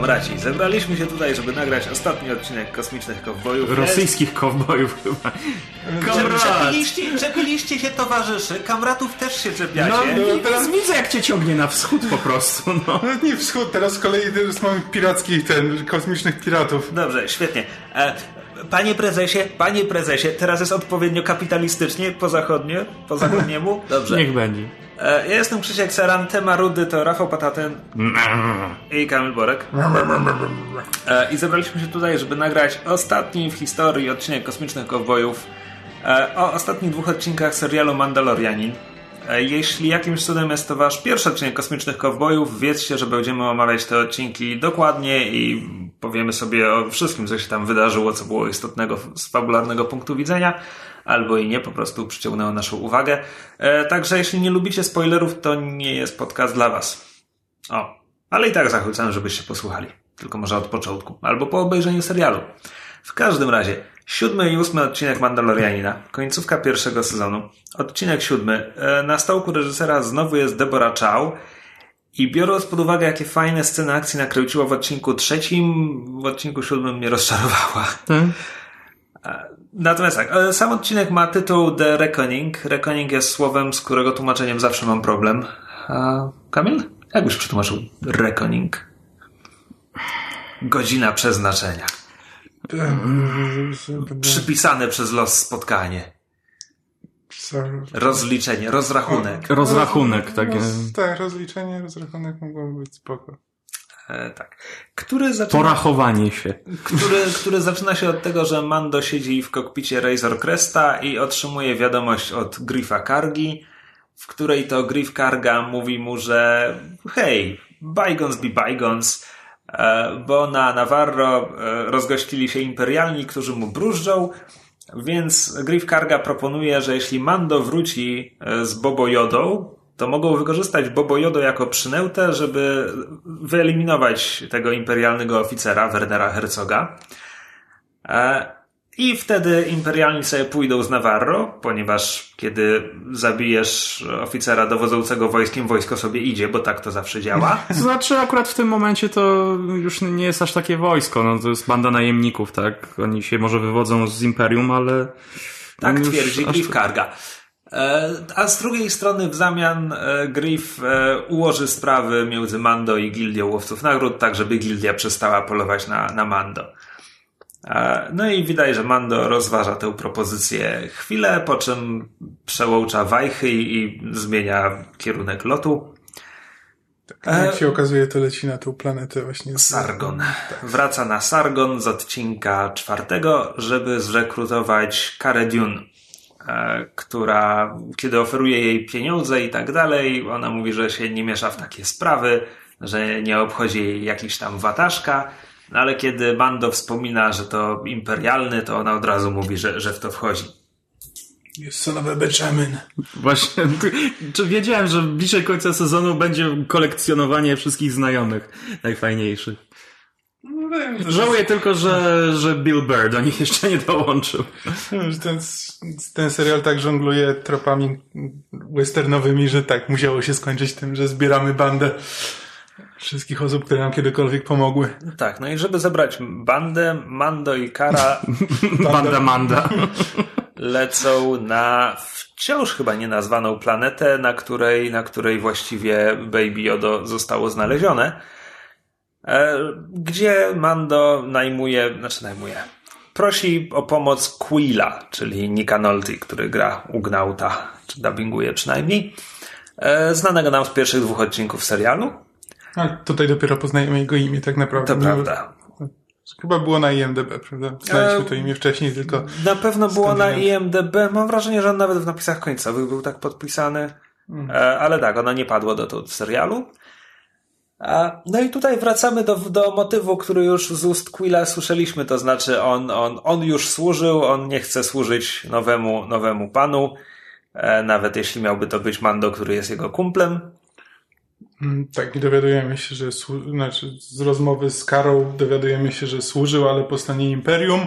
Kamraci, zebraliśmy się tutaj, żeby nagrać ostatni odcinek Kosmicznych Kowbojów. Rosyjskich kowbojów chyba. Kamrat! Czepiliście, czepiliście się towarzyszy, kamratów też się czepiacie. No, no teraz widzę jak cię ciągnie na wschód po prostu, no. No nie wschód, teraz z kolei teraz mamy pirackich, ten, kosmicznych piratów. Dobrze, świetnie. E, panie prezesie, panie prezesie, teraz jest odpowiednio kapitalistycznie, po zachodnie, po zachodniemu? Dobrze. Niech będzie. E, ja jestem Krzysiek Seran, tema Rudy to Rafał Pataten i Kamil Borek. E, I zebraliśmy się tutaj, żeby nagrać ostatni w historii odcinek Kosmicznych Kowbojów e, o ostatnich dwóch odcinkach serialu Mandalorianin. E, Jeśli jakimś cudem jest to wasz pierwszy odcinek Kosmicznych Kowbojów, wiedzcie, że będziemy omawiać te odcinki dokładnie i powiemy sobie o wszystkim, co się tam wydarzyło, co było istotnego z fabularnego punktu widzenia, albo i nie, po prostu przyciągnęło naszą uwagę. E, Także jeśli nie lubicie spoilerów, to nie jest podcast dla was. O, ale i tak zachęcam, żebyście posłuchali. Tylko może od początku, albo po obejrzeniu serialu. W każdym razie, siódmy i ósmy odcinek Mandalorianina, końcówka pierwszego sezonu. Odcinek siódmy. E, Na stołku reżysera znowu jest Deborah Chow. I biorąc pod uwagę, jakie fajne sceny akcji nakręciła w odcinku trzecim, w odcinku siódmym mnie rozczarowała. Tak? Natomiast tak, e, sam odcinek ma tytuł The Reckoning. Reckoning jest słowem, z którego tłumaczeniem zawsze mam problem. A Kamil? Jak byś przetłumaczył Reckoning? Godzina przeznaczenia. Przypisane przez los spotkanie. Rozliczenie, rozrachunek. Rozrachunek, tak. Roz, tak, rozliczenie, rozrachunek mogłoby być spoko. E, tak. Który zaczyna, Porachowanie się. który, który zaczyna się od tego, że Mando siedzi w kokpicie Razor Cresta i otrzymuje wiadomość od Griffa Kargi, w której to Griff Karga mówi mu, że hej, bygons be bygons, e, bo na Navarro e, rozgościli się imperialni, którzy mu brużdżą, więc Griff Karga proponuje, że jeśli Mando wróci e, z Bobo Jodą, to mogą wykorzystać Bobo Jodo jako przynętę, żeby wyeliminować tego imperialnego oficera, Wernera Herzoga. I wtedy imperialni sobie pójdą z Navarro, ponieważ kiedy zabijesz oficera dowodzącego wojskiem, wojsko sobie idzie, bo tak to zawsze działa. Znaczy akurat w tym momencie to już nie jest aż takie wojsko, no to jest banda najemników, tak? Oni się może wywodzą z Imperium, ale... Tak twierdzi Griff Karga. E, A z drugiej strony w zamian e, Griff e, ułoży sprawy między Mando i Gildią Łowców Nagród, tak żeby Gildia przestała polować na, na Mando. E, No i widać, że Mando rozważa tę propozycję chwilę, po czym przełącza wajchy i zmienia kierunek lotu. Jak się okazuje, to leci na tą planetę właśnie. Sargon. Wraca na Sargon z odcinka czwartego, żeby zrekrutować Karę Dune, e, która, kiedy oferuje jej pieniądze i tak dalej, ona mówi, że się nie miesza w takie sprawy, że nie obchodzi jej jakiś tam wataszka, no ale kiedy Mando wspomina, że to imperialny, to ona od razu mówi, że, że w to wchodzi. Son of a Benjamin. Właśnie, czy wiedziałem, że bliżej końca sezonu będzie kolekcjonowanie wszystkich znajomych najfajniejszych. No Żałuję tylko, że, że Bill Burr do nich jeszcze nie dołączył. że ten, ten serial tak żongluje tropami westernowymi, że tak, musiało się skończyć tym, że zbieramy bandę wszystkich osób, które nam kiedykolwiek pomogły. Tak, no i żeby zebrać bandę, Mando i Kara Banda Manda. lecą na wciąż chyba nienazwaną planetę, na której, na której właściwie Baby Yodo zostało znalezione, e, gdzie Mando najmuje, znaczy najmuje, prosi o pomoc Quilla, czyli Nika Nolte, który gra Ugnauta, czy dubbinguje przynajmniej, e, znanego nam z pierwszych dwóch odcinków serialu. A tutaj dopiero poznajemy jego imię tak naprawdę. To Nie- prawda. Chyba było na IMDB, prawda? Znaliśmy E, to imię wcześniej, tylko Na pewno było na. IMDB. Mam wrażenie, że on nawet w napisach końcowych był tak podpisany. E, Ale tak, ono nie padło do, do serialu. No i tutaj wracamy do, do motywu, który już z ust Quilla słyszeliśmy, to znaczy on, on, on już służył, on nie chce służyć nowemu, nowemu panu, e, nawet jeśli miałby to być Mando, który jest jego kumplem. Mm, Tak, i dowiadujemy się, że znaczy z rozmowy z Karą dowiadujemy się, że służył, ale po stronie Imperium,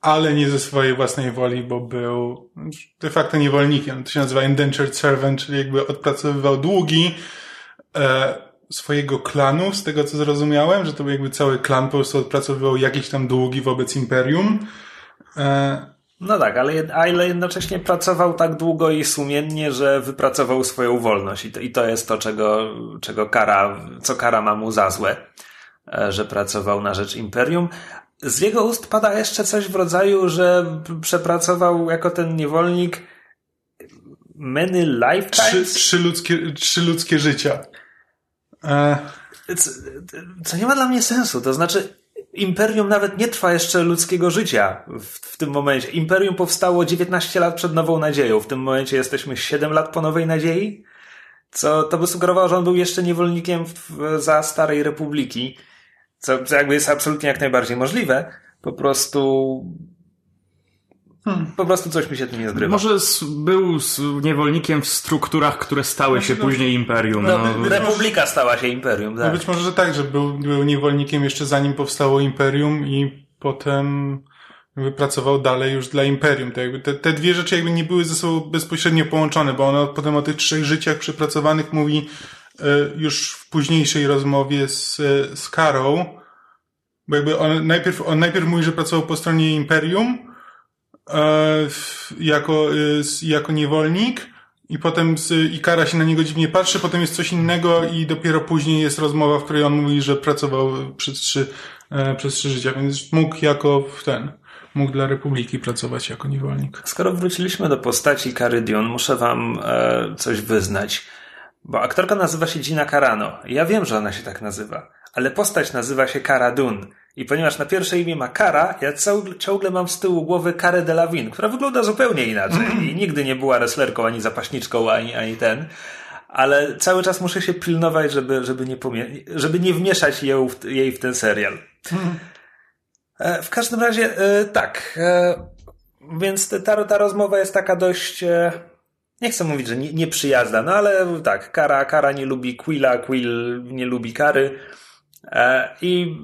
ale nie ze swojej własnej woli, bo był de facto niewolnikiem. To się nazywa indentured servant, czyli jakby odpracowywał długi, e, swojego klanu, z tego co zrozumiałem, że to był jakby cały klan po prostu odpracowywał jakieś tam długi wobec Imperium. E, no tak, ale, ale jednocześnie pracował tak długo i sumiennie, że wypracował swoją wolność. I to, i to jest to, czego, czego kara, co kara ma mu za złe, e, że pracował na rzecz imperium. Z jego ust pada jeszcze coś w rodzaju, że przepracował jako ten niewolnik many lifetimes. Trzy, trzy, ludzkie, trzy ludzkie życia. E... Co, co nie ma dla mnie sensu. To znaczy, Imperium nawet nie trwa jeszcze ludzkiego życia w, w, tym momencie. Imperium powstało 19 lat przed Nową Nadzieją. W tym momencie jesteśmy 7 lat po Nowej Nadziei. Co to by sugerowało, że on był jeszcze niewolnikiem w, za Starej Republiki. Co, co jakby jest absolutnie jak najbardziej możliwe. Po prostu Hmm. Po prostu coś mi się tu nie zgrywa. Może był niewolnikiem w strukturach, które stały się no, później imperium. No, no. Republika stała się imperium, tak. No być może, że tak, że był, był niewolnikiem jeszcze zanim powstało imperium i potem wypracował dalej już dla imperium. To jakby te, te dwie rzeczy jakby nie były ze sobą bezpośrednio połączone, bo on potem o tych trzech życiach przepracowanych mówi y, już w późniejszej rozmowie z, z Karą, bo jakby on najpierw, on najpierw mówi, że pracował po stronie imperium, E, jako, e, jako niewolnik i potem z, Ikara się na niego dziwnie patrzy, potem jest coś innego i dopiero później jest rozmowa, w której on mówi, że pracował przez trzy, e, przez trzy życia, więc mógł jako ten, mógł dla Republiki pracować jako niewolnik. Skoro wróciliśmy do postaci Karydion, muszę wam e, coś wyznać. Bo aktorka nazywa się Gina Carano. Ja wiem, że ona się tak nazywa, ale postać nazywa się Cara Dune. I ponieważ na pierwsze imię ma Kara, ja ciągle mam z tyłu głowy Karę Delavin, która wygląda zupełnie inaczej i nigdy nie była wrestlerką, ani zapaśniczką, ani, ani ten. Ale cały czas muszę się pilnować, żeby, żeby, nie, żeby nie wmieszać jej w, jej w ten serial. E, w każdym razie, e, tak. E, więc ta, ta rozmowa jest taka dość, nie chcę mówić, że nieprzyjazna, no ale tak, Kara, Kara nie lubi Quilla, Quill nie lubi Kary. I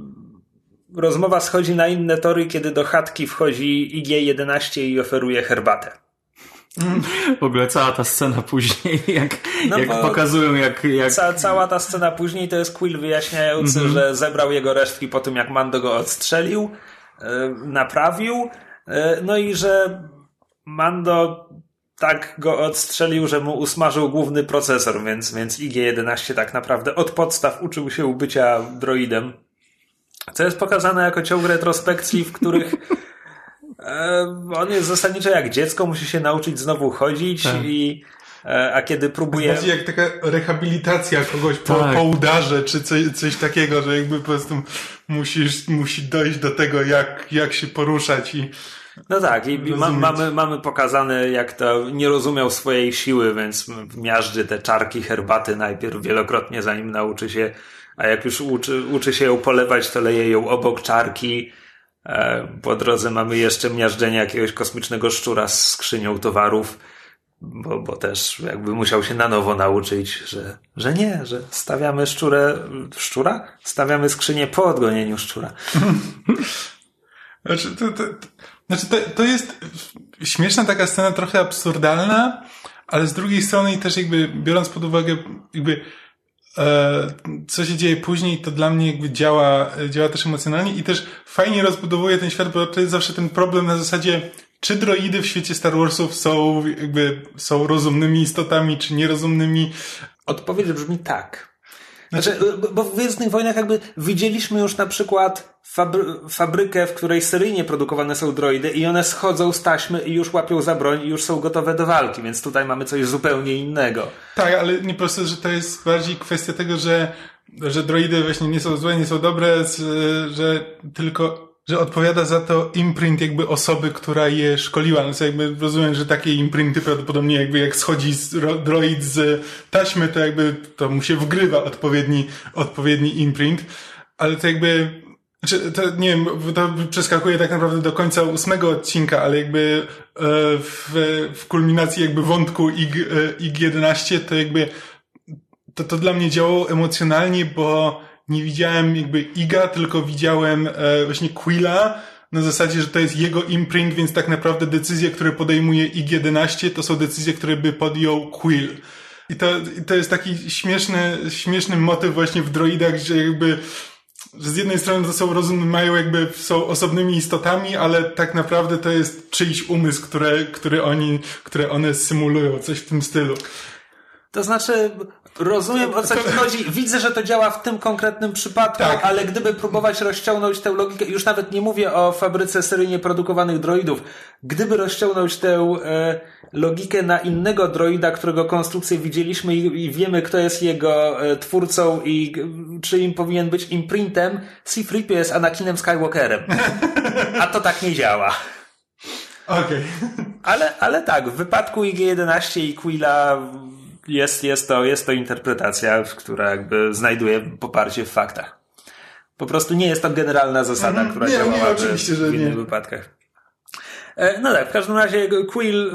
rozmowa schodzi na inne tory, kiedy do chatki wchodzi IG-11 i oferuje herbatę. W ogóle cała ta scena później, jak, no jak pokazują, jak. jak... Ca, cała ta scena później to jest Quill wyjaśniający, mm -hmm. że zebrał jego resztki po tym, jak Mando go odstrzelił, yy, naprawił, yy, no i że Mando tak go odstrzelił, że mu usmażył główny procesor, więc, więc IG-11 tak naprawdę od podstaw uczył się bycia droidem. Co jest pokazane jako ciąg retrospekcji, w których e, on jest zasadniczo jak dziecko, musi się nauczyć znowu chodzić tak. i e, a kiedy próbuje... Bardziej jak taka rehabilitacja kogoś po, tak. po udarze, czy coś, coś takiego, że jakby po prostu musisz, musi dojść do tego, jak, jak się poruszać i no tak, i ma, mamy, mamy pokazane, jak to nie rozumiał swojej siły, więc miażdży te czarki herbaty najpierw wielokrotnie, zanim nauczy się a jak już uczy, uczy się ją polewać, to leje ją obok czarki. E, po drodze mamy jeszcze miażdżenie jakiegoś kosmicznego szczura z skrzynią towarów, bo, bo też jakby musiał się na nowo nauczyć, że, że nie, że stawiamy szczurę, szczura? Stawiamy skrzynię po odgonieniu szczura. Znaczy, to, to, znaczy to, to jest śmieszna taka scena, trochę absurdalna, ale z drugiej strony też jakby biorąc pod uwagę jakby co się dzieje później, to dla mnie jakby działa, działa też emocjonalnie i też fajnie rozbudowuje ten świat, bo to jest zawsze ten problem na zasadzie, czy droidy w świecie Star Warsów są jakby, są rozumnymi istotami, czy nierozumnymi? Odpowiedź brzmi tak. Znaczy, bo w Gwiezdnych Wojnach jakby widzieliśmy już na przykład fabry fabrykę, w której seryjnie produkowane są droidy i one schodzą z taśmy i już łapią za broń i już są gotowe do walki, więc tutaj mamy coś zupełnie innego. Tak, ale nie proszę, że to jest bardziej kwestia tego, że, że droidy właśnie nie są złe, nie są dobre, że tylko że odpowiada za to imprint jakby osoby, która je szkoliła. No jakby rozumiem, że takie imprinty prawdopodobnie jakby jak schodzi droid z taśmy, to jakby to mu się wgrywa odpowiedni, odpowiedni imprint. Ale to jakby, znaczy, to nie wiem, to przeskakuje tak naprawdę do końca ósmego odcinka, ale jakby e, w, w kulminacji jakby wątku IG, IG-11 to jakby to, to dla mnie działało emocjonalnie, bo nie widziałem jakby Iga, tylko widziałem e, właśnie Quilla na zasadzie, że to jest jego imprint, więc tak naprawdę decyzje, które podejmuje IG-11 to są decyzje, które by podjął Quill. I to, i to jest taki śmieszny, śmieszny motyw właśnie w droidach, że jakby że z jednej strony to są rozumy, mają jakby, są osobnymi istotami, ale tak naprawdę to jest czyjś umysł, które, który oni, które one symulują, coś w tym stylu. To znaczy, rozumiem o co ci chodzi. Widzę, że to działa w tym konkretnym przypadku, Tak. ale gdyby próbować rozciągnąć tę logikę, już nawet nie mówię o fabryce seryjnie produkowanych droidów, gdyby rozciągnąć tę e, logikę na innego droida, którego konstrukcję widzieliśmy i, i wiemy, kto jest jego e, twórcą i czy im powinien być imprintem, C-3PO jest Anakinem Skywalkerem. A to tak nie działa. Okej. Ale, ale tak, w wypadku IG-11 i Quilla jest, jest, to, jest to interpretacja, która jakby znajduje poparcie w faktach. Po prostu nie jest to generalna zasada, która Mhm. Nie, nie, działałaby oczywiście, w innych nie. wypadkach. E, No tak, w każdym razie Quill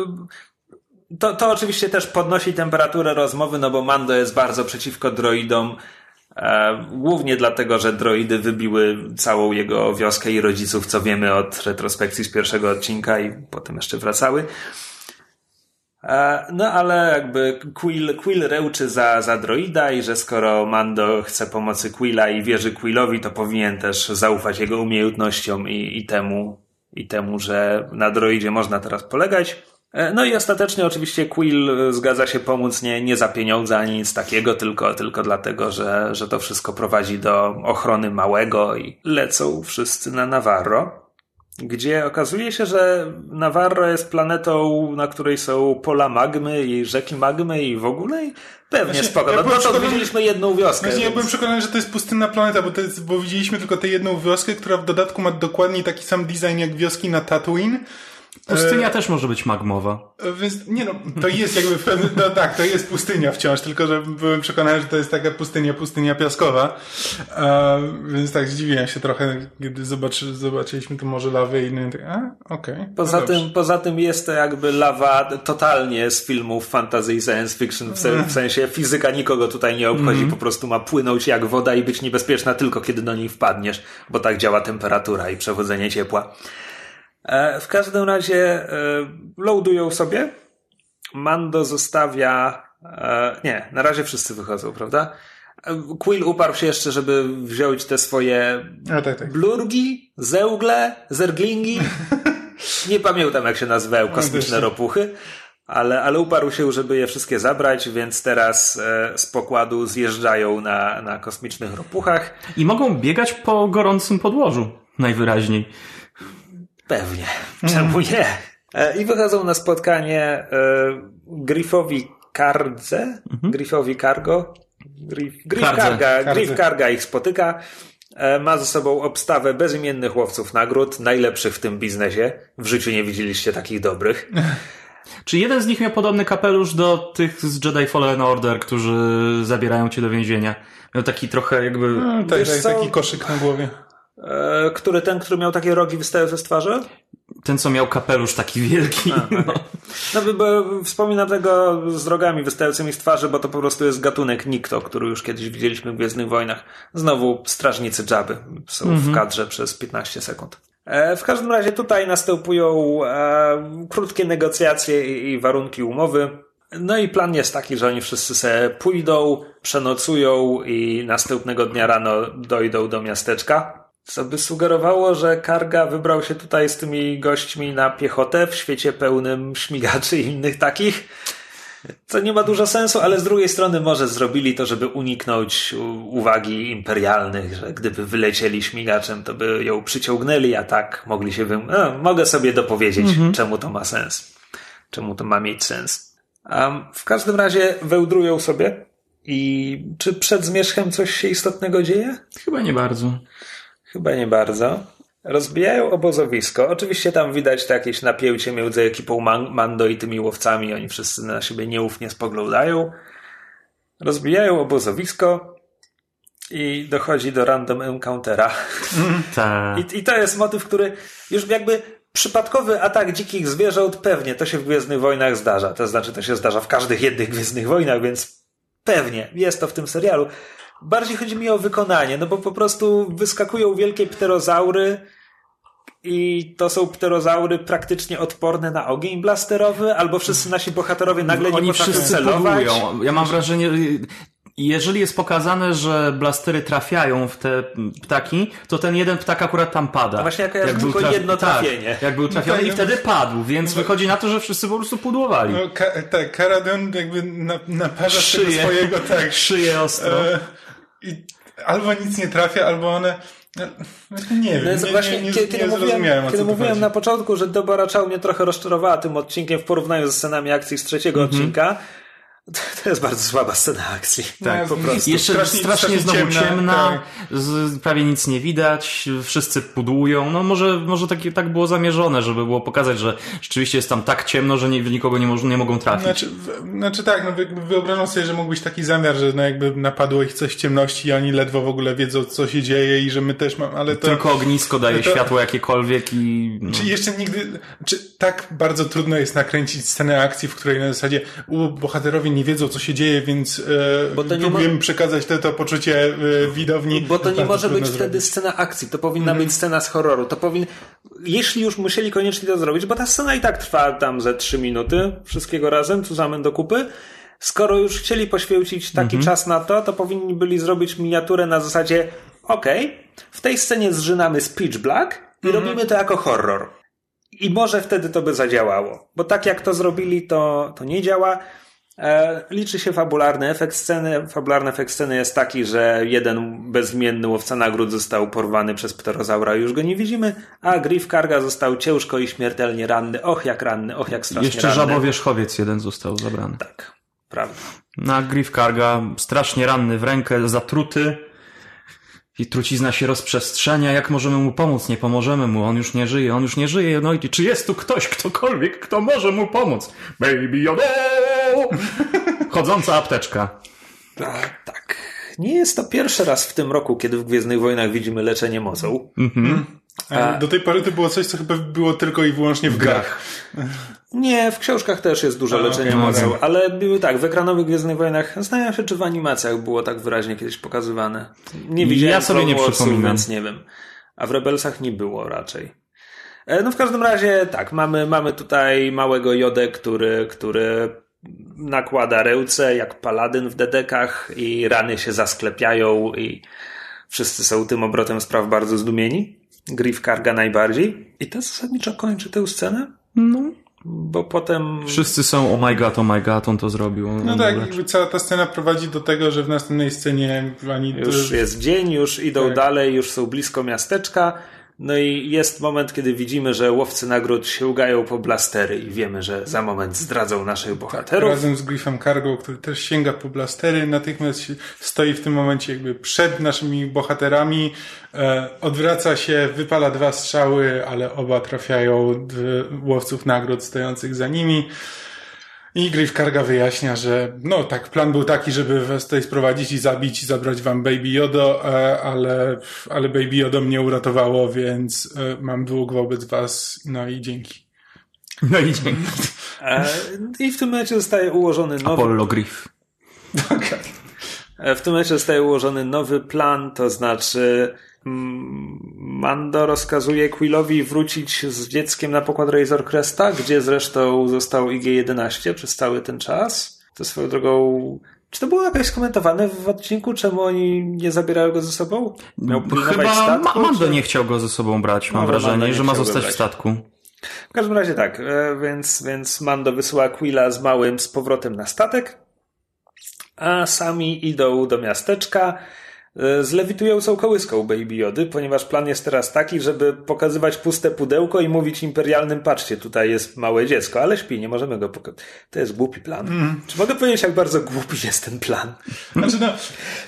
to, to oczywiście też podnosi temperaturę rozmowy, no bo Mando jest bardzo przeciwko droidom. E, głównie dlatego, że droidy wybiły całą jego wioskę i rodziców, co wiemy od retrospekcji z pierwszego odcinka i potem jeszcze wracały. E, no ale jakby Quill, Quill rełczy za, za droida i że skoro Mando chce pomocy Quilla i wierzy Quillowi, to powinien też zaufać jego umiejętnościom i, i temu, i temu, że na droidzie można teraz polegać. E, No i ostatecznie oczywiście Quill zgadza się pomóc nie, nie za pieniądze ani nic takiego, tylko, tylko dlatego, że, że to wszystko prowadzi do ochrony małego i lecą wszyscy na Navarro gdzie okazuje się, że Navarro jest planetą, na której są pola magmy i rzeki magmy i w ogóle i pewnie Właśnie, spoko. ja No, no to widzieliśmy jedną wioskę. Ja więc- byłem przekonany, że to jest pustynna planeta, bo, jest, bo widzieliśmy tylko tę jedną wioskę, która w dodatku ma dokładnie taki sam design jak wioski na Tatooine. Pustynia też może być magmowa. E, Więc nie no, to jest jakby w pewnym, no tak, to jest pustynia wciąż, tylko że byłem przekonany, że to jest taka pustynia, pustynia piaskowa. E, więc tak zdziwiłem się trochę, kiedy zobaczy, zobaczyliśmy tu morze lawy i inne. tak, A, okej. Poza, no tym, poza tym jest to jakby lawa totalnie z filmów fantasy i science fiction, w, se, w sensie fizyka nikogo tutaj nie obchodzi, po prostu ma płynąć jak woda i być niebezpieczna tylko kiedy do niej wpadniesz, bo tak działa temperatura i przechodzenie ciepła. E, w każdym razie e, loadują sobie. Mando zostawia. E, nie, na razie wszyscy wychodzą, prawda? Quill uparł się jeszcze, żeby wziąć te swoje A, tak, tak. blurgi, zełgle, zerglingi. Nie pamiętam, jak się nazywają kosmiczne też nie. ropuchy, ale, ale uparł się, żeby je wszystkie zabrać, więc teraz z pokładu zjeżdżają na, na kosmicznych ropuchach. I mogą biegać po gorącym podłożu. Najwyraźniej. Pewnie. Czemu nie? E, I wychodzą na spotkanie e, Griffowi Kardze, Griffowi Cargo. Griff, Griff, Kardze, Karga, Kardze. Griff Karga ich spotyka. E, Ma ze sobą obstawę bezimiennych łowców nagród, najlepszych w tym biznesie. W życiu nie widzieliście takich dobrych. Czy jeden z nich miał podobny kapelusz do tych z Jedi Fallen Order, którzy zabierają cię do więzienia? Miał taki trochę jakby... No, tak, tak, taki koszyk na głowie. E, Który ten, który miał takie rogi wystające z twarzy? Ten, co miał kapelusz taki wielki. No. No bo- wspominam tego z rogami wystającymi z twarzy, bo to po prostu jest gatunek Nikto, który już kiedyś widzieliśmy w Gwiezdnych Wojnach. Znowu strażnicy Jabby są w kadrze przez 15 sekund. E, W każdym razie tutaj następują e, krótkie negocjacje i, i warunki umowy. No i plan jest taki, że oni wszyscy se pójdą, przenocują i następnego dnia rano dojdą do miasteczka. Co by sugerowało, że Karga wybrał się tutaj z tymi gośćmi na piechotę w świecie pełnym śmigaczy i innych takich. Co nie ma dużo sensu, ale z drugiej strony może zrobili to, żeby uniknąć uwagi imperialnych, że gdyby wylecieli śmigaczem, to by ją przyciągnęli, a tak mogli się wym... No, mogę sobie dopowiedzieć, czemu to ma sens. Czemu to ma mieć sens. Um, w każdym razie wełdrują sobie i czy przed zmierzchem coś się istotnego dzieje? Chyba nie bardzo. Chyba nie bardzo. Rozbijają obozowisko. Oczywiście tam widać jakieś napięcie między ekipą Man- Mando i tymi łowcami. Oni wszyscy na siebie nieufnie spoglądają. Rozbijają obozowisko i dochodzi do random encountera. Tak. I, I to jest motyw, który już jakby przypadkowy atak dzikich zwierząt pewnie to się w Gwiezdnych Wojnach zdarza. To znaczy to się zdarza w każdych jednych Gwiezdnych Wojnach, więc pewnie jest to w tym serialu. Bardziej chodzi mi o wykonanie, no bo po prostu wyskakują wielkie pterozaury i to są pterozaury praktycznie odporne na ogień blasterowy, albo wszyscy nasi bohaterowie nagle nie Oni potrafią wszyscy celować. pudłują. Ja mam wrażenie, jeżeli jest pokazane, że blastery trafiają w te ptaki, to ten jeden ptak akurat tam pada. No właśnie, jak ja był tylko traf- jedno trafienie. Tak, jak był trafiony tak, i no. wtedy padł, więc wychodzi na to, że wszyscy po prostu pudłowali. No, ka, tak, Karadon jakby na, naparza Szyję. swojego, tak. Szyję ostro. E, I albo nic nie trafia, albo one... No, nie wiem, No więc nie, właśnie, nie, nie, kiedy, mówiłem, kiedy mówiłem na początku, że Dobora Chow mnie trochę rozczarowała tym odcinkiem w porównaniu ze scenami akcji z trzeciego Mhm. odcinka, to, jest bardzo słaba scena akcji. Tak, po prostu. Jeszcze strasznie, strasznie znowu ciemna, ciemna, tak. z, prawie nic nie widać, wszyscy pudłują. No może, może tak, tak było zamierzone, żeby było pokazać, że rzeczywiście jest tam tak ciemno, że nie, nikogo nie, może, nie mogą trafić. Znaczy, w, znaczy tak, no wy- wyobrażam sobie, że mógł być taki zamiar, że no jakby napadło ich coś w ciemności i oni ledwo w ogóle wiedzą, co się dzieje i że my też mamy, ale to... Tylko ognisko daje to- światło jakiekolwiek i... No. Czy jeszcze nigdy, czy tak bardzo trudno jest nakręcić scenę akcji, w której na zasadzie u, bohaterowie nie wiedzą, co się dzieje, więc e, Bo to nie próbujemy mo- przekazać to, to poczucie e, widowni. Bo to nie może być wtedy zrobić. scena akcji, to powinna Mhm. być scena z horroru. To powin... Jeśli już musieli koniecznie to zrobić, bo ta scena i tak trwa tam ze trzy minuty, wszystkiego razem, cuzamen do kupy. Skoro już chcieli poświęcić taki Mhm. czas na to, to powinni byli zrobić miniaturę na zasadzie okej, w tej scenie zżynamy z Pitch Black i Mhm. robimy to jako horror. I może wtedy to by zadziałało. Bo tak jak to zrobili, to, to nie działa. E, liczy się fabularny efekt sceny. Fabularny efekt sceny jest taki, że jeden bezimienny łowca nagród został porwany przez pterozaura i już go nie widzimy, a Griff Karga został ciężko i śmiertelnie ranny. Och, jak ranny, och, jak strasznie Jeszcze ranny. żabowierzchowiec jeden został zabrany. Tak, prawda. Na Griff Karga strasznie ranny w rękę, zatruty. I trucizna się rozprzestrzenia. Jak możemy mu pomóc? Nie pomożemy mu. On już nie żyje, on już nie żyje. No i czy jest tu ktoś, ktokolwiek, kto może mu pomóc? Baby Yoda! Chodząca apteczka. Tak, tak. Nie jest to pierwszy raz w tym roku, kiedy w Gwiezdnych Wojnach widzimy leczenie mocą. A Do tej pory to było coś, co chyba było tylko i wyłącznie w grach. Nie, w książkach też jest dużo leczenia mocą, okej. ale były tak, w ekranowych Gwiezdnych Wojnach, zastanawiam się, czy w animacjach było tak wyraźnie kiedyś pokazywane. Nie widziałem Ja sobie nie przypominam. więc nie wiem. A w Rebelsach nie było raczej. E, No w każdym razie tak, mamy, mamy tutaj małego Jodę, który, który nakłada ręce jak paladyn w dedekach i rany się zasklepiają i wszyscy są tym obrotem spraw bardzo zdumieni. Griff Karga najbardziej. I to zasadniczo kończy tę scenę. No. Bo potem. Wszyscy są, oh my god, oh my god, on to zrobił. No On tak, leczy. jakby cała ta scena prowadzi do tego, że w następnej scenie ani Już jest dzień, już idą Tak. dalej, już są blisko miasteczka. No i jest moment, kiedy widzimy, że łowcy nagród sięgają po blastery i wiemy, że za moment zdradzą naszych bohaterów. razem z Griffem Cargo, który też sięga po blastery, natychmiast stoi w tym momencie jakby przed naszymi bohaterami, e, odwraca się, wypala dwa strzały, ale oba trafiają łowców nagród stojących za nimi. I Griff Karga wyjaśnia, że no tak, plan był taki, żeby was tutaj sprowadzić i zabić i zabrać wam Baby Yodo, e, ale, ale Baby Yodo mnie uratowało, więc e, mam dług wobec was, no i dzięki. No i dzięki. E, I w tym momencie zostaje ułożony nowy Apollo Griff. E, W tym momencie zostaje ułożony nowy plan, to znaczy Mando rozkazuje Quillowi wrócić z dzieckiem na pokład Razor Cresta, gdzie zresztą został IG-11 przez cały ten czas. To swoją drogą... Czy to było jakoś skomentowane w odcinku, czemu oni nie zabierają go ze sobą? Miał Chyba statku, Ma- Mando czy- nie chciał go ze sobą brać, mam Mando wrażenie, nie że ma zostać w brać. statku. W każdym razie tak, e, więc, więc Mando wysyła Quilla z małym z powrotem na statek, a sami idą do miasteczka e, z lewitującą kołyską Baby Jody, ponieważ plan jest teraz taki, żeby pokazywać puste pudełko i mówić imperialnym, patrzcie, tutaj jest małe dziecko, ale śpi, nie możemy go pokazać. To jest głupi plan. Mm. Czy mogę powiedzieć, jak bardzo głupi jest ten plan? Znaczy no,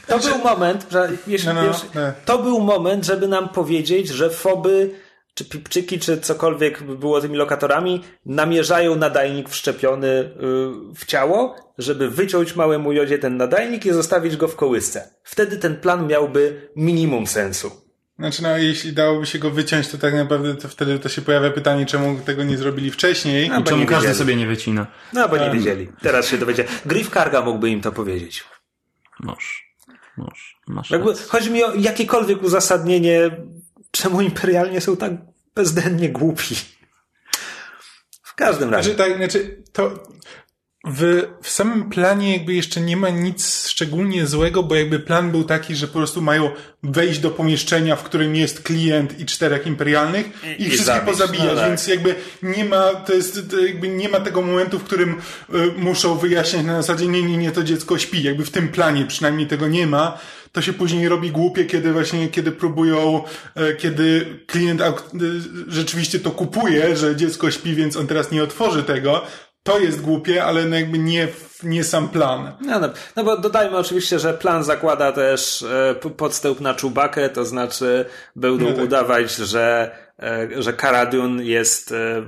To był moment, że jeśli, No, no, no. to był moment, żeby nam powiedzieć, że foby, czy pipczyki, czy cokolwiek by było tymi lokatorami, namierzają nadajnik wszczepiony y, w ciało, żeby wyciąć małemu jodzie ten nadajnik i zostawić go w kołysce. Wtedy ten plan miałby minimum sensu. Znaczy, no, jeśli dałoby się go wyciąć, to tak naprawdę to wtedy to się pojawia pytanie, czemu tego nie zrobili wcześniej. A, bo Czemu każdy wiedzieli. sobie nie wycina? No, bo nie wiedzieli. Teraz się dowiedzieli. Griff Karga mógłby im to powiedzieć. Noż. Noż. Masz Jakby, chodzi mi o jakiekolwiek uzasadnienie, czemu imperialnie są tak bezdennie głupi. W każdym razie. Znaczy, tak, znaczy, to w, w samym planie jakby jeszcze nie ma nic szczególnie złego, bo jakby plan był taki, że po prostu mają wejść do pomieszczenia, w którym jest klient i czterech imperialnych i, i wszystkich zabić. pozabijać, No tak. więc jakby nie ma, to jest, to jakby nie ma tego momentu, w którym y, muszą wyjaśniać na zasadzie nie, nie, nie, to dziecko śpi. Jakby w tym planie przynajmniej tego nie ma. To się później robi głupie, kiedy właśnie, kiedy próbują, e, kiedy klient y, rzeczywiście to kupuje, że dziecko śpi, więc on teraz nie otworzy tego. To jest głupie, ale no jakby nie, nie sam plan. No, no, no bo dodajmy oczywiście, że plan zakłada też e, podstęp na czubakę, to znaczy będą No tak. udawać, że, e, że Karadun jest e,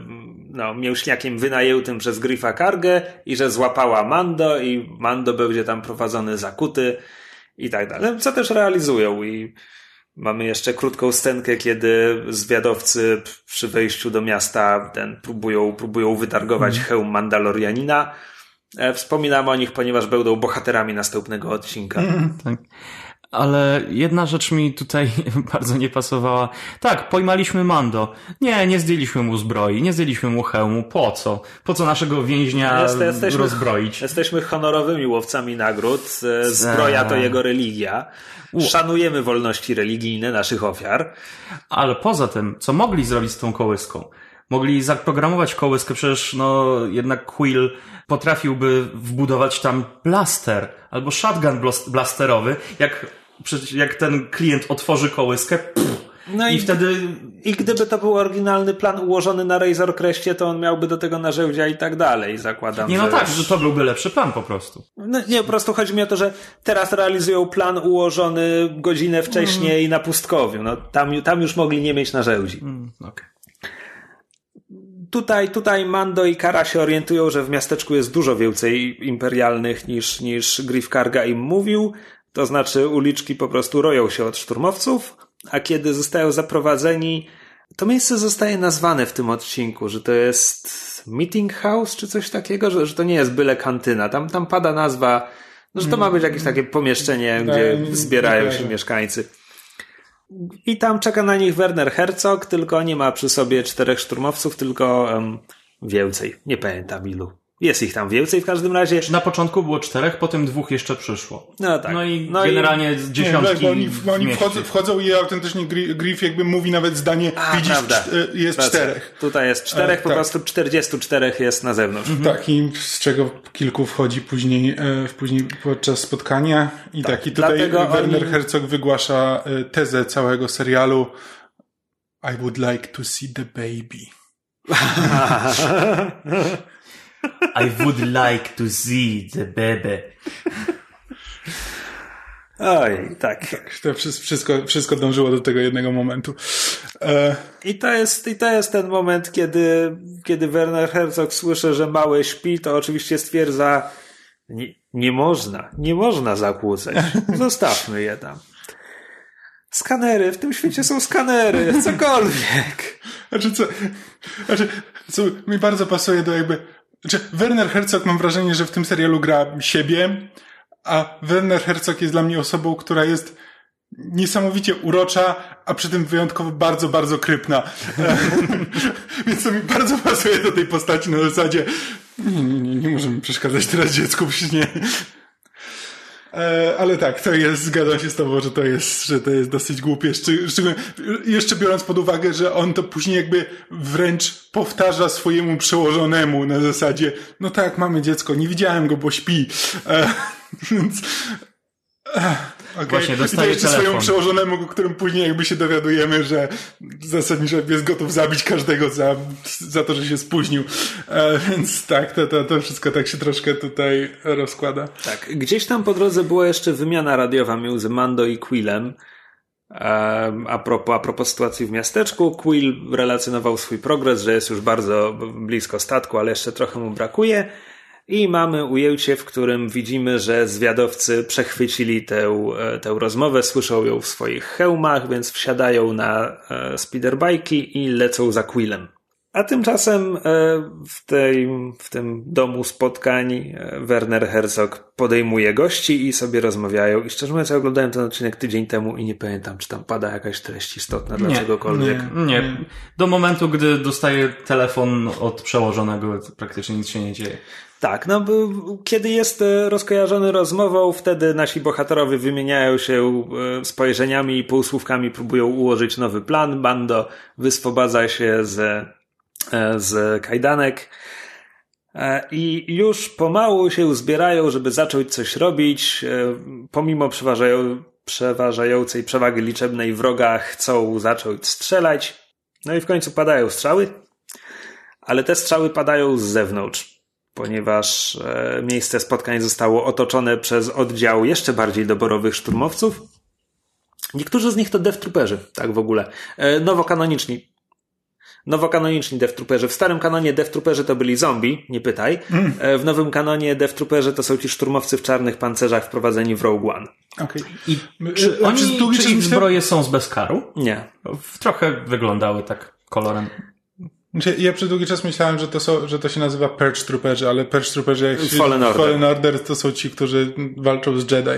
no, mięśniakiem wynajętym przez Griffa Kargę i że złapała Mando i Mando będzie tam prowadzony zakuty i tak dalej. Co też realizują i mamy jeszcze krótką scenkę, kiedy zwiadowcy przy wejściu do miasta ten próbują, próbują wytargować hełm Mandalorianina. E, Wspominam o nich, ponieważ będą bohaterami następnego odcinka. Tak. Ale jedna rzecz mi tutaj bardzo nie pasowała. Tak, pojmaliśmy Mando. Nie, nie zdjęliśmy mu zbroi, nie zdjęliśmy mu hełmu. Po co? Po co naszego więźnia Jest- jesteśmy- rozbroić? Jesteśmy honorowymi łowcami nagród. E, Zbroja to jego religia. Szanujemy wolności religijne naszych ofiar. Ale poza tym, co mogli zrobić z tą kołyską? Mogli zaprogramować kołyskę, przecież no jednak Quill potrafiłby wbudować tam blaster albo shotgun blas- blasterowy, jak, jak ten klient otworzy kołyskę pff, No i, i- wtedy I gdyby to był oryginalny plan ułożony na Razor Crestie, to on miałby do tego narzędzia i tak dalej, zakładam. nie no że- tak, że to byłby lepszy plan po prostu. No, nie, po prostu chodzi mi o to, że teraz realizują plan ułożony godzinę wcześniej na pustkowiu. No, tam, tam już mogli nie mieć narzędzi. Mm, okej. Tutaj, tutaj Mando i Kara się orientują, że w miasteczku jest dużo więcej imperialnych niż, niż Griff Karga im mówił. To znaczy uliczki po prostu roją się od szturmowców, a kiedy zostają zaprowadzeni, to miejsce zostaje nazwane w tym odcinku, że to jest meeting house czy coś takiego, że, że to nie jest byle kantyna. Tam, tam pada nazwa, no, że to ma być jakieś takie pomieszczenie, gdzie nie- zbierają się mieszkańcy. I tam czeka na nich Werner Herzog, tylko nie ma przy sobie czterech szturmowców, tylko em, więcej. Nie pamiętam ilu. Jest ich tam więcej w każdym razie. Na początku było czterech, potem dwóch jeszcze przyszło. No tak. No i No i- generalnie z Nie, dziesiątki bo oni, w oni wchodzą, wchodzą i autentycznie Gri- Griff jakby mówi nawet zdanie, A, widzisz, czt- jest czterech. Tutaj jest czterech, E, po tak. prostu 44 jest na zewnątrz. Tak, i z czego kilku wchodzi później, e, później podczas spotkania. I tak, i tutaj dlatego Werner oni- Herzog wygłasza e, tezę całego serialu I would like to see the baby. I would like to see the baby. Oj, tak. To wszy- wszystko, wszystko dążyło do tego jednego momentu. E, I to jest, i to jest ten moment, kiedy, kiedy Werner Herzog słyszy, że mały śpi, to oczywiście stwierdza, nie, nie można, nie można zakłócać. Zostawmy je tam. Skanery, w tym świecie są skanery, cokolwiek. Znaczy, co, znaczy, co mi bardzo pasuje do jakby. Znaczy, Werner Herzog mam wrażenie, że w tym serialu gra siebie, a Werner Herzog jest dla mnie osobą, która jest niesamowicie urocza, a przy tym wyjątkowo bardzo, bardzo krypna. Więc to mi bardzo pasuje do tej postaci na zasadzie nie, nie, nie, nie możemy przeszkadzać teraz dziecku w śnie. E, ale tak, to jest, zgadzam się z tobą, że to jest, że to jest dosyć głupie. Szczeg- Szczególnie, jeszcze biorąc pod uwagę, że on to później jakby wręcz powtarza swojemu przełożonemu na zasadzie, no tak, mamy dziecko, nie widziałem go, bo śpi. E, więc... e, Okay. Właśnie, I to dostaje jeszcze telefon. swojemu przełożonemu, o którym później jakby się dowiadujemy, że zasadniczo jest gotów zabić każdego za, za to, że się spóźnił. E, więc tak, to, to, to wszystko tak się troszkę tutaj rozkłada. Tak, gdzieś tam po drodze była jeszcze wymiana radiowa między Mando i Quillem. Em, A propos, a propos sytuacji w miasteczku, Quill relacjonował swój progres, że jest już bardzo blisko statku, ale jeszcze trochę mu brakuje. I mamy ujęcie, w którym widzimy, że zwiadowcy przechwycili tę, e, tę rozmowę, słyszą ją w swoich hełmach, więc wsiadają na e, speederbajki i lecą za Quillem. A tymczasem e, w, tej, w tym domu spotkań Werner Herzog podejmuje gości i sobie rozmawiają. I szczerze mówiąc, ja oglądałem ten odcinek tydzień temu i nie pamiętam, czy tam pada jakaś treść istotna dla Nie, czegokolwiek. nie. Nie. Do momentu, gdy dostaję telefon od przełożonego, praktycznie nic się nie dzieje. Tak, no kiedy jest e, rozkojarzony rozmową, wtedy nasi bohaterowie wymieniają się e, spojrzeniami i półsłówkami, próbują ułożyć nowy plan. Bando wyswobadza się z, e, z kajdanek i już pomału się zbierają, żeby zacząć coś robić. Pomimo przeważają, przeważającej przewagi liczebnej wroga chcą zacząć strzelać. No i w końcu padają strzały, ale te strzały padają z zewnątrz ponieważ e, miejsce spotkań zostało otoczone przez oddział jeszcze bardziej doborowych szturmowców. Niektórzy z nich to Death Trooperzy, tak w ogóle. E, nowokanoniczni. Nowokanoniczni Death Trooperzy. W starym kanonie Death Trooperzy to byli zombie, nie pytaj. E, w nowym kanonie Death Trooperzy to są ci szturmowcy w czarnych pancerzach wprowadzeni w Rogue One. Okej. I czy, e, oni, czy ich zbroje są z bezkaru? Nie. Trochę wyglądały tak kolorem. Znaczy, Ja przez długi czas myślałem, że to, są, że to się nazywa Purge Trooperzy, ale Purge Trooperzy jak się, Fallen Order. Fallen Order to są ci, którzy walczą z Jedi.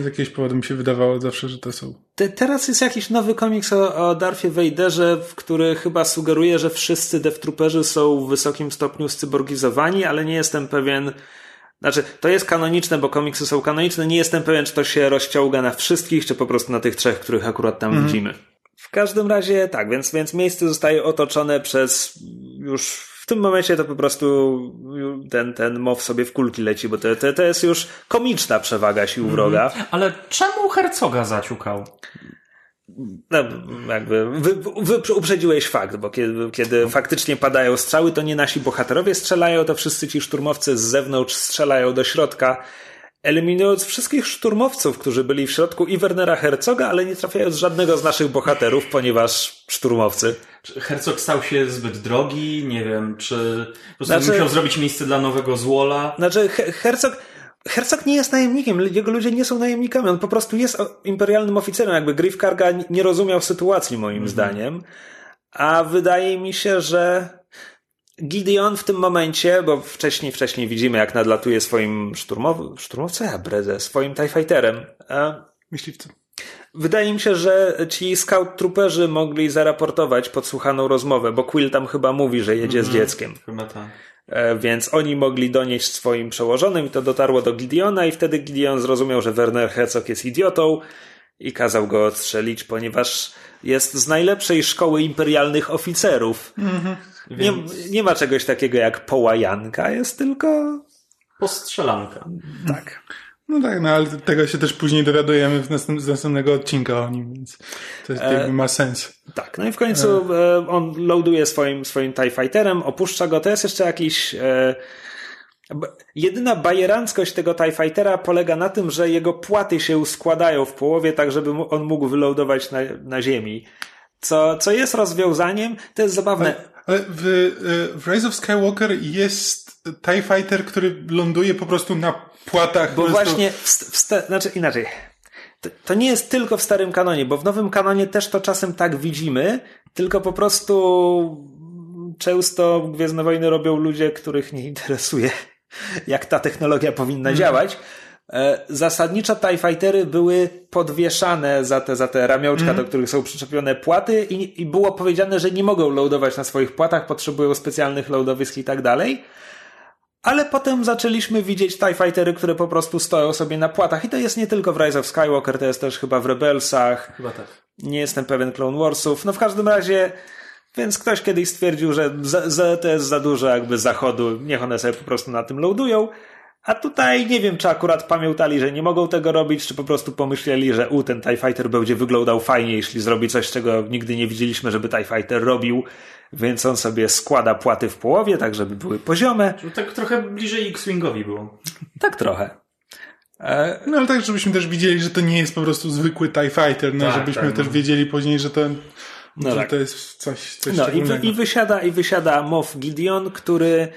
Z jakiegoś powodu mi się wydawało zawsze, że to są... Te, teraz jest jakiś nowy komiks o, o Darthie Vaderze, w który chyba sugeruje, że wszyscy Death Trooperzy są w wysokim stopniu scyborgizowani, ale nie jestem pewien. Znaczy, to jest kanoniczne, bo komiksy są kanoniczne. Nie jestem pewien, czy to się rozciąga na wszystkich, czy po prostu na tych trzech, których akurat tam widzimy. W każdym razie tak, więc, więc miejsce zostaje otoczone przez już w tym momencie to po prostu ten, ten mow sobie w kulki leci, bo to, to, to jest już komiczna przewaga sił wroga. Ale czemu hercoga zaciukał? No, jakby wy, wy uprzedziłeś fakt, bo kiedy, kiedy faktycznie padają strzały, to nie nasi bohaterowie strzelają, to wszyscy ci szturmowcy z zewnątrz strzelają do środka, eliminując wszystkich szturmowców, którzy byli w środku i Wernera Herzoga, ale nie trafiając żadnego z naszych bohaterów, ponieważ szturmowcy. Hercog stał się zbyt drogi? Nie wiem, czy po prostu Znaczy- musiał zrobić miejsce dla nowego złola? Znaczy, He- Herzog, Herzog nie jest najemnikiem, jego ludzie nie są najemnikami, on po prostu jest imperialnym oficerem, jakby Griff Karga nie rozumiał sytuacji moim zdaniem, a wydaje mi się, że Gideon w tym momencie, bo wcześniej, wcześniej widzimy jak nadlatuje swoim szturmow... szturmowcem, ja bredzę, swoim TIE Fighterem, a Myśliwcy. Wydaje mi się, że ci scout trooperzy mogli zaraportować podsłuchaną rozmowę, bo Quill tam chyba mówi, że jedzie z dzieckiem. Chyba tak. E, Więc oni mogli donieść swoim przełożonym i to dotarło do Gideona i wtedy Gideon zrozumiał, że Werner Herzog jest idiotą i kazał go odstrzelić, ponieważ jest z najlepszej szkoły imperialnych oficerów. Nie, nie ma czegoś takiego jak połajanka, jest tylko... Postrzelanka. Tak. No tak, no ale tego się też później dowiadujemy w następ, z następnego odcinka o nim, więc to jest, jakby ma sens. Tak, no i w końcu e, on loaduje swoim, swoim TIE Fighterem, opuszcza go. To jest jeszcze jakiś... E, jedyna bajeranckość tego TIE Fightera polega na tym, że jego płaty się składają w połowie, tak żeby on mógł wylądować na, na ziemi. Co, co jest rozwiązaniem, to jest zabawne. Ale w, y, w Rise of Skywalker jest TIE Fighter, który ląduje po prostu na płatach. Bo właśnie, w, st- w sta- znaczy inaczej. To, to nie jest tylko w starym kanonie, bo w nowym kanonie też to czasem tak widzimy, tylko po prostu często Gwiezdne Wojny robią ludzie, których nie interesuje, jak ta technologia powinna działać. E, Zasadniczo TIE Fightery były podwieszane za te, za te ramionczka, do których są przyczepione płaty i, i było powiedziane, że nie mogą loadować na swoich płatach, potrzebują specjalnych loadowisk i tak dalej. Ale potem zaczęliśmy widzieć TIE Fightery, które po prostu stoją sobie na płatach. I to jest nie tylko w Rise of Skywalker, to jest też chyba w Rebelsach. Chyba tak. Nie jestem pewien Clone Warsów. No w każdym razie, więc ktoś kiedyś stwierdził, że za, za, to jest za dużo jakby zachodu. Niech one sobie po prostu na tym loadują. A tutaj nie wiem, czy akurat pamiętali, że nie mogą tego robić, czy po prostu pomyśleli, że u, ten TIE Fighter będzie wyglądał fajnie, jeśli zrobi coś, czego nigdy nie widzieliśmy, żeby TIE Fighter robił. Więc on sobie składa płaty w połowie, tak żeby były poziome. Tak trochę bliżej X-Wingowi było. Tak trochę. E, No ale tak, żebyśmy też widzieli, że to nie jest po prostu zwykły TIE Fighter, no Tak, żebyśmy tak, też no. wiedzieli później, że to, No że tak. to jest coś, coś No i, wy, i wysiada, i wysiada Moff Gideon, który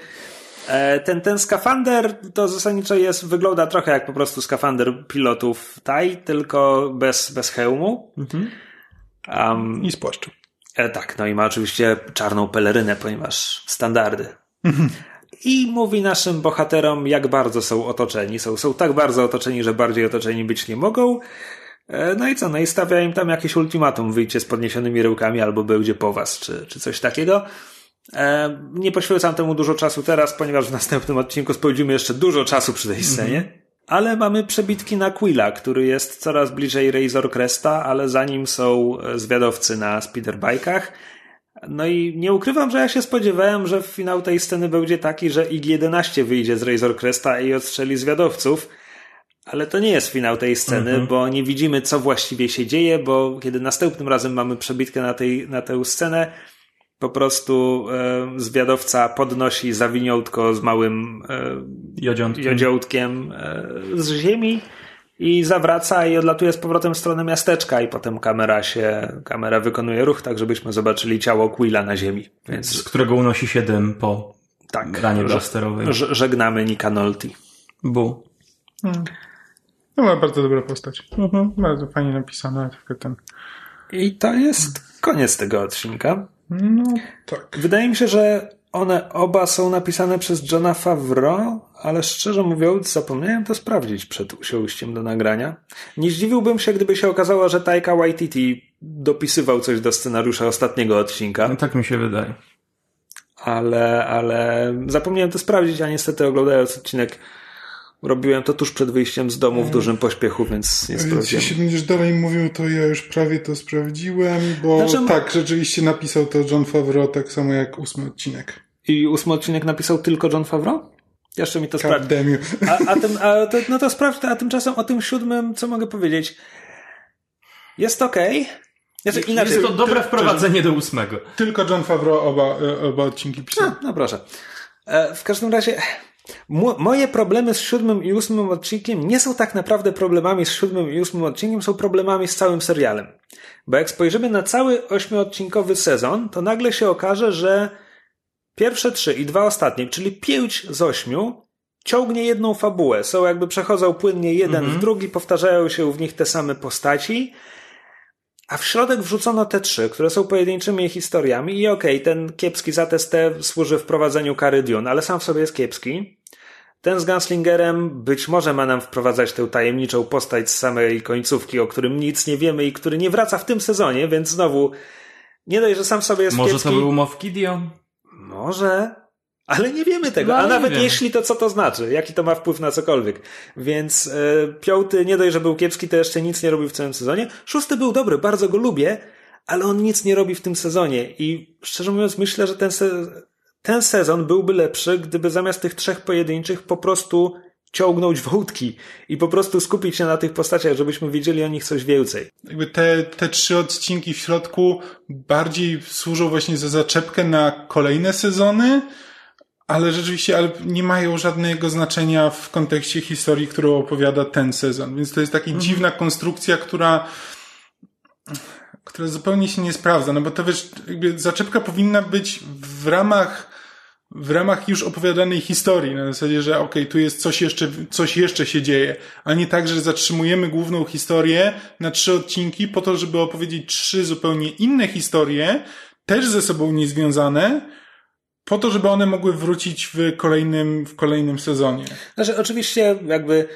e, ten, ten skafander to zasadniczo jest, wygląda trochę jak po prostu skafander pilotów TAI, tylko bez, bez hełmu. Um, I z płaszczu. E, tak, no i ma oczywiście czarną pelerynę, ponieważ standardy. I mówi naszym bohaterom, jak bardzo są otoczeni. Są, są tak bardzo otoczeni, że bardziej otoczeni być nie mogą. E, no i co? No i stawia im tam jakieś ultimatum. Wyjdźcie z podniesionymi ryłkami albo będzie po was, czy, czy coś takiego. E, nie poświęcam temu dużo czasu teraz, ponieważ w następnym odcinku spędzimy jeszcze dużo czasu przy tej scenie. Mhm. Ale mamy przebitki na Quilla, który jest coraz bliżej Razor Cresta, ale za nim są e, zwiadowcy na speederbikach. No i nie ukrywam, że ja się spodziewałem, że finał tej sceny będzie taki, że IG-11 wyjdzie z Razor Cresta i odstrzeli zwiadowców. Ale to nie jest finał tej sceny, mhm. bo nie widzimy, co właściwie się dzieje, bo kiedy następnym razem mamy przebitkę na, tej, na tę scenę, po prostu e, zwiadowca podnosi zawiniątko z małym e, jodziątkiem, jodziątkiem e, z ziemi i zawraca i odlatuje z powrotem w stronę miasteczka i potem kamera się, kamera wykonuje ruch tak, żebyśmy zobaczyli ciało Quilla na ziemi. Więc... Z którego unosi się dym po tak, ranie blasterowej. Żegnamy Nika Nolte. Bu. Hmm. No ma bardzo dobra postać. Mhm. Bardzo fajnie napisana. Ten... I to jest koniec tego odcinka. No, tak. Wydaje mi się, że one oba są napisane przez Johna Favreau, ale szczerze mówiąc zapomniałem to sprawdzić przed usiąściem do nagrania. Nie zdziwiłbym się, gdyby się okazało, że Taika Waititi dopisywał coś do scenariusza ostatniego odcinka. No tak mi się wydaje. Ale, ale zapomniałem to sprawdzić, a niestety oglądając odcinek Robiłem to tuż przed wyjściem z domu w dużym pośpiechu, więc nie sprawdziłem. Jeśli będziesz dalej mówił, to ja już prawie to sprawdziłem, bo znaczy... tak, rzeczywiście napisał to John Favreau tak samo jak ósmy odcinek. I ósmy odcinek napisał tylko John Favreau? Jeszcze mi to sprawdzi. A, a, tym, a to, no to sprawdź, a tymczasem o tym siódmym, co mogę powiedzieć? Jest okej. Okay. Znaczy, inaczej, jest to dobre wprowadzenie do ósmego. Tylko John Favreau oba, e, oba odcinki pisał. No, no proszę. E, w każdym razie moje problemy z siódmym i ósmym odcinkiem nie są tak naprawdę problemami z siódmym i ósmym odcinkiem, są problemami z całym serialem. Bo jak spojrzymy na cały ośmiodcinkowy sezon, to nagle się okaże, że pierwsze trzy i dwa ostatnie, czyli pięć z ośmiu, ciągnie jedną fabułę. Są jakby przechodzą płynnie jeden mhm. w drugi, powtarzają się w nich te same postaci. A w środek wrzucono te trzy, które są pojedynczymi historiami i okej, okay, ten kiepski zatest T służy wprowadzeniu kary Dune, ale sam w sobie jest kiepski. Ten z Gunslingerem być może ma nam wprowadzać tę tajemniczą postać z samej końcówki, o którym nic nie wiemy i który nie wraca w tym sezonie, więc znowu nie dość, że sam sobie jest Może kiepski. to był Moff Gideon? Może, ale nie wiemy tego. No, A nawet jeśli, to co to znaczy? Jaki to ma wpływ na cokolwiek? Więc e, piąty nie dość, że był kiepski, to jeszcze nic nie robił w całym sezonie. Szósty był dobry, bardzo go lubię, ale on nic nie robi w tym sezonie. I szczerze mówiąc, myślę, że ten, se ten sezon byłby lepszy, gdyby zamiast tych trzech pojedynczych po prostu ciągnąć wątki i po prostu skupić się na tych postaciach, żebyśmy wiedzieli o nich coś więcej. Jakby te, te trzy odcinki w środku bardziej służą właśnie za zaczepkę na kolejne sezony, ale rzeczywiście ale nie mają żadnego znaczenia w kontekście historii, którą opowiada ten sezon. Więc to jest taka mhm. dziwna konstrukcja, która która zupełnie się nie sprawdza, no bo to wiesz, jakby zaczepka powinna być w ramach w ramach już opowiadanej historii, na zasadzie, że okej, okay, tu jest coś jeszcze, coś jeszcze się dzieje, a nie tak, że zatrzymujemy główną historię na trzy odcinki po to, żeby opowiedzieć trzy zupełnie inne historie, też ze sobą niezwiązane, po to, żeby one mogły wrócić w kolejnym, w kolejnym sezonie. Znaczy, oczywiście jakby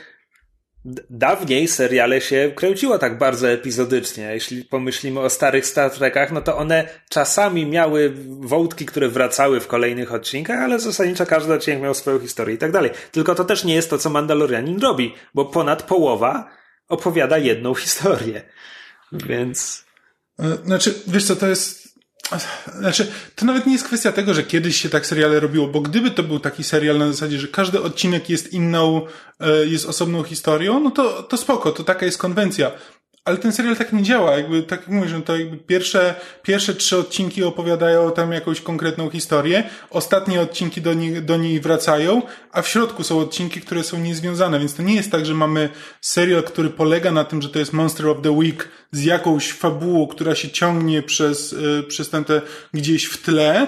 Dawniej seriale się kręciło tak bardzo epizodycznie. Jeśli pomyślimy o starych Star Trekach, no to one czasami miały wątki, które wracały w kolejnych odcinkach, ale zasadniczo każdy odcinek miał swoją historię i tak dalej. Tylko to też nie jest to, co Mandalorianin robi, bo ponad połowa opowiada jedną historię. Więc. E, znaczy, wiesz co, to jest znaczy, to nawet nie jest kwestia tego, że kiedyś się tak seriale robiło, bo gdyby to był taki serial na zasadzie, że każdy odcinek jest inną, e, jest osobną historią, no to, to spoko, to taka jest konwencja ale ten serial tak nie działa, jakby, tak jak mówisz, no to jakby pierwsze, pierwsze trzy odcinki opowiadają tam jakąś konkretną historię, ostatnie odcinki do, niej, do niej wracają, a w środku są odcinki, które są niezwiązane, więc to nie jest tak, że mamy serial, który polega na tym, że to jest Monster of the Week z jakąś fabułą, która się ciągnie przez, yy, przez ten te gdzieś w tle,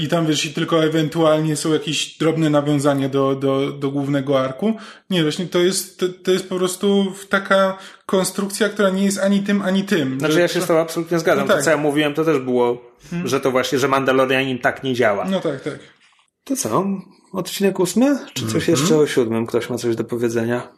i tam wiesz, i tylko ewentualnie są jakieś drobne nawiązania do, do, do głównego arku. Nie, właśnie to jest, to, to jest po prostu taka konstrukcja, która nie jest ani tym, ani tym. Znaczy że- ja się z tobą absolutnie zgadzam. No tak. To co ja mówiłem, to też było, że to właśnie, że Mandalorianin tak nie działa. No tak, tak. To co? Odcinek ósmy? Czy coś jeszcze o siódmym? Ktoś ma coś do powiedzenia?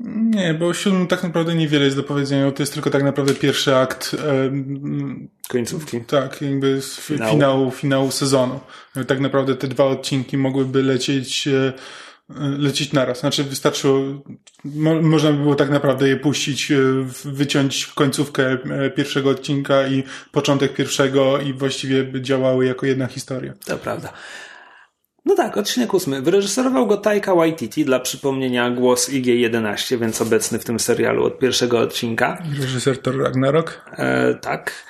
Nie, bo o siódmym tak naprawdę niewiele jest do powiedzenia, to jest tylko tak naprawdę pierwszy akt, em, Końcówki. tak, jakby Finału. finału, finału sezonu. Tak naprawdę te dwa odcinki mogłyby lecieć, e, lecieć naraz. Znaczy wystarczyło, mo, można by było tak naprawdę je puścić, e, wyciąć końcówkę e, pierwszego odcinka i początek pierwszego i właściwie by działały jako jedna historia. To prawda. No tak, odcinek ósmy. Wyreżyserował go Taika Waititi, dla przypomnienia głos IG-11, więc obecny w tym serialu od pierwszego odcinka. Reżyser Thor Ragnarok. E, tak.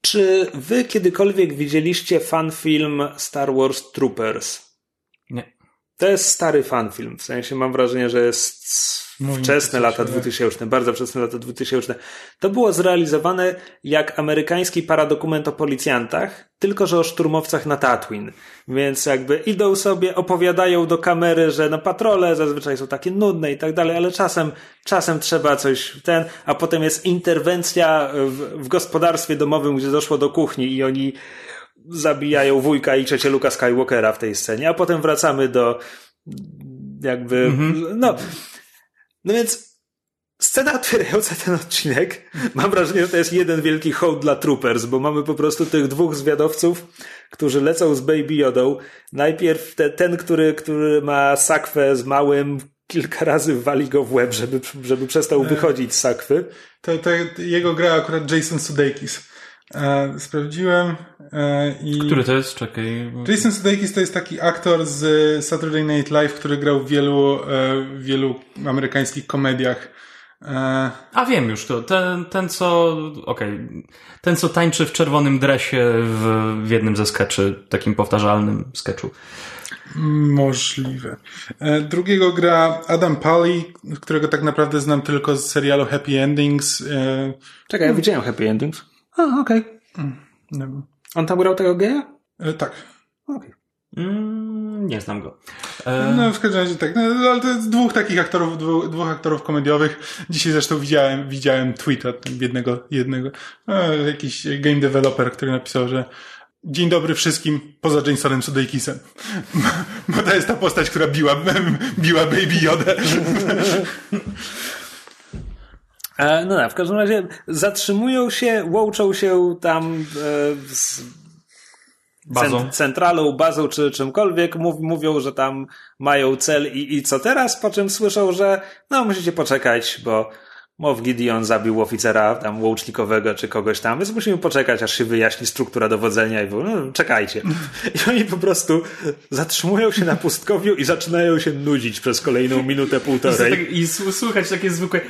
Czy wy kiedykolwiek widzieliście fanfilm Star Wars Troopers? Nie. To jest stary fanfilm, w sensie mam wrażenie, że jest wczesne lata coś, ale- 2000, bardzo wczesne lata 2000. To było zrealizowane jak amerykański paradokument o policjantach, tylko że o szturmowcach na Tatooine. Więc jakby idą sobie, opowiadają do kamery, że no patrole zazwyczaj są takie nudne i tak dalej, ale czasem, czasem trzeba coś ten, a potem jest interwencja w, w gospodarstwie domowym, gdzie doszło do kuchni i oni zabijają wujka i ciocię Luka Skywalkera w tej scenie, a potem wracamy do jakby, no, no więc scena otwierająca ten odcinek, mam wrażenie, że to jest jeden wielki hołd dla Troopers, bo mamy po prostu tych dwóch zwiadowców, którzy lecą z Baby Yodą. Najpierw te, ten, który, który ma sakwę z małym, kilka razy wali go w łeb, żeby, żeby przestał wychodzić z sakwy. To, to jego gra akurat Jason Sudeikis. E, sprawdziłem e, i... Który to jest? Czekaj. Jason Sudeikis to jest taki aktor z Saturday Night Live, który grał w wielu, e, w wielu amerykańskich komediach. E, A wiem już to. Ten, ten co. Okej. Ten, co tańczy w czerwonym dresie w, w jednym ze skeczy, takim powtarzalnym sketchu. możliwe. E, drugiego gra Adam Pally, którego tak naprawdę znam tylko z serialu Happy Endings. E, Czekaj, ja widziałem Happy Endings. A, okej. nie wiem. On tam grał tego geja? E, tak. Okej. Mm, nie znam go. E, No w każdym razie tak, no, ale to jest dwóch takich aktorów, dwóch, dwóch aktorów komediowych. Dzisiaj zresztą widziałem, widziałem tweeta jednego, jednego, e, jakiś game developer, który napisał, że Dzień dobry wszystkim, poza Jasonem Sudeikisem. Bo to jest ta postać, która biła, biła Baby Yoda. E, no tak, w każdym razie zatrzymują się, łączą się tam e, z Bazą. cent- centralą, bazą czy czymkolwiek, mów, mówią, że tam mają cel i, i co teraz, po czym słyszą, że no musicie poczekać, bo Mow Gideon zabił oficera tam łucznikowego czy kogoś tam, więc musimy poczekać, aż się wyjaśni struktura dowodzenia i no czekajcie. I oni po prostu zatrzymują się na pustkowiu i zaczynają się nudzić przez kolejną minutę, półtorej. I, słuchać takie zwykłe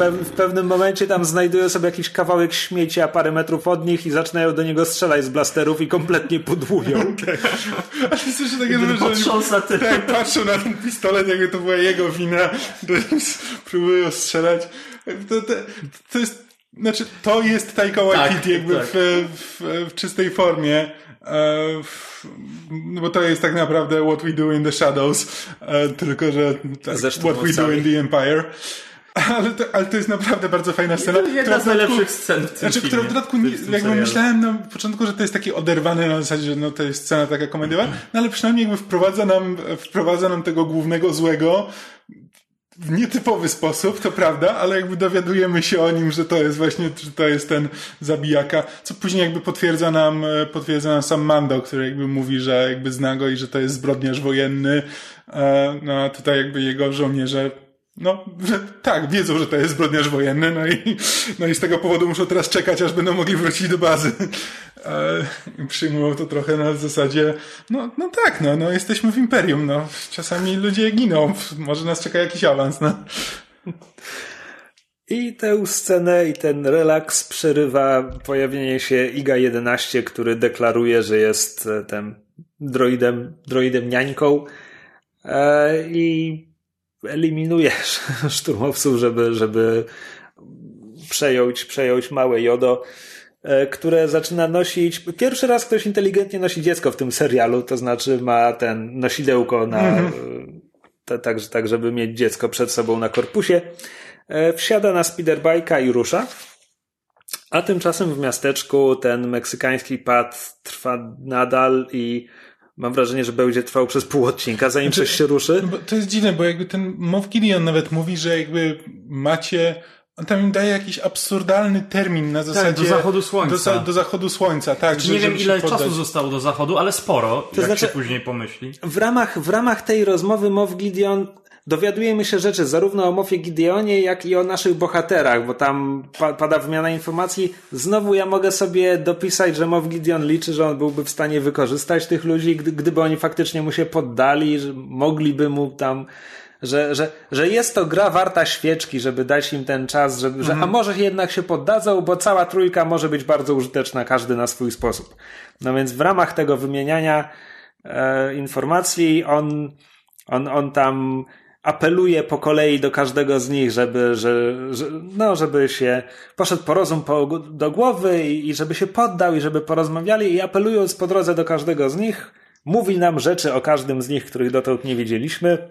w pewnym momencie tam znajdują sobie jakiś kawałek śmieci, a parę metrów od nich i zaczynają do niego strzelać z blasterów i kompletnie pudłują. Aż mi słyszy takie, tak, patrzą na ten pistolet, jakby to była jego wina, że próbują strzelać. To, to, to jest, znaczy, to jest Taika Waititi Tak, jakby tak. W, w, w czystej formie. E, w, no bo to jest tak naprawdę What We Do in the Shadows, e, tylko że tak, What We Do in the Empire. Ale to, ale to jest naprawdę bardzo fajna scena. Jedna która z najlepszych scen w tym znaczy, filmie. w dodatku, nie, jakby serialu. myślałem na początku, że to jest taki oderwany na zasadzie, że no to jest scena taka komediowa, no ale przynajmniej jakby wprowadza nam, wprowadza nam tego głównego złego w nietypowy sposób, to prawda, ale jakby dowiadujemy się o nim, że to jest właśnie, że to jest ten zabijaka, co później jakby potwierdza nam, e, potwierdza nam sam Mando, który jakby mówi, że jakby zna go i że to jest zbrodniarz wojenny, e, no a tutaj jakby jego żołnierze no, że tak, wiedzą, że to jest zbrodniarz wojenny, no i, no i z tego powodu muszą teraz czekać, aż będą mogli wrócić do bazy. E, przyjmują to trochę na zasadzie, no, no tak, no, no jesteśmy w imperium, no, czasami ludzie giną, może nas czeka jakiś awans, no. I tę scenę i ten relaks przerywa pojawienie się IGA-11, który deklaruje, że jest e, tym droidem, droidem niańką e, i eliminuje szturmowców, żeby, żeby przejąć, przejąć małe Jodo. e, które zaczyna nosić. Pierwszy raz ktoś inteligentnie nosi dziecko w tym serialu, to znaczy ma ten nosidełko na. Mm -hmm. Tak, tak, żeby mieć dziecko przed sobą na korpusie. Wsiada na speederbike'a i rusza. A tymczasem w miasteczku ten meksykański pad trwa nadal i mam wrażenie, że będzie trwał przez pół odcinka, zanim znaczy, coś się ruszy. No to jest dziwne, bo jakby ten Mow Gideon nawet mówi, że jakby macie on tam im daje jakiś absurdalny termin na zasadzie... Tak, do zachodu słońca. Do, do zachodu słońca, tak. Znaczy, nie wiem, ile czasu zostało do zachodu, ale sporo, to jak znaczy, się później pomyśli. W ramach, w ramach tej rozmowy Mow Gideon dowiadujemy się rzeczy zarówno o Mofie Gideonie, jak i o naszych bohaterach, bo tam pa pada wymiana informacji. Znowu ja mogę sobie dopisać, że Moff Gideon liczy, że on byłby w stanie wykorzystać tych ludzi, gdy, gdyby oni faktycznie mu się poddali, że mogliby mu tam że, że, że jest to gra warta świeczki, żeby dać im ten czas, żeby, że, a mhm. może jednak się poddadzą, bo cała trójka może być bardzo użyteczna, każdy na swój sposób. No więc w ramach tego wymieniania e, informacji on, on, on tam apeluje po kolei do każdego z nich, żeby, że, że, no, żeby się poszedł po rozum po, do głowy i, i żeby się poddał i żeby porozmawiali i apelując po drodze do każdego z nich, mówi nam rzeczy o każdym z nich, których dotąd nie wiedzieliśmy.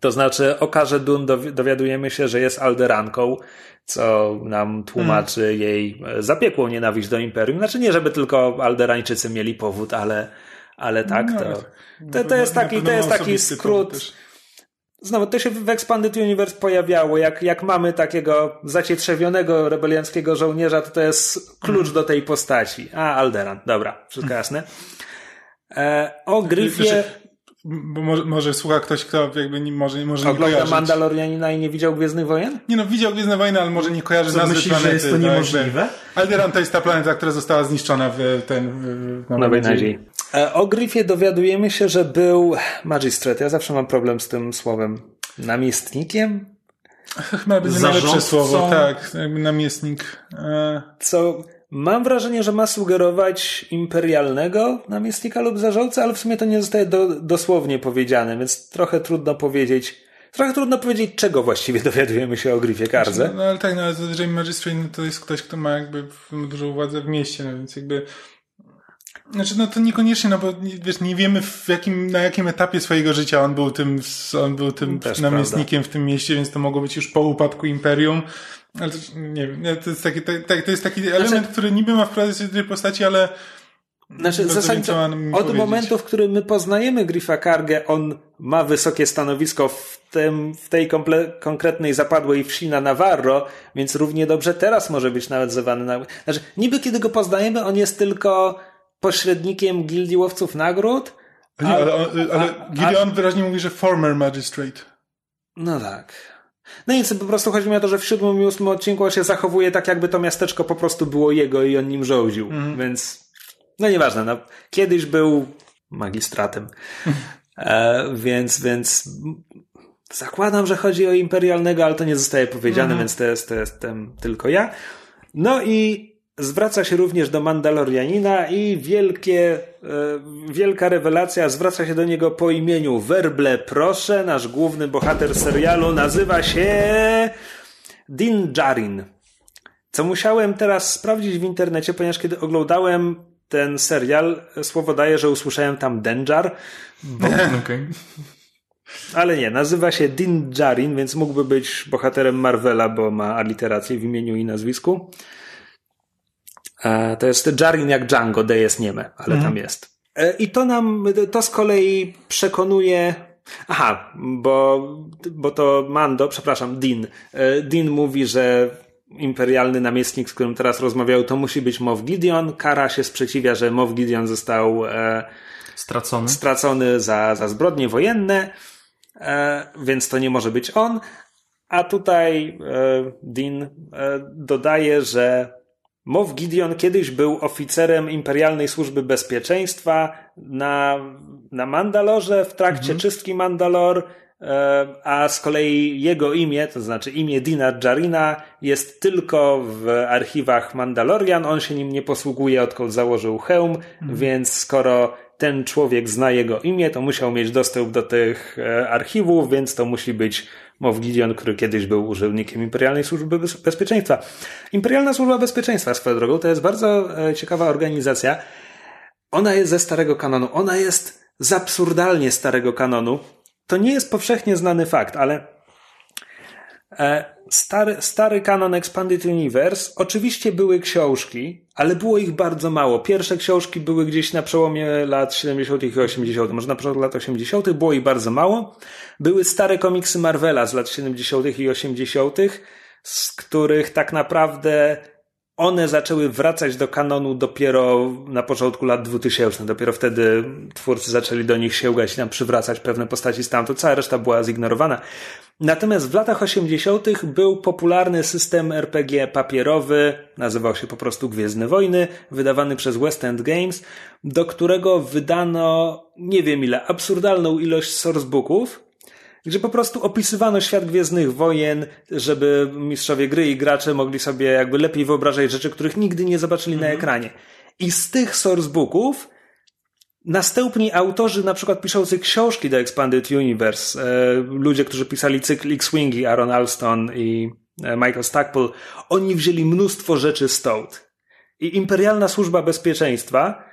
To znaczy o Karze Dun dowiadujemy się, że jest alderanką, co nam tłumaczy hmm. jej zapiekłą nienawiść do Imperium. Znaczy nie, żeby tylko alderańczycy mieli powód, ale, ale tak, no, to, to, to jest taki, to jest taki skrót Znowu, to się w Expanded Universe pojawiało. Jak, jak mamy takiego zacietrzewionego rebelianckiego żołnierza, to to jest klucz do tej postaci. A, Alderan. Dobra, wszystko jasne. E, o Gryfie... Bo może, może słucha ktoś, kto jakby nie, może, może nie Ogląda Mandalorianina i nie widział Gwiezdnych Wojen? Nie no, widział Gwiezdne Wojny, ale może nie kojarzy Co, nazwy myślisz, planety. że jest to niemożliwe? Alderan to jest ta planeta, która została zniszczona w ten... W Nowej Nadziei. E, o Gryfie dowiadujemy się, że był magistrate. Ja zawsze mam problem z tym słowem. Namiestnikiem? Chyba będzie najlepsze słowo, tak. Jakby namiestnik. E... Co mam wrażenie, że ma sugerować imperialnego namiestnika lub zarządcę, ale w sumie to nie zostaje do, dosłownie powiedziane, więc trochę trudno powiedzieć. Trochę trudno powiedzieć, czego właściwie dowiadujemy się o Gryfie Karze. No, no ale tak, no ale zazwyczaj Magistrate no, to jest ktoś, kto ma jakby dużą władzę w mieście, no więc jakby znaczy, no to niekoniecznie, no bo wiesz, nie wiemy w jakim, na jakim etapie swojego życia on był tym, on był tym Też namiestnikiem prawda. w tym mieście, więc to mogło być już po upadku imperium. Ale to, nie wiem, to jest taki, tak, to jest taki znaczy, element, który niby ma wprowadzać do tej postaci, ale znaczy, zasadniczo od powiedzieć. momentu, w którym my poznajemy Griffa Kargę, on ma wysokie stanowisko w, tym, w tej komple- konkretnej zapadłej wsi na Navarro, więc równie dobrze teraz może być nawet zwany na... Znaczy, niby kiedy go poznajemy, on jest tylko pośrednikiem gildii łowców nagród. Nie, ale, ale Gideon wyraźnie mówi, że former magistrate. No tak. No nic, po prostu chodzi mi o to, że w siódmym i ósmym odcinku on się zachowuje tak, jakby to miasteczko po prostu było jego i on nim rządził. Mhm. Więc, no nieważne, no, kiedyś był magistratem. e, więc, więc zakładam, że chodzi o imperialnego, ale to nie zostaje powiedziane, mhm. więc to jest, to jestem tylko ja. No i zwraca się również do Mandalorianina i wielkie, e, wielka rewelacja zwraca się do niego po imieniu Werble Proszę. Nasz główny bohater serialu nazywa się Din Djarin. Co musiałem teraz sprawdzić w internecie, ponieważ kiedy oglądałem ten serial, słowo daje, że usłyszałem tam Denjar. Bo... okay. Ale nie, nazywa się Din Djarin, więc mógłby być bohaterem Marvela, bo ma aliterację w imieniu i nazwisku. E, to jest Jarin jak Django, D jest nieme, ale mhm. tam jest. E, I to nam, to z kolei przekonuje Aha, bo, bo to Mando, przepraszam, Din. E, Din mówi, że imperialny namiestnik, z którym teraz rozmawiał, to musi być Mow Gideon. Kara się sprzeciwia, że Mow Gideon został e, stracony, stracony za, za zbrodnie wojenne, e, więc to nie może być on. A tutaj e, Din dodaje, że Mow Gideon kiedyś był oficerem Imperialnej Służby Bezpieczeństwa na, na Mandalorze w trakcie mhm. czystki Mandalor, e, a z kolei jego imię, to znaczy imię Dina Jarina, jest tylko w archiwach Mandalorian. On się nim nie posługuje, odkąd założył hełm, mhm. więc skoro ten człowiek zna jego imię, to musiał mieć dostęp do tych e, archiwów, więc to musi być Moff Gideon, który kiedyś był urzędnikiem Imperialnej Służby Bezpieczeństwa. Imperialna Służba Bezpieczeństwa, swoją drogą, to jest bardzo e, ciekawa organizacja. Ona jest ze starego kanonu. Ona jest z absurdalnie starego kanonu. To nie jest powszechnie znany fakt, ale stary, stary kanon Expanded Universe, oczywiście były książki, ale było ich bardzo mało. Pierwsze książki były gdzieś na przełomie lat 70. i 80., może na początku lat 80., było ich bardzo mało. Były stare komiksy Marvela z lat 70. i 80., z których tak naprawdę one zaczęły wracać do kanonu dopiero na początku lat 2000. Dopiero wtedy twórcy zaczęli do nich sięgać i nam przywracać pewne postaci stamtąd. Cała reszta była zignorowana. Natomiast w latach 80. był popularny system RPG papierowy, nazywał się po prostu Gwiezdne Wojny, wydawany przez West End Games, do którego wydano nie wiem ile, absurdalną ilość sourcebooków, gdzie po prostu opisywano świat Gwiezdnych Wojen, żeby mistrzowie gry i gracze mogli sobie jakby lepiej wyobrażać rzeczy, których nigdy nie zobaczyli mhm. na ekranie. I z tych sourcebooków następni autorzy, na przykład piszący książki do Expanded Universe, e, ludzie, którzy pisali cykl X-Wingi, Aaron Alston i e, Michael Stackpole, oni wzięli mnóstwo rzeczy stąd. I Imperialna Służba Bezpieczeństwa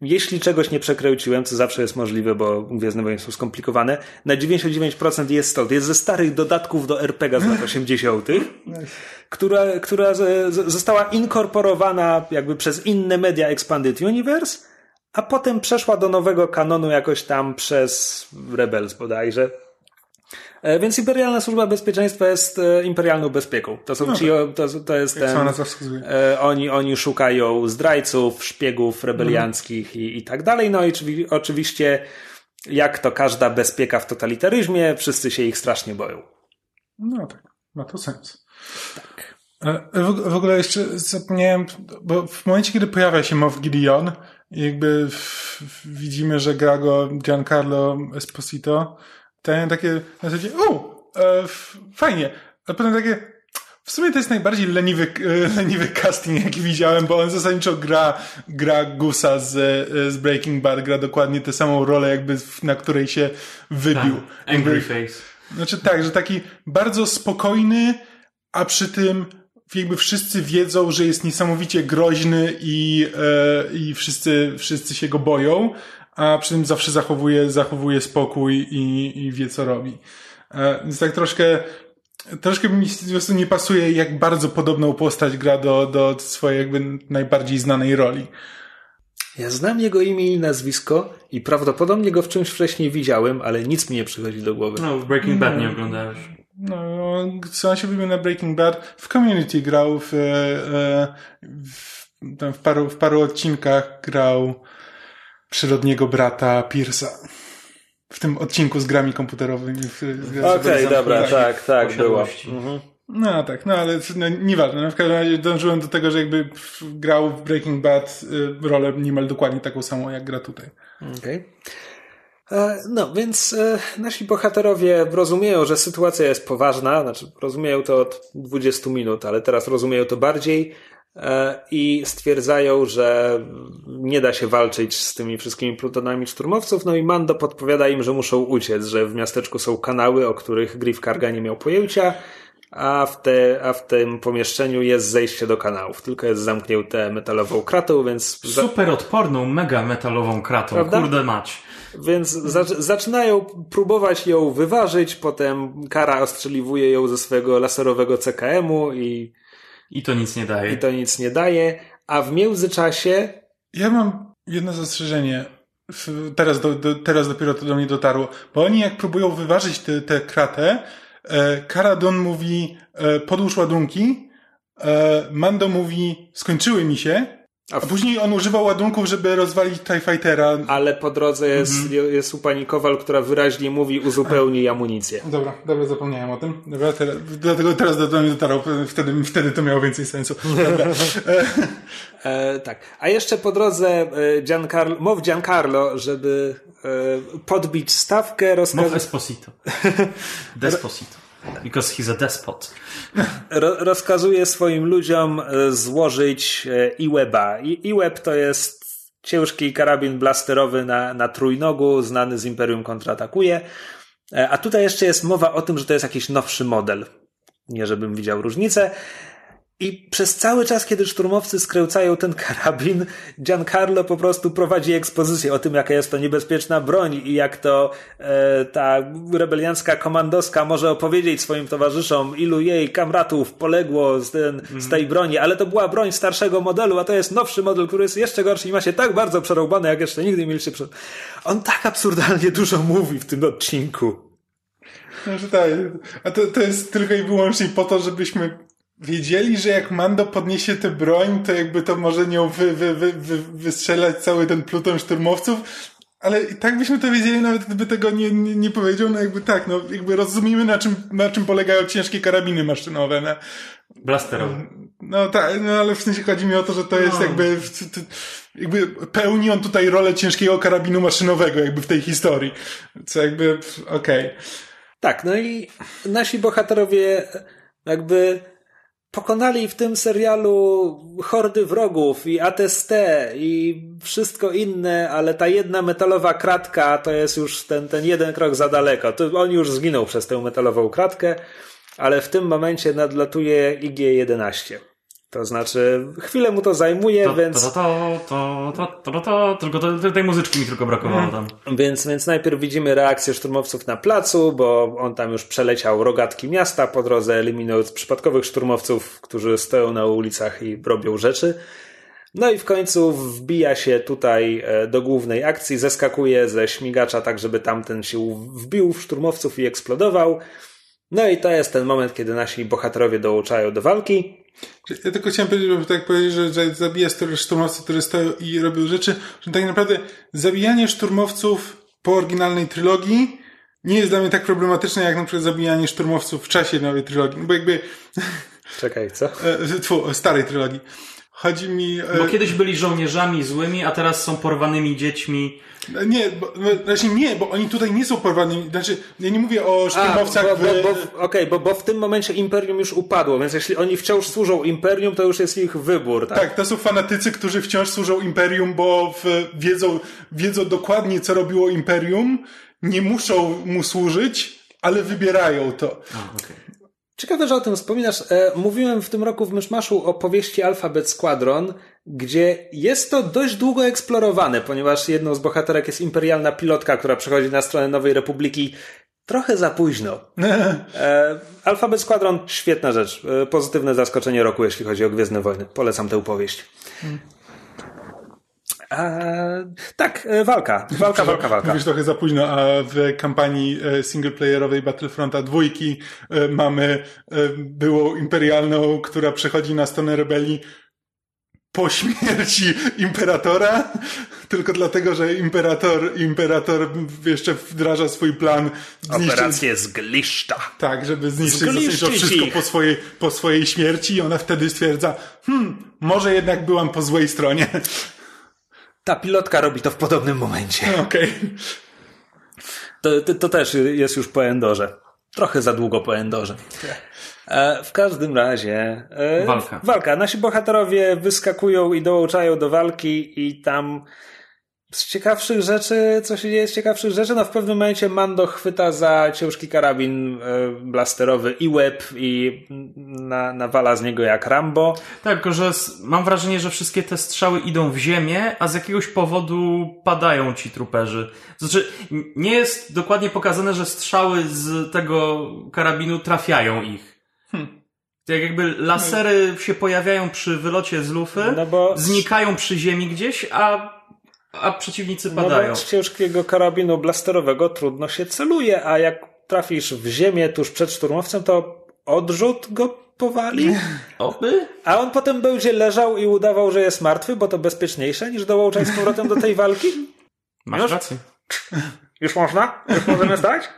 jeśli czegoś nie przekręciłem, co zawsze jest możliwe, bo Gwiezdne Wojny są skomplikowane, na 99% jest stąd. Jest ze starych dodatków do RPG z lat 80., która, która została inkorporowana jakby przez inne media Expanded Universe, a potem przeszła do nowego kanonu jakoś tam przez Rebels bodajże. E, więc Imperialna Służba Bezpieczeństwa jest e, imperialną bezpieką. To są no ci, tak. to, to jest ten, e, oni, oni szukają zdrajców, szpiegów rebelianckich i, i tak dalej. No i oczywiście, jak to każda bezpieka w totalitaryzmie, wszyscy się ich strasznie boją. No tak, ma to sens. Tak. W, w ogóle jeszcze zapomniałem, bo w momencie, kiedy pojawia się Moff Gideon, jakby w, widzimy, że gra go Giancarlo Esposito, to takie na zasadzie, o, e, fajnie. A potem takie, w sumie to jest najbardziej leniwy, e, leniwy casting, jaki widziałem, bo on zasadniczo gra, gra Gusa z, e, z Breaking Bad, gra dokładnie tę samą rolę, jakby na której się wybił. Tak, angry face. Znaczy tak, że taki bardzo spokojny, a przy tym jakby wszyscy wiedzą, że jest niesamowicie groźny i, e, i wszyscy, wszyscy się go boją, a przy tym zawsze zachowuje, zachowuje spokój i, i wie, co robi. E, więc tak troszkę, troszkę mi po prostu nie pasuje, jak bardzo podobną postać gra do, do swojej jakby najbardziej znanej roli. Ja znam jego imię i nazwisko i prawdopodobnie go w czymś wcześniej widziałem, ale nic mi nie przychodzi do głowy. No, w Breaking Bad nie oglądałeś. No, co on się wybił na Breaking Bad? W Community grał w, e, w, tam w, paru, w paru odcinkach grał przyrodniego brata Pierce'a. W tym odcinku z grami komputerowymi. Okej, okay, dobra, tak, tak, było. Mhm. No tak, no ale no, nieważne. No, w każdym razie dążyłem do tego, że jakby grał w Breaking Bad y, rolę niemal dokładnie taką samą, jak gra tutaj. Okej. Okay. E, no, więc e, nasi bohaterowie rozumieją, że sytuacja jest poważna, znaczy rozumieją to od 20 minut, ale teraz rozumieją to bardziej. E, i stwierdzają, że nie da się walczyć z tymi wszystkimi plutonami szturmowców, no i Mando podpowiada im, że muszą uciec, że w miasteczku są kanały, o których Griff Karga nie miał pojęcia, a w, te, a w tym pomieszczeniu jest zejście do kanałów. Tylko jest zamknięte metalową kratą, więc... Super odporną, mega metalową kratą, Prawda? kurde mać. Więc za, zaczynają próbować ją wyważyć, potem Kara ostrzeliwuje ją ze swojego laserowego CKM-u i i to nic nie daje. I to nic nie daje, a w międzyczasie... Ja mam jedno zastrzeżenie. Teraz, do, do, teraz dopiero to do mnie dotarło. Bo oni jak próbują wyważyć tę kratę, e, Karadon mówi e, podłóż ładunki, e, Mando mówi skończyły mi się, a, później on używał ładunków, żeby rozwalić TIE Fightera. Ale po drodze jest, mhm. jest u pani Kowal, która wyraźnie mówi uzupełnij amunicję. Dobra, dobra, zapomniałem o tym. Dobra, teraz, dlatego teraz do mnie dotarło. Wtedy, wtedy to miało więcej sensu. e, tak. A jeszcze po drodze e, Giancarlo, mow Giancarlo, żeby e, podbić stawkę. Rozkaz... Mow Esposito. Desposito. Because he's a despot. Ro rozkazuje swoim ludziom e, złożyć e-weba. I-web to jest ciężki karabin blasterowy na, na trójnogu, znany z Imperium kontratakuje. E, a tutaj jeszcze jest mowa o tym, że to jest jakiś nowszy model. Nie żebym widział różnicę. I przez cały czas, kiedy szturmowcy skręcają ten karabin, Giancarlo po prostu prowadzi ekspozycję o tym, jaka jest to niebezpieczna broń i jak to e, ta rebeliancka komandoska może opowiedzieć swoim towarzyszom, ilu jej kamratów poległo z, ten, mm. z tej broni, ale to była broń starszego modelu, a to jest nowszy model, który jest jeszcze gorszy i ma się tak bardzo przerąbany, jak jeszcze nigdy mieliście przed... On tak absurdalnie dużo mówi w tym odcinku. No, że tak. A to, to jest tylko i wyłącznie po to, żebyśmy wiedzieli, że jak Mando podniesie tę broń, to jakby to może nią wy, wy, wy, wy, wystrzelać cały ten pluton szturmowców, ale i tak byśmy to wiedzieli, nawet gdyby tego nie, nie, nie powiedział, no jakby tak, no jakby rozumiemy na czym, na czym polegają ciężkie karabiny maszynowe, no. Blasterowe. No tak, no ale w sensie chodzi mi o to, że to jest no. jakby, to, jakby pełni on tutaj rolę ciężkiego karabinu maszynowego jakby w tej historii. Co jakby, okej. Okay. Tak, no i nasi bohaterowie jakby pokonali w tym serialu hordy wrogów i ATST i wszystko inne, ale ta jedna metalowa kratka to jest już ten, ten jeden krok za daleko. To on już zginął przez tę metalową kratkę, ale w tym momencie nadlatuje IG-11. To znaczy, chwilę mu to zajmuje, to, więc. To, to, to, to, to, to, to, tylko to, tej muzyczki mi tylko brakowało tam. Więc, więc najpierw widzimy reakcję szturmowców na placu, bo on tam już przeleciał rogatki miasta, po drodze eliminując przypadkowych szturmowców, którzy stoją na ulicach i robią rzeczy. No i w końcu wbija się tutaj e, do głównej akcji, zeskakuje ze śmigacza tak, żeby tamten się wbił w szturmowców i eksplodował. No i to jest ten moment, kiedy nasi bohaterowie dołączają do walki. Ja tylko chciałem powiedzieć, tak powiedzieć, że, że zabija szturmowców, którzy stoją i robią rzeczy, że tak naprawdę zabijanie szturmowców po oryginalnej trylogii nie jest dla mnie tak problematyczne, jak na przykład zabijanie szturmowców w czasie nowej trylogii. Bo jakby... Czekaj, co? E, tfu, starej trylogii. Chodzi mi... Bo e, kiedyś byli żołnierzami złymi, a teraz są porwanymi dziećmi nie, bo, znaczy nie, bo oni tutaj nie są porwani. Znaczy, ja nie mówię o szturmowcach. bo, bo, bo, Okej, okay, bo, bo w tym momencie Imperium już upadło, więc jeśli oni wciąż służą Imperium, to już jest ich wybór. Tak, tak to są fanatycy, którzy wciąż służą Imperium, bo w, wiedzą, wiedzą dokładnie, co robiło Imperium, nie muszą mu służyć, ale wybierają to. A, okay. Ciekawe, że o tym wspominasz. E, mówiłem w tym roku w Myszmaszu o powieści Alphabet Squadron, gdzie jest to dość długo eksplorowane, ponieważ jedną z bohaterek jest imperialna pilotka, która przechodzi na stronę Nowej Republiki trochę za późno. E, Alphabet Squadron, świetna rzecz. E, pozytywne zaskoczenie roku, jeśli chodzi o Gwiezdne Wojny. Polecam tę opowieść. E, tak, e, walka. Walka, walka, walka. Mówisz trochę za późno, a w kampanii e, singleplayerowej Battlefronta dwójki mamy byłą imperialną, która przechodzi na stronę rebelii po śmierci imperatora, tylko dlatego, że imperator, imperator jeszcze wdraża swój plan. Zniszczyć, Operację zgliszcza. Tak, żeby zniszczyć to wszystko po swojej, po swojej śmierci i ona wtedy stwierdza, hmm, może jednak byłam po złej stronie. Ta pilotka robi to w podobnym momencie. Okej. Okay. To, to, też jest już po Endorze. Trochę za długo po Endorze. E, w każdym razie. E, walka. Walka. Nasi bohaterowie wyskakują i dołączają do walki, i tam z ciekawszych rzeczy, co się dzieje z ciekawszych rzeczy? No w pewnym momencie Mando chwyta za ciężki karabin e, blasterowy i łeb i na, nawala z niego jak Rambo. Tak, tylko że mam wrażenie, że wszystkie te strzały idą w ziemię, a z jakiegoś powodu padają ci truperzy. Znaczy, nie jest dokładnie pokazane, że strzały z tego karabinu trafiają ich. Hmm. Jak jakby lasery się pojawiają przy wylocie z lufy, no bo... znikają przy ziemi gdzieś, a a przeciwnicy padają. No z ciężkiego karabinu blasterowego trudno się celuje, a jak trafisz w ziemię tuż przed szturmowcem, to odrzut go powali. Oby? A on potem będzie leżał i udawał, że jest martwy, bo to bezpieczniejsze niż dołączać z powrotem do tej walki. Masz Już? rację. Już można? Już możemy stać?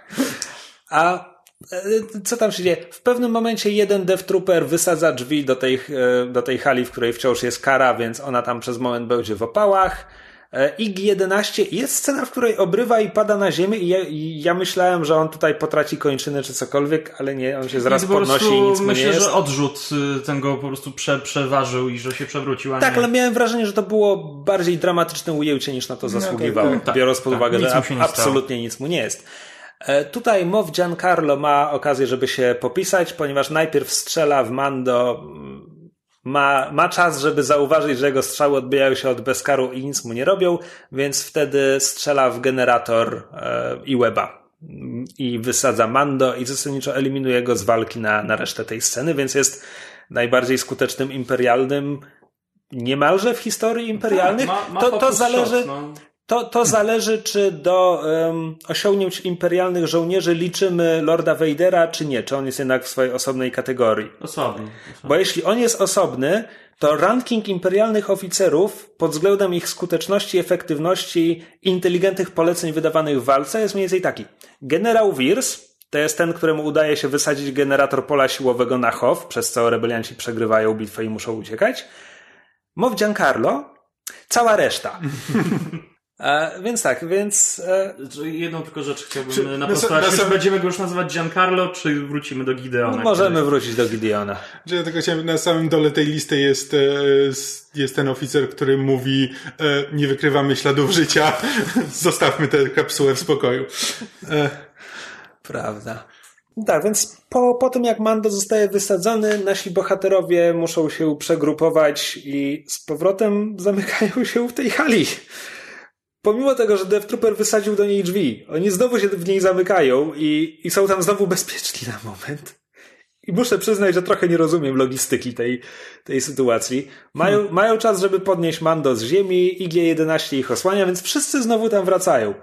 A e, co tam się dzieje? W pewnym momencie jeden Death Trooper wysadza drzwi do tej, e, do tej hali, w której wciąż jest kara, więc ona tam przez moment będzie w opałach. E, IG-11 jest scena, w której obrywa i pada na ziemię i ja, i ja, myślałem, że on tutaj potraci kończyny czy cokolwiek, ale nie, on się zaraz podnosi i nic mu myślę, nie jest. że odrzut y, ten go po prostu prze, przeważył i że się przewrócił. tak, nie... ale miałem wrażenie, że to było bardziej dramatyczne ujęcie niż na to zasługiwało, no, tak, biorąc pod tak, uwagę, że absolutnie nic mu nie jest. E, tutaj Mow Giancarlo ma okazję, żeby się popisać, ponieważ najpierw strzela w Mando ma, ma czas, żeby zauważyć, że jego strzały odbijają się od bezkaru i nic mu nie robią, więc wtedy strzela w generator e, i weba i wysadza Mando i zasadniczo eliminuje go z walki na, na resztę tej sceny, więc jest najbardziej skutecznym imperialnym niemalże w historii imperialnych. Tak, ma, ma to, to zależy. Shot, no. To, to zależy, czy do um, osiągnięć imperialnych żołnierzy liczymy Lorda Vadera, czy nie. Czy on jest jednak w swojej osobnej kategorii. Osobny. osobny. Bo jeśli on jest osobny, to ranking imperialnych oficerów pod względem ich skuteczności, efektywności, inteligentnych poleceń wydawanych w walce jest mniej więcej taki. Generał Wirs to jest ten, któremu udaje się wysadzić generator pola siłowego na Hof, przez co rebelianci przegrywają bitwę i muszą uciekać. Mow Giancarlo, cała reszta. E, więc tak, więc... E... Jedną tylko rzecz chciałbym czy, naprostować. Czy sam... będziemy go już nazywać Giancarlo, czy wrócimy do Gideona? No, możemy wrócić do Gideona. Czy ja tylko chciałem, na samym dole tej listy jest, e, jest ten oficer, który mówi e, nie wykrywamy śladów życia, zostawmy tę kapsułę w spokoju. E. Prawda. Tak, więc po, po tym jak Mando zostaje wysadzony, nasi bohaterowie muszą się przegrupować i z powrotem zamykają się w tej hali pomimo tego, że Death Trooper wysadził do niej drzwi, oni znowu się w niej zamykają i, i są tam znowu bezpieczni na moment. I muszę przyznać, że trochę nie rozumiem logistyki tej, tej sytuacji. Mają, hmm. mają czas, żeby podnieść Mando z ziemi, IG-11 ich osłania, więc wszyscy znowu tam wracają.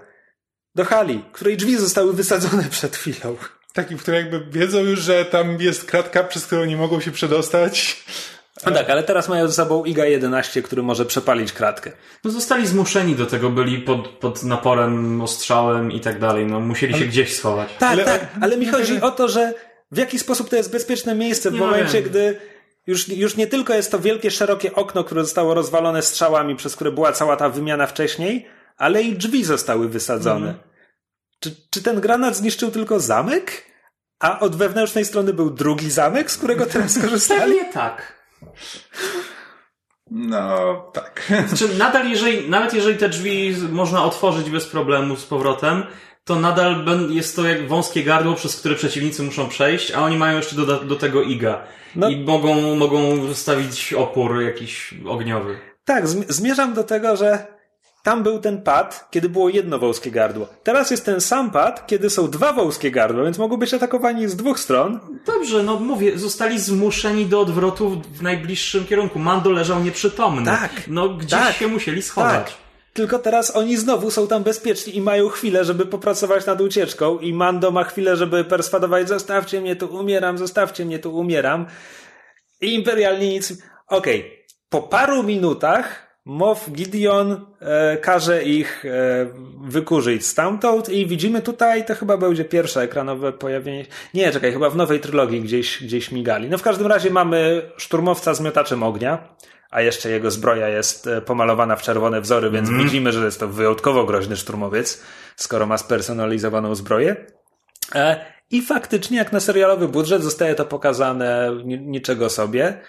Do hali, której drzwi zostały wysadzone przed chwilą. Taki, w której jakby wiedzą już, że tam jest kratka, przez którą nie mogą się przedostać. No tak, ale teraz mają ze sobą IGA-11, który może przepalić kratkę. No zostali zmuszeni do tego, byli pod, pod naporem, ostrzałem i tak dalej. No musieli ale... się gdzieś schować. Tak, ale, tak, ale mi chodzi o to, że w jaki sposób to jest bezpieczne miejsce w nie momencie, wiem. gdy już, już nie tylko jest to wielkie, szerokie okno, które zostało rozwalone strzałami, przez które była cała ta wymiana wcześniej, ale i drzwi zostały wysadzone. Mhm. Czy, czy ten granat zniszczył tylko zamek? A od wewnętrznej strony był drugi zamek, z którego teraz skorzystali? Pewnie tak. No, tak. Znaczy, nadal jeżeli, nawet jeżeli te drzwi można otworzyć bez problemu z powrotem, to nadal jest to jak wąskie gardło, przez które przeciwnicy muszą przejść, a oni mają jeszcze do, do tego iga. No. I mogą, mogą stawić opór jakiś ogniowy. Tak, zmierzam do tego, że tam był ten pad, kiedy było jedno wąskie gardło. Teraz jest ten sam pad, kiedy są dwa wąskie gardła, więc mogą być atakowani z dwóch stron. Dobrze, no mówię, zostali zmuszeni do odwrotu w najbliższym kierunku. Mando leżał nieprzytomny. Tak. No gdzieś tak, się musieli schować. Tak. Tylko teraz oni znowu są tam bezpieczni i mają chwilę, żeby popracować nad ucieczką i Mando ma chwilę, żeby perswadować zostawcie mnie tu, umieram, zostawcie mnie tu, umieram. I imperialni nic... Okej, okay. po paru minutach Moff Gideon e, każe ich e, wykurzyć stamtąd i widzimy tutaj, to chyba będzie pierwsze ekranowe pojawienie. Nie, czekaj, chyba w nowej trylogii gdzieś, gdzieś migali. No w każdym razie mamy szturmowca z miotaczem ognia, a jeszcze jego zbroja jest e, pomalowana w czerwone wzory, więc mm. widzimy, że jest to wyjątkowo groźny szturmowiec, skoro ma spersonalizowaną zbroję. E, I faktycznie, jak na serialowy budżet, zostaje to pokazane niczego sobie.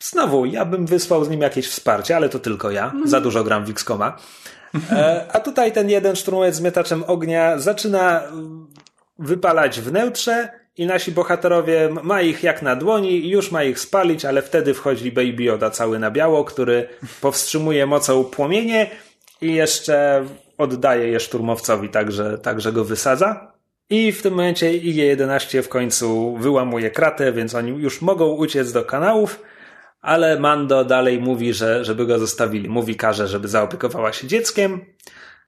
Znowu, ja bym wysłał z nim jakieś wsparcie, ale to tylko ja. Mhm. Za dużo gram w X-Koma. E, a tutaj ten jeden szturmowiec z mietaczem ognia zaczyna wypalać w neutrze i nasi bohaterowie ma ich jak na dłoni i już ma ich spalić, ale wtedy wchodzi Baby Yoda cały na biało, który powstrzymuje mocą płomienie i jeszcze oddaje je szturmowcowi, także, także go wysadza. I w tym momencie IG-11 w końcu wyłamuje kratę, więc oni już mogą uciec do kanałów ale Mando dalej mówi, że żeby go zostawili. Mówi każe, żeby zaopiekowała się dzieckiem.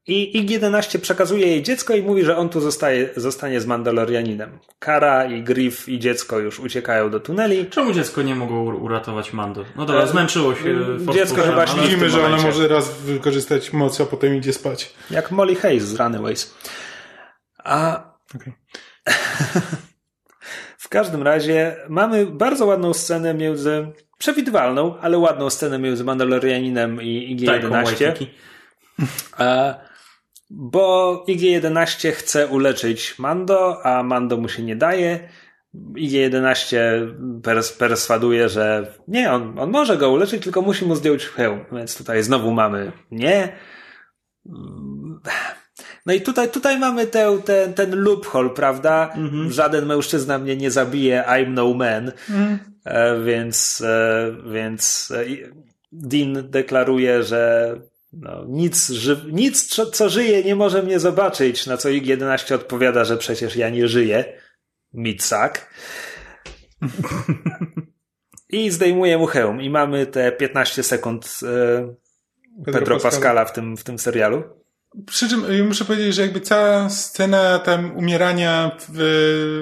I IG-11 przekazuje jej dziecko i mówi, że on tu zostaje, zostanie z Mandalorianinem. Kara i Griff i dziecko już uciekają do tuneli. Czemu dziecko nie mogło uratować Mando? No dobra, e, zmęczyło się. Dziecko chyba śni Widzimy, że ona może raz wykorzystać moc, a potem idzie spać. Jak Molly Hayes z Runaways. A... Okay. W każdym razie mamy bardzo ładną scenę między, przewidywalną, ale ładną scenę między Mandalorianinem i IG-11. E, bo IG-11 chce uleczyć Mando, a Mando mu się nie daje. IG-11 pers perswaduje, że nie, on, on może go uleczyć, tylko musi mu zdjąć hełm. Więc tutaj znowu mamy nie. No i tutaj, tutaj mamy te, te, ten loophole, prawda? Mhm. Żaden mężczyzna mnie nie zabije, I'm no man. Mhm. E, więc, e, więc e, Dean deklaruje, że no, nic, ży nic co, co żyje, nie może mnie zobaczyć. Na co IG-11 odpowiada, że przecież ja nie żyję. Mitsak. I zdejmuje mu hełm. I mamy te 15 sekund e, Pedro, Pedro Pascala w tym, w tym serialu. Przy czym y, muszę powiedzieć, że jakby cała scena tam umierania w,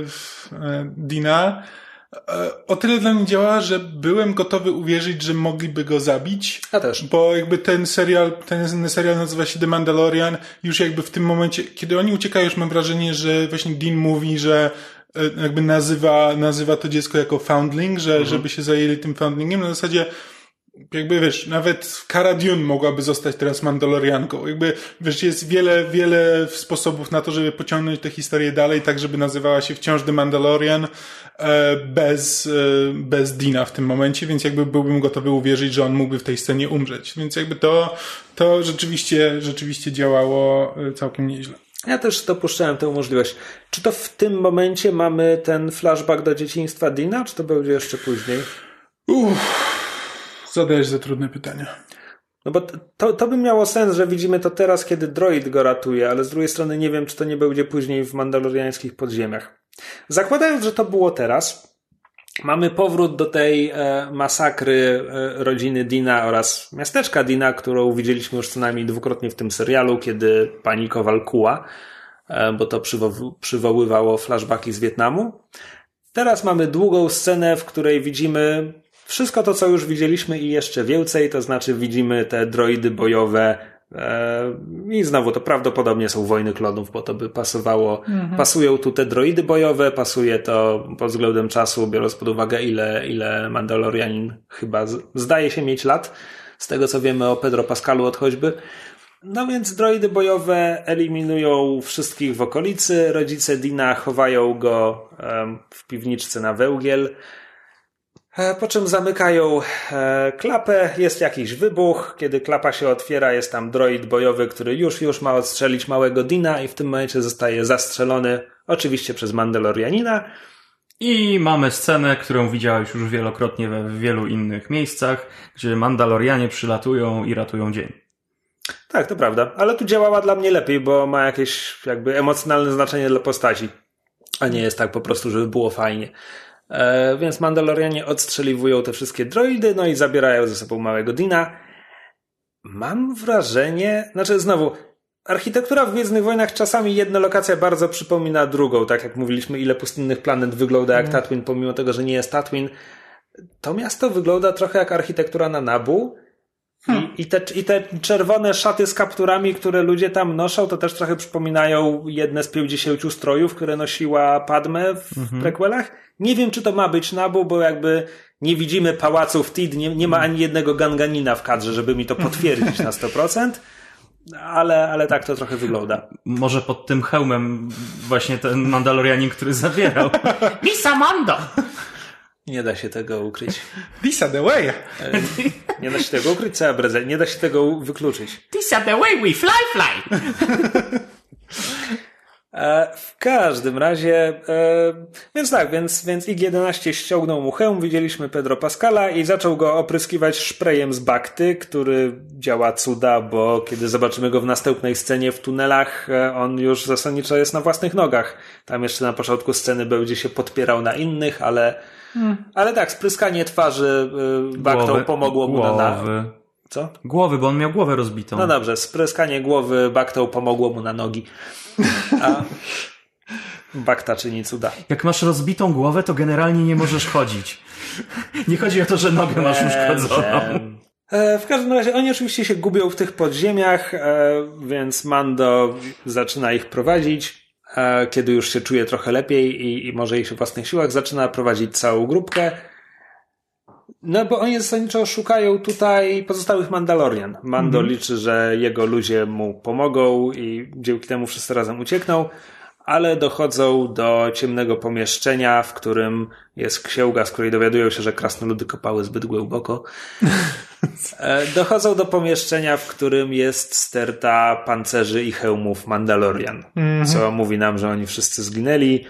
w e, Dina e, o tyle dla mnie działa, że byłem gotowy uwierzyć, że mogliby go zabić. A też. Bo jakby ten serial, ten serial nazywa się The Mandalorian. Już jakby w tym momencie, kiedy oni uciekają, już mam wrażenie, że właśnie Dean mówi, że e, jakby nazywa, nazywa to dziecko jako foundling, że, mhm. żeby się zajęli tym foundlingiem. Na zasadzie, jakby wiesz, nawet Cara Dune mogłaby zostać teraz Mandalorianką. Jakby, wiesz, jest wiele, wiele sposobów na to, żeby pociągnąć tę historię dalej, tak żeby nazywała się wciąż The Mandalorian e, bez, e, bez Dina w tym momencie, więc jakby byłbym gotowy uwierzyć, że on mógłby w tej scenie umrzeć. Więc jakby to, to rzeczywiście, rzeczywiście działało e, całkiem nieźle. Ja też dopuszczałem tę możliwość. Czy to w tym momencie mamy ten flashback do dzieciństwa Dina, czy to będzie jeszcze później? Uff. Zadajesz za trudne pytania. No bo to, to by miało sens, że widzimy to teraz, kiedy droid go ratuje, ale z drugiej strony nie wiem, czy to nie będzie później w mandaloriańskich podziemiach. Zakładając, że to było teraz, mamy powrót do tej e, masakry e, rodziny Dina oraz miasteczka Dina, którą widzieliśmy już co najmniej dwukrotnie w tym serialu, kiedy pani Kowal kuła, e, bo to przywo przywoływało flashbacki z Wietnamu. Teraz mamy długą scenę, w której widzimy wszystko to, co już widzieliśmy i jeszcze więcej, to znaczy widzimy te droidy bojowe e, i znowu to prawdopodobnie są wojny klonów, bo to by pasowało. Mhm. Pasują tu te droidy bojowe, pasuje to pod względem czasu, biorąc pod uwagę, ile, ile Mandalorianin chyba zdaje się mieć lat, z tego co wiemy o Pedro Pascalu od choćby. No więc droidy bojowe eliminują wszystkich w okolicy. Rodzice Dina chowają go um, w piwniczce na wełgiel. E, po czym zamykają e, klapę, jest jakiś wybuch. Kiedy klapa się otwiera, jest tam droid bojowy, który już, już ma odstrzelić małego Dina i w tym momencie zostaje zastrzelony, oczywiście przez Mandalorianina. I mamy scenę, którą widziałeś już wielokrotnie we wielu innych miejscach, gdzie Mandalorianie przylatują i ratują dzień. Tak, to prawda, ale tu działała dla mnie lepiej, bo ma jakieś jakby emocjonalne znaczenie dla postaci, a nie jest tak po prostu, żeby było fajnie. E, więc Mandalorianie odstrzeliwują te wszystkie droidy, no i zabierają ze sobą małego Dina. Mam wrażenie, znaczy znowu, architektura w Gwiezdnych Wojnach czasami jedna lokacja bardzo przypomina drugą, tak jak mówiliśmy, ile pustynnych planet wygląda jak mm. Tatooine, pomimo tego, że nie jest Tatooine. To miasto wygląda trochę jak architektura na Nabu, Hmm. I, I, te, I te czerwone szaty z kapturami, które ludzie tam noszą, to też trochę przypominają jedne z 50 strojów, które nosiła Padme w mhm. prequelach. Nie wiem, czy to ma być Nabu, bo jakby nie widzimy pałaców Tid, nie, nie ma ani jednego ganganina w kadrze, żeby mi to potwierdzić na 100%. Ale, ale tak to trochę wygląda. Może pod tym hełmem właśnie ten Mandalorianin, który zabierał. Misa Mando! Nie da się tego ukryć. Lisa the way. E, nie da się tego ukryć, cała breze. Nie da się tego wykluczyć. Lisa the way we fly fly. E, w każdym razie, e, więc tak, więc, więc IG-11 ściągnął mu hełm, widzieliśmy Pedro Pascala i zaczął go opryskiwać szprejem z bakty, który działa cuda, bo kiedy zobaczymy go w następnej scenie w tunelach, on już zasadniczo jest na własnych nogach. Tam jeszcze na początku sceny będzie się podpierał na innych, ale Hmm. Ale tak, spryskanie twarzy y, baktą pomogło mu głowy. na... Co? Głowy, bo on miał głowę rozbitą. No dobrze, spryskanie głowy baktą pomogło mu na nogi. A bakta czyni cuda. Jak masz rozbitą głowę, to generalnie nie możesz chodzić. Nie chodzi o to, że nogę masz uszkodzoną. E, w każdym razie oni oczywiście się gubią w tych podziemiach, e, więc Mando zaczyna ich prowadzić. Kiedy już się czuje trochę lepiej i, i może się w własnych siłach, zaczyna prowadzić całą grupkę. No bo oni zasadniczo szukają tutaj pozostałych Mandalorian. Mando mhm. liczy, że jego ludzie mu pomogą i dzięki temu wszyscy razem uciekną ale dochodzą do ciemnego pomieszczenia, w którym jest księga, z której dowiadują się, że krasnoludy kopały zbyt głęboko. E, dochodzą do pomieszczenia, w którym jest sterta pancerzy i hełmów Mandalorian, mm -hmm. co mówi nam, że oni wszyscy zginęli.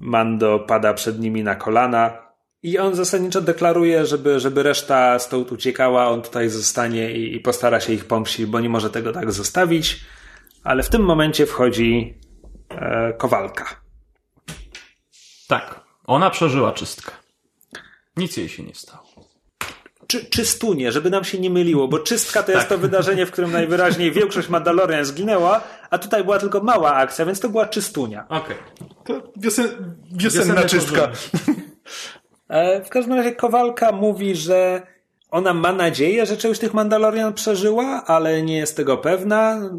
Mando pada przed nimi na kolana. I on zasadniczo deklaruje, żeby, żeby reszta stąd uciekała, on tutaj zostanie i, i postara się ich pomścić, bo nie może tego tak zostawić. Ale w tym momencie wchodzi e, Kowalka. Tak, ona przeżyła czystkę. Nic jej się nie stało. Czy, czystunie, żeby nam się nie myliło, bo czystka to jest tak. to wydarzenie, w którym najwyraźniej większość Mandalorian zginęła, a tutaj była tylko mała akcja, więc to była czystunia. Okej. Okay. To wiosen, wiosenna czystka. E, w każdym razie Kowalka mówi, że ona ma nadzieję, że część tych Mandalorian przeżyła, ale nie jest tego pewna.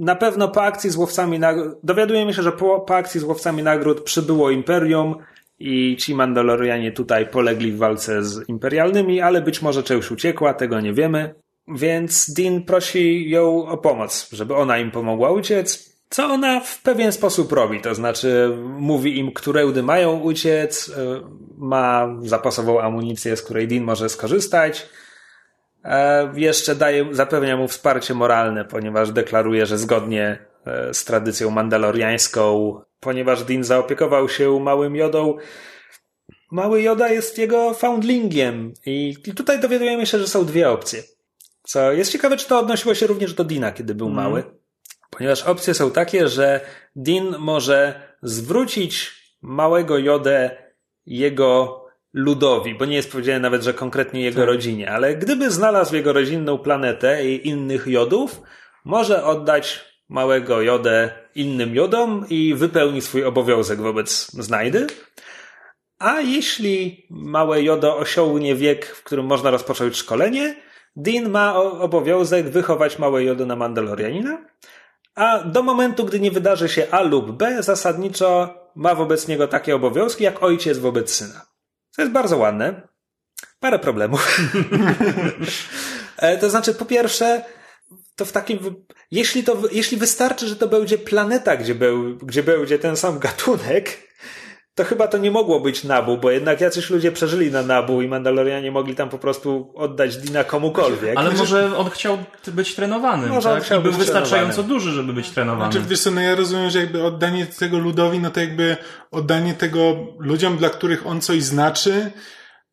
Na pewno po akcji z łowcami nagród, dowiadujemy się, że po, po akcji z łowcami nagród przybyło Imperium i ci Mandalorianie tutaj polegli w walce z imperialnymi, ale być może część uciekła, tego nie wiemy. Więc Dean prosi ją o pomoc, żeby ona im pomogła uciec co ona w pewien sposób robi, to znaczy mówi im, którędy mają uciec, e, ma zapasową amunicję, z której Dean może skorzystać. E, jeszcze daje, zapewnia mu wsparcie moralne, ponieważ deklaruje, że zgodnie e, z tradycją mandaloriańską, ponieważ Dean zaopiekował się małym Jodą, mały Joda jest jego foundlingiem i tutaj dowiadujemy się, że są dwie opcje. Co jest ciekawe, czy to odnosiło się również do Dina, kiedy był mm. mały ponieważ opcje są takie, że Dean może zwrócić małego Jodę jego ludowi, bo nie jest powiedziane nawet, że konkretnie jego tak. rodzinie, ale gdyby znalazł jego rodzinną planetę i innych jodów, może oddać małego Jodę innym jodom i wypełni swój obowiązek wobec znajdy. A jeśli małe Jodo osiągnie wiek, w którym można rozpocząć szkolenie, Dean ma obowiązek wychować małe Jodo na Mandalorianina, a do momentu, gdy nie wydarzy się A lub B, zasadniczo ma wobec niego takie obowiązki, jak ojciec wobec syna. To jest bardzo ładne. Parę problemów. E, to znaczy, po pierwsze, to w takim, jeśli to, jeśli wystarczy, że to będzie planeta, gdzie, był, gdzie będzie ten sam gatunek, to chyba to nie mogło być Nabu, bo jednak jacyś ludzie przeżyli na Nabu i Mandalorianie mogli tam po prostu oddać Dina komukolwiek. Ale może on chciał być trenowany, może tak? on chciał I był wystarczająco trenowany. duży, żeby być trenowany. Znaczy, wiesz co, no ja rozumiem, że jakby oddanie tego ludowi, no to jakby oddanie tego ludziom, dla których on coś znaczy,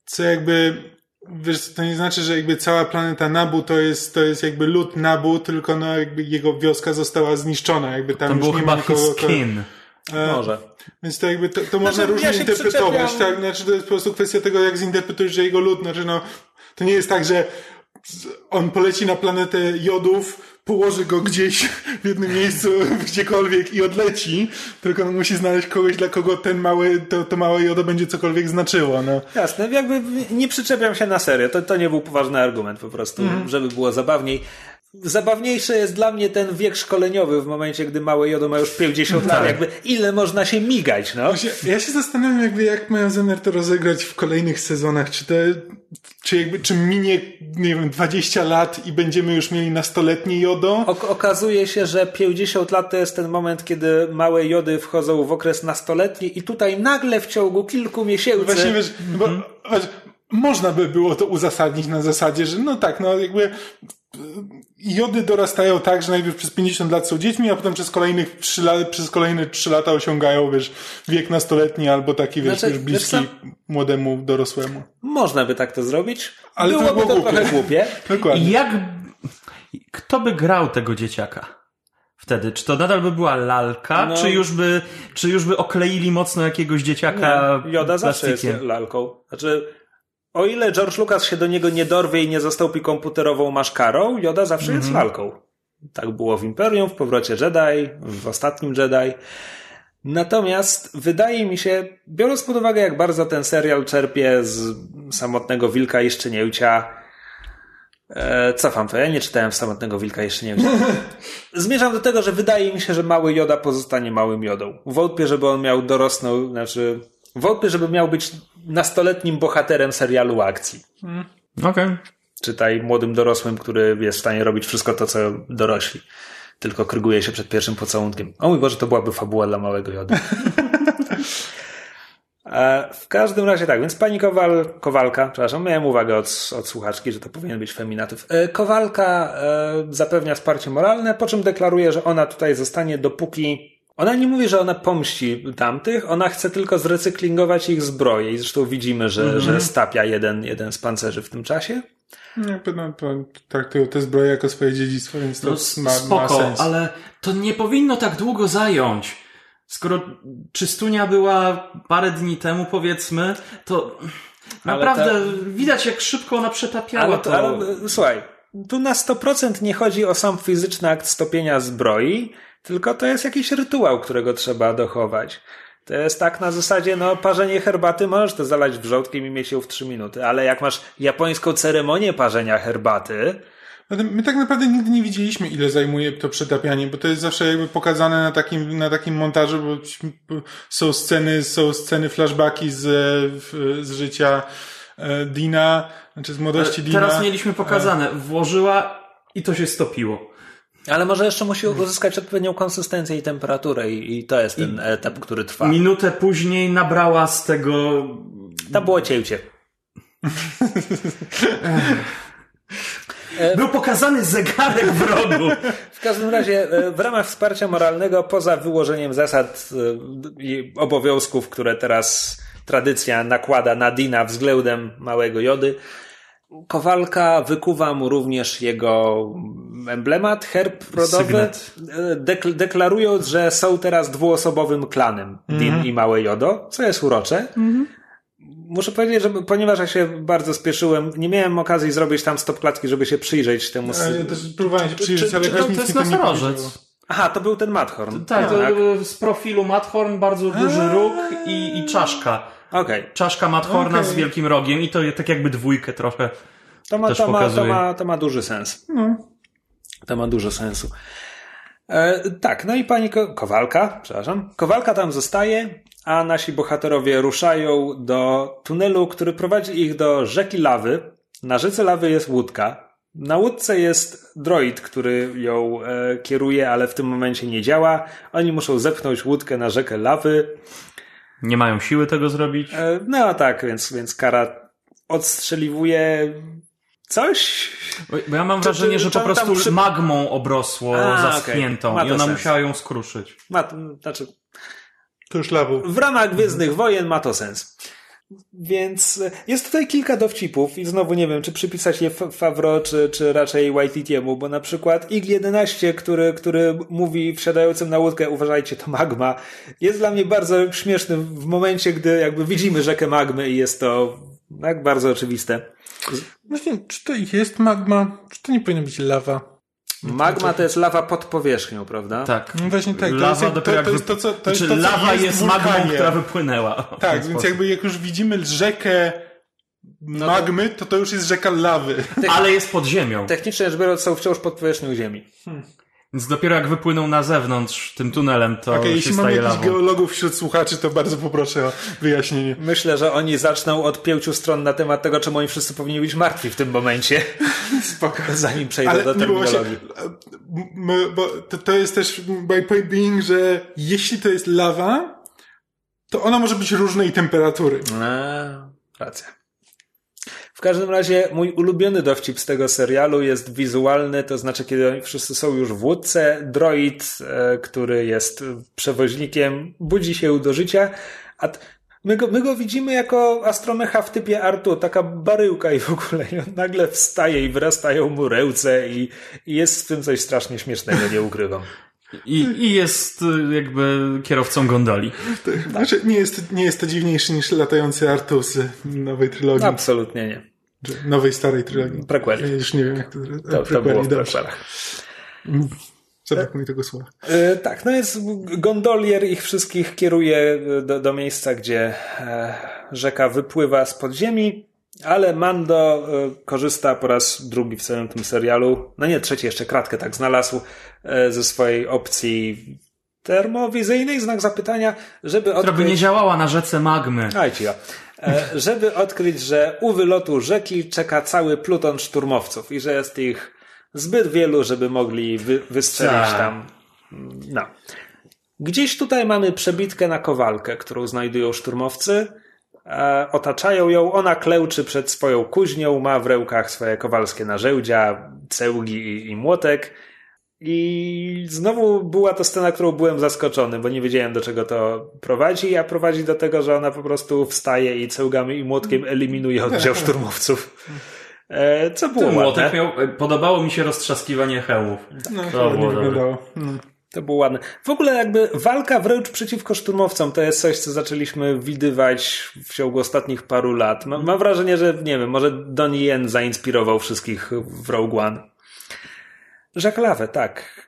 co jakby Wiesz, to nie znaczy, że jakby cała planeta Nabu to jest, to jest jakby lud Nabu, tylko no jakby jego wioska została zniszczona, jakby tam, tam już nie ma nikogo... Skin. E, Może. Więc to jakby to, to znaczy, można różnie ja interpretować, tak? Znaczy to jest po prostu kwestia tego, jak zinterpretujesz, że jego lud, znaczy no, to nie jest tak, że on poleci na planetę jodów, położy go gdzieś w jednym miejscu, gdziekolwiek i odleci, tylko on musi znaleźć kogoś, dla kogo ten mały, to, to małe jodo będzie cokolwiek znaczyło. No. Jasne, jakby nie przyczepiam się na serio, to, to nie był poważny argument po prostu, mm. żeby było zabawniej. Zabawniejszy jest dla mnie ten wiek szkoleniowy w momencie, gdy małe Jodo ma już 50 lat. Tak. Jakby ile można się migać, no? Ja się zastanawiam, jakby jak mają zamiar to rozegrać w kolejnych sezonach. Czy to, czy jakby, czy minie, nie wiem, 20 lat i będziemy już mieli nastoletnie Jodo? O, okazuje się, że 50 lat to jest ten moment, kiedy małe Jody wchodzą w okres nastoletni i tutaj nagle w ciągu kilku miesięcy... Właśnie wiesz, bo, mm -hmm. można by było to uzasadnić na zasadzie, że no tak, no jakby jody dorastają tak, że najpierw przez 50 lat są dziećmi, a potem przez kolejnych 3 lata, przez kolejne 3 lata osiągają, wiesz, wiek nastoletni albo taki, wiesz, znaczy, wiesz bliski wiesz młodemu dorosłemu. Można by tak to zrobić. Ale Byłoby to, było to głupie. trochę głupie. Dokładnie. I jak, kto by grał tego dzieciaka? Wtedy, czy to nadal by była lalka, no. czy, już by, czy już by okleili mocno jakiegoś dzieciaka nie, Joda plastikiem? zawsze jest lalką. Znaczy, o ile George Lucas się do niego nie dorwie i nie zastąpi komputerową maszkarą, Yoda zawsze mm -hmm. jest mhm. lalką. Tak było w Imperium, w powrocie Jedi, w ostatnim Jedi. Natomiast wydaje mi się, biorąc pod uwagę, jak bardzo ten serial czerpie z samotnego wilka i szczenięcia, E, cofam to, ja nie czytałem Samotnego Wilka, jeszcze nie wiem. Zmierzam do tego, że wydaje mi się, że mały Joda pozostanie małym Jodą. Wątpię, żeby on miał dorosnął, znaczy wątpię, żeby miał być nastoletnim bohaterem serialu akcji. Okej. Okay. Czytaj młodym dorosłym, który jest w stanie robić wszystko to, co dorośli. Tylko kryguje się przed pierwszym pocałunkiem. O mój Boże, to byłaby fabuła dla małego Jody. E, w każdym razie tak, więc pani Kowal, Kowalka, przepraszam, miałem uwagę od, od słuchaczki, że to powinien być feminatyw. E, Kowalka e, zapewnia wsparcie moralne, po czym deklaruje, że ona tutaj zostanie dopóki ona nie mówi, że ona pomści tamtych, ona chce tylko zrecyklingować ich zbroje i zresztą widzimy, że, mm -hmm. że stapia jeden, jeden z pancerzy w tym czasie. Jakby no, traktują te zbroje jako swoje dziedzictwo, więc to no, ma, spoko, ma sens. ale to nie powinno tak długo zająć. Skoro czystunia była parę dni temu, powiedzmy, to naprawdę ta... widać, jak szybko ona przetapiała ale to. to. Ale, słuchaj, tu na 100% nie chodzi o sam fizyczny akt stopienia zbroi, tylko to jest jakiś rytuał, którego trzeba dochować. To jest tak na zasadzie, no, parzenie herbaty możesz to zalać wrzątkiem i mieć ją w 3 minuty, ale jak masz japońską ceremonię parzenia herbaty, My tak naprawdę nigdy nie widzieliśmy, ile zajmuje to przetapianie, bo to jest zawsze jakby pokazane na takim, na takim montażu, bo są sceny, są sceny flashbacki z, z życia e, Dina, znaczy z młodości Dina. Teraz mieliśmy pokazane, włożyła i to się stopiło. Ale może jeszcze musi uzyskać odpowiednią konsystencję i temperaturę i, i to jest ten I etap, który trwa. Minutę później nabrała z tego... Tam było cięcie. Był pokazany zegarek w rogu. W każdym razie, e, w ramach wsparcia moralnego, poza wyłożeniem zasad e, i obowiązków, które teraz tradycja nakłada na Dina względem małego Jody, Kowalka wykuwa mu również jego emblemat, herb rodowy, e, dek deklarując, że są teraz dwuosobowym klanem Din mm -hmm. i Małe Jodo, co jest urocze. Mm -hmm. Muszę powiedzieć, że ponieważ ja się bardzo spieszyłem, nie miałem okazji zrobić tam stop klatki, żeby się przyjrzeć temu. Ja też próbowałem się przyjrzeć, czy, ale czy, to, to jest nosorożec. Aha, to był ten Madhorn. Tak, to tak. z profilu Madhorn bardzo duży róg i, i czaszka. Okay. Czaszka Madhorna okay. z wielkim rogiem i to tak jakby dwójkę trochę to ma, też to, ma, to, ma, to ma duży sens. No. To ma dużo sensu. E, tak, no i pani Ko Kowalka, przepraszam, Kowalka tam zostaje, a nasi bohaterowie ruszają do tunelu, który prowadzi ich do rzeki lawy. Na rzece lawy jest łódka. Na łódce jest droid, który ją e, kieruje, ale w tym momencie nie działa. Oni muszą zepchnąć łódkę na rzekę lawy. Nie mają siły tego zrobić. E, no tak, więc, więc kara odstrzeliwuje coś. Bo ja mam wrażenie, że po prostu przy... magmą obrosło A, zaschniętą okay. i ona sens. musiała ją skruszyć. Ma, znaczy, to już lawu. W ramach Gwiezdnych Wojen ma to sens. Więc jest tutaj kilka dowcipów i znowu nie wiem, czy przypisać je Favro, czy, czy raczej Waititiemu, bo na przykład IG-11, który, który mówi wsiadającym na łódkę, uważajcie, to magma, jest dla mnie bardzo śmieszny w momencie, gdy jakby widzimy rzekę magmy i jest to tak bardzo oczywiste. Właśnie, czy to jest magma? Czy to nie powinno być lawa? Magma to jest lawa pod powierzchnią, prawda? Tak. No właśnie tak. Lawa to jest, to, to jest to, co, to znaczy, jest to, lawa jest, jest magmą, która wypłynęła. Tak, więc sposób. jakby jak już widzimy rzekę no magmy, to to już jest rzeka lawy. Ale jest pod ziemią. Technicznie rzecz biorąc są wciąż pod powierzchnią ziemi. Hmm. Więc dopiero jak wypłyną na zewnątrz tym tunelem, to okay, się jeśli staje mamy jakichś geologów wśród słuchaczy, to bardzo poproszę o wyjaśnienie. Myślę, że oni zaczną od pięciu stron na temat tego, czemu oni wszyscy powinni być martwi w tym momencie. Spoko. Zanim przejdę Ale do terminologii. Właśnie, bo to, to jest też by point being, że jeśli to jest lawa, to ona może być różnej temperatury. A, racja każdym razie mój ulubiony dowcip z tego serialu jest wizualny, to znaczy kiedy wszyscy są już w łódce, droid, e, który jest przewoźnikiem, budzi się do życia, a my go, my go widzimy jako astromecha w typie Artu, taka baryłka i w ogóle i on nagle wstaje i wyrastają mu ręce i, i jest w tym coś strasznie śmiesznego, nie ukrywam. I, I jest y, jakby kierowcą gondoli. Tak. Znaczy, nie jest, nie jest to dziwniejszy niż latający Artu z nowej trylogii. Absolutnie nie. Nowej, starej trylogii. Prequeli. Ja już nie wiem, jak to... To, to było w prequelach. Zabrakło tego słowa. E, tak, no jest gondolier ich wszystkich kieruje do, do miejsca, gdzie e, rzeka wypływa z podziemi Ale Mando korzysta po raz drugi w całym tym serialu. No nie, trzeci jeszcze kratkę tak znalazł ze swojej opcji termowizyjnej, znak zapytania, żeby Która by nie działała na rzece magmy. Aj, ci ja. E, żeby odkryć, że u wylotu rzeki czeka cały pluton szturmowców i że jest ich zbyt wielu, żeby mogli wy, wystrzelić Tak. tam. No. Gdzieś tutaj mamy przebitkę na kowalkę, którą znajdują szturmowcy. E, otaczają ją, ona klęczy przed swoją kuźnią, ma w rękach swoje kowalskie narzędzia, cełgi i, i młotek. I znowu była to scena, którą byłem zaskoczony, bo nie wiedziałem do czego to prowadzi, a prowadzi do tego, że ona po prostu wstaje i cełgami i młotkiem eliminuje oddział szturmowców. E, Co było Ten młotek miał, podobało mi się roztrzaskiwanie hełmów. No, To było wyglądało. No. To było ładne. W ogóle jakby walka wręcz przeciwko szturmowcom to jest coś, co zaczęliśmy widywać w ciągu ostatnich paru lat. Mam, mam wrażenie, że nie wiem, może Donnie Yen zainspirował wszystkich w Rogue One. Żaklawe, tak.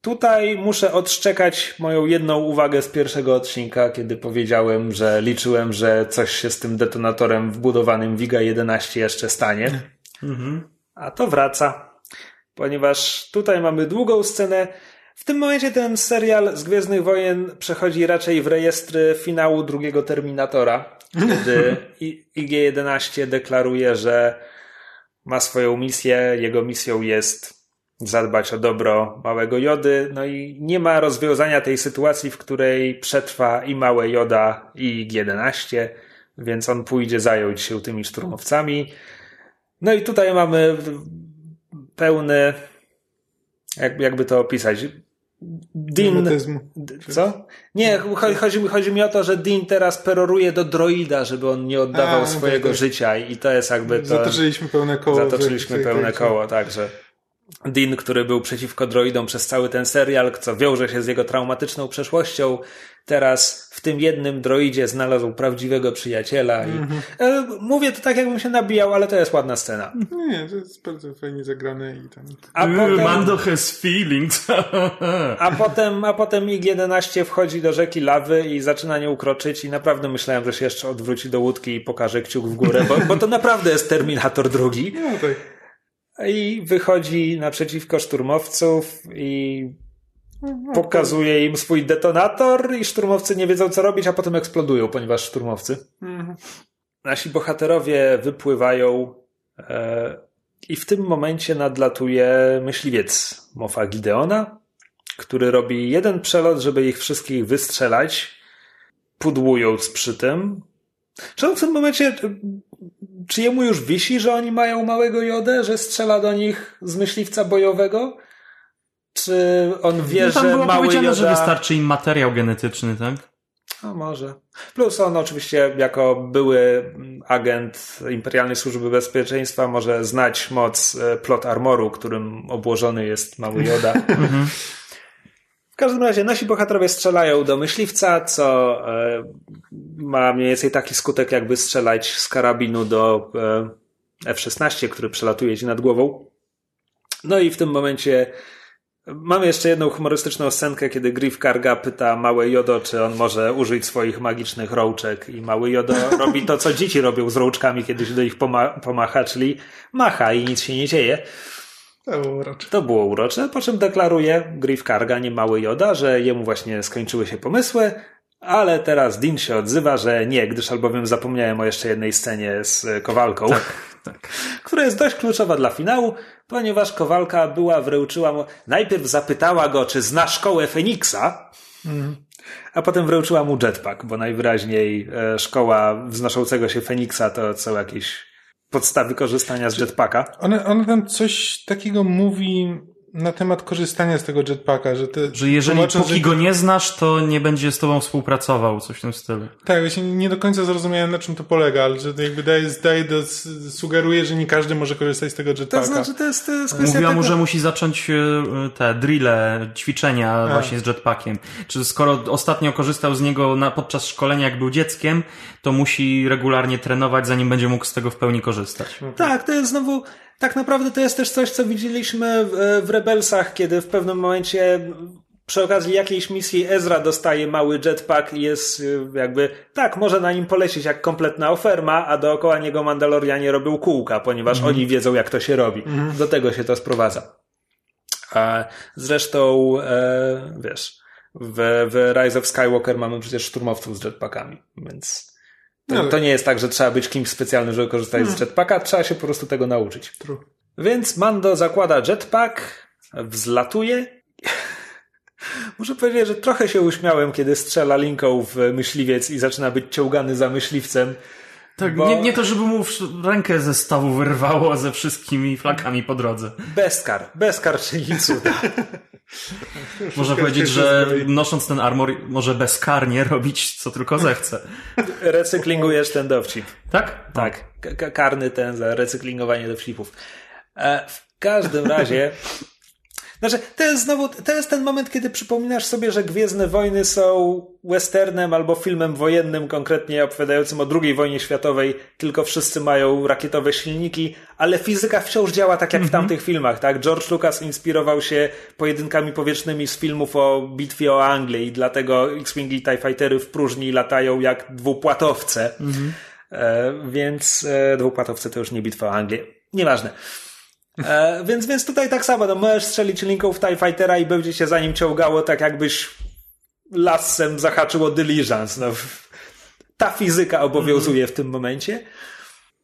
Tutaj muszę odszczekać moją jedną uwagę z pierwszego odcinka, kiedy powiedziałem, że liczyłem, że coś się z tym detonatorem wbudowanym Viga 11 jeszcze stanie. A to wraca, ponieważ tutaj mamy długą scenę. W tym momencie ten serial z Gwiezdnych Wojen przechodzi raczej w rejestry finału drugiego Terminatora, kiedy I- IG-11 deklaruje, że ma swoją misję. Jego misją jest zadbać o dobro małego Jody, no i nie ma rozwiązania tej sytuacji, w której przetrwa i małe Joda i IG-11, więc on pójdzie zająć się tymi szturmowcami. No i tutaj mamy pełny, jak, jakby to opisać, Dean, Dramatyzmu. D- Co? Nie, cho- chodzi, mi- chodzi mi o to, że Dean teraz peroruje do droida, żeby on nie oddawał A, swojego tak, tak. życia i to jest jakby to... Zatoczyliśmy pełne koło. Zatoczyliśmy pełne koło, także Dean, który był przeciwko droidom przez cały ten serial, co wiąże się z jego traumatyczną przeszłością, teraz w tym jednym droidzie znalazł prawdziwego przyjaciela. I, Mhm. e, mówię to tak, jakbym się nabijał, ale to jest ładna scena. Nie, nie, to jest bardzo fajnie zagrane i tam. A Yy, potem... Mando has feelings. A potem, a potem IG-11 wchodzi do rzeki lawy i zaczyna nią kroczyć i naprawdę myślałem, że się jeszcze odwróci do łódki i pokaże kciuk w górę, bo, bo to naprawdę jest Terminator drugi. No tak. I wychodzi naprzeciwko szturmowców i pokazuje im swój detonator i szturmowcy nie wiedzą co robić, a potem eksplodują, ponieważ szturmowcy. Mhm. Nasi bohaterowie wypływają e, i w tym momencie nadlatuje myśliwiec Mofa Gideona, który robi jeden przelot, żeby ich wszystkich wystrzelać, pudłując przy tym. Czy on w tym momencie, czy jemu już wisi, że oni mają małego jodę, że strzela do nich z myśliwca bojowego? Czy on wie, No tam że było mały powiedziane, joda... że wystarczy im materiał genetyczny, tak? A może. Plus on oczywiście jako były agent Imperialnej Służby Bezpieczeństwa może znać moc e, plot armoru, którym obłożony jest mały Joda. W każdym razie nasi bohaterowie strzelają do myśliwca, co e, ma mniej więcej taki skutek, jakby strzelać z karabinu do e, F-16, który przelatuje ci nad głową. No i w tym momencie mamy jeszcze jedną humorystyczną scenkę, kiedy Griff Karga pyta małe Jodo, czy on może użyć swoich magicznych rączek i mały Jodo robi to, co dzieci robią z rączkami, kiedy się do nich poma- pomacha, czyli macha i nic się nie dzieje. To było raczej. To było urocze, po czym deklaruje Griff Karga, nie mały Joda, że jemu właśnie skończyły się pomysły, ale teraz Dean się odzywa, że nie, gdyż albowiem zapomniałem o jeszcze jednej scenie z Kowalką, tak. która jest dość kluczowa dla finału, ponieważ Kowalka była wręczyła mu, najpierw zapytała go, czy zna szkołę Feniksa, a potem wręczyła mu jetpack, bo najwyraźniej e, szkoła wznoszącego się Feniksa to są jakieś podstawy korzystania z jetpacka. Ona, ona tam coś takiego mówi na temat korzystania z tego jetpacka, że te, Że jeżeli tłumacząc, póki że- go nie znasz, to nie będzie z tobą współpracował, coś w tym stylu. Tak, właśnie nie do końca zrozumiałem na czym to polega, ale że jakby daje, daje do, sugeruje, że nie każdy może korzystać z tego jetpacka. To znaczy, to jest, to jest kwestia Mówiła mu, że musi zacząć e, te drille, ćwiczenia właśnie z jetpackiem. Czy skoro ostatnio korzystał z niego na, podczas szkolenia, jak był dzieckiem, to musi regularnie trenować, zanim będzie mógł z tego w pełni korzystać. Tak, to jest znowu, tak naprawdę to jest też coś, co widzieliśmy w, w Rebelsach, kiedy w pewnym momencie przy okazji jakiejś misji Ezra dostaje mały jetpack i jest y, jakby, tak, może na nim polecieć jak kompletna oferma, a dookoła niego Mandalorianie robią kółka, ponieważ Mhm. oni wiedzą jak to się robi. Do tego się to sprowadza. A zresztą, e, wiesz, w, w Rise of Skywalker mamy przecież szturmowców z jetpackami, więc to, No, to nie jest tak, że trzeba być kimś specjalnym, żeby korzystać z jetpacka, trzeba się po prostu tego nauczyć. True. Więc Mando zakłada jetpack, wzlatuje. Muszę powiedzieć, że trochę się uśmiałem, kiedy strzela linką w myśliwiec i zaczyna być ciągany za myśliwcem. Tak, Bo- nie, nie to, żeby mu rękę ze stawu wyrwało ze wszystkimi flakami po drodze. Bezkar, bezkar czyni cuda. Można powiedzieć, że nosząc ten armor może bezkarnie robić co tylko zechce. Recyklingujesz ten dowcip. Tak? Tak, K- k- karny ten za recyklingowanie dowcipów. E, w każdym razie. Znaczy, to jest znowu, to jest ten moment, kiedy przypominasz sobie, że Gwiezdne Wojny są westernem albo filmem wojennym, konkretnie opowiadającym o II wojnie światowej, tylko wszyscy mają rakietowe silniki, ale fizyka wciąż działa tak jak w tamtych filmach, tak? George Lucas inspirował się pojedynkami powietrznymi z filmów o bitwie o Anglię i dlatego X-Wing i TIE Fightery w próżni latają jak dwupłatowce. E, więc e, dwupłatowce to już nie bitwa o Anglię. Nieważne. E, więc, więc tutaj tak samo, no możesz strzelić linką w TIE Fightera i będzie się za nim ciągało tak jakbyś lasem zahaczył o dyliżans. No, ta fizyka obowiązuje w tym momencie.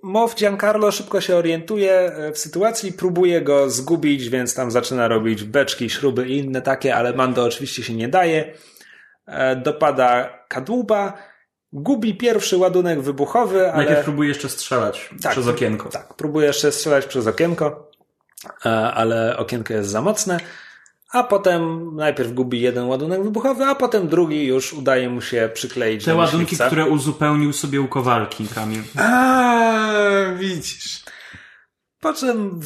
Mow Giancarlo szybko się orientuje e, w sytuacji, próbuje go zgubić, więc tam zaczyna robić beczki, śruby i inne takie, ale Mando oczywiście się nie daje. E, Dopada kadłuba, gubi pierwszy ładunek wybuchowy, ale... Najpierw próbuję jeszcze strzelać przez okienko. Tak, próbuję jeszcze strzelać przez okienko, ale okienko jest za mocne. A potem najpierw gubi jeden ładunek wybuchowy, a potem drugi już udaje mu się przykleić Te ładunki, myśliwca. które uzupełnił sobie u Kowalki, Kamil. A, widzisz. Po czym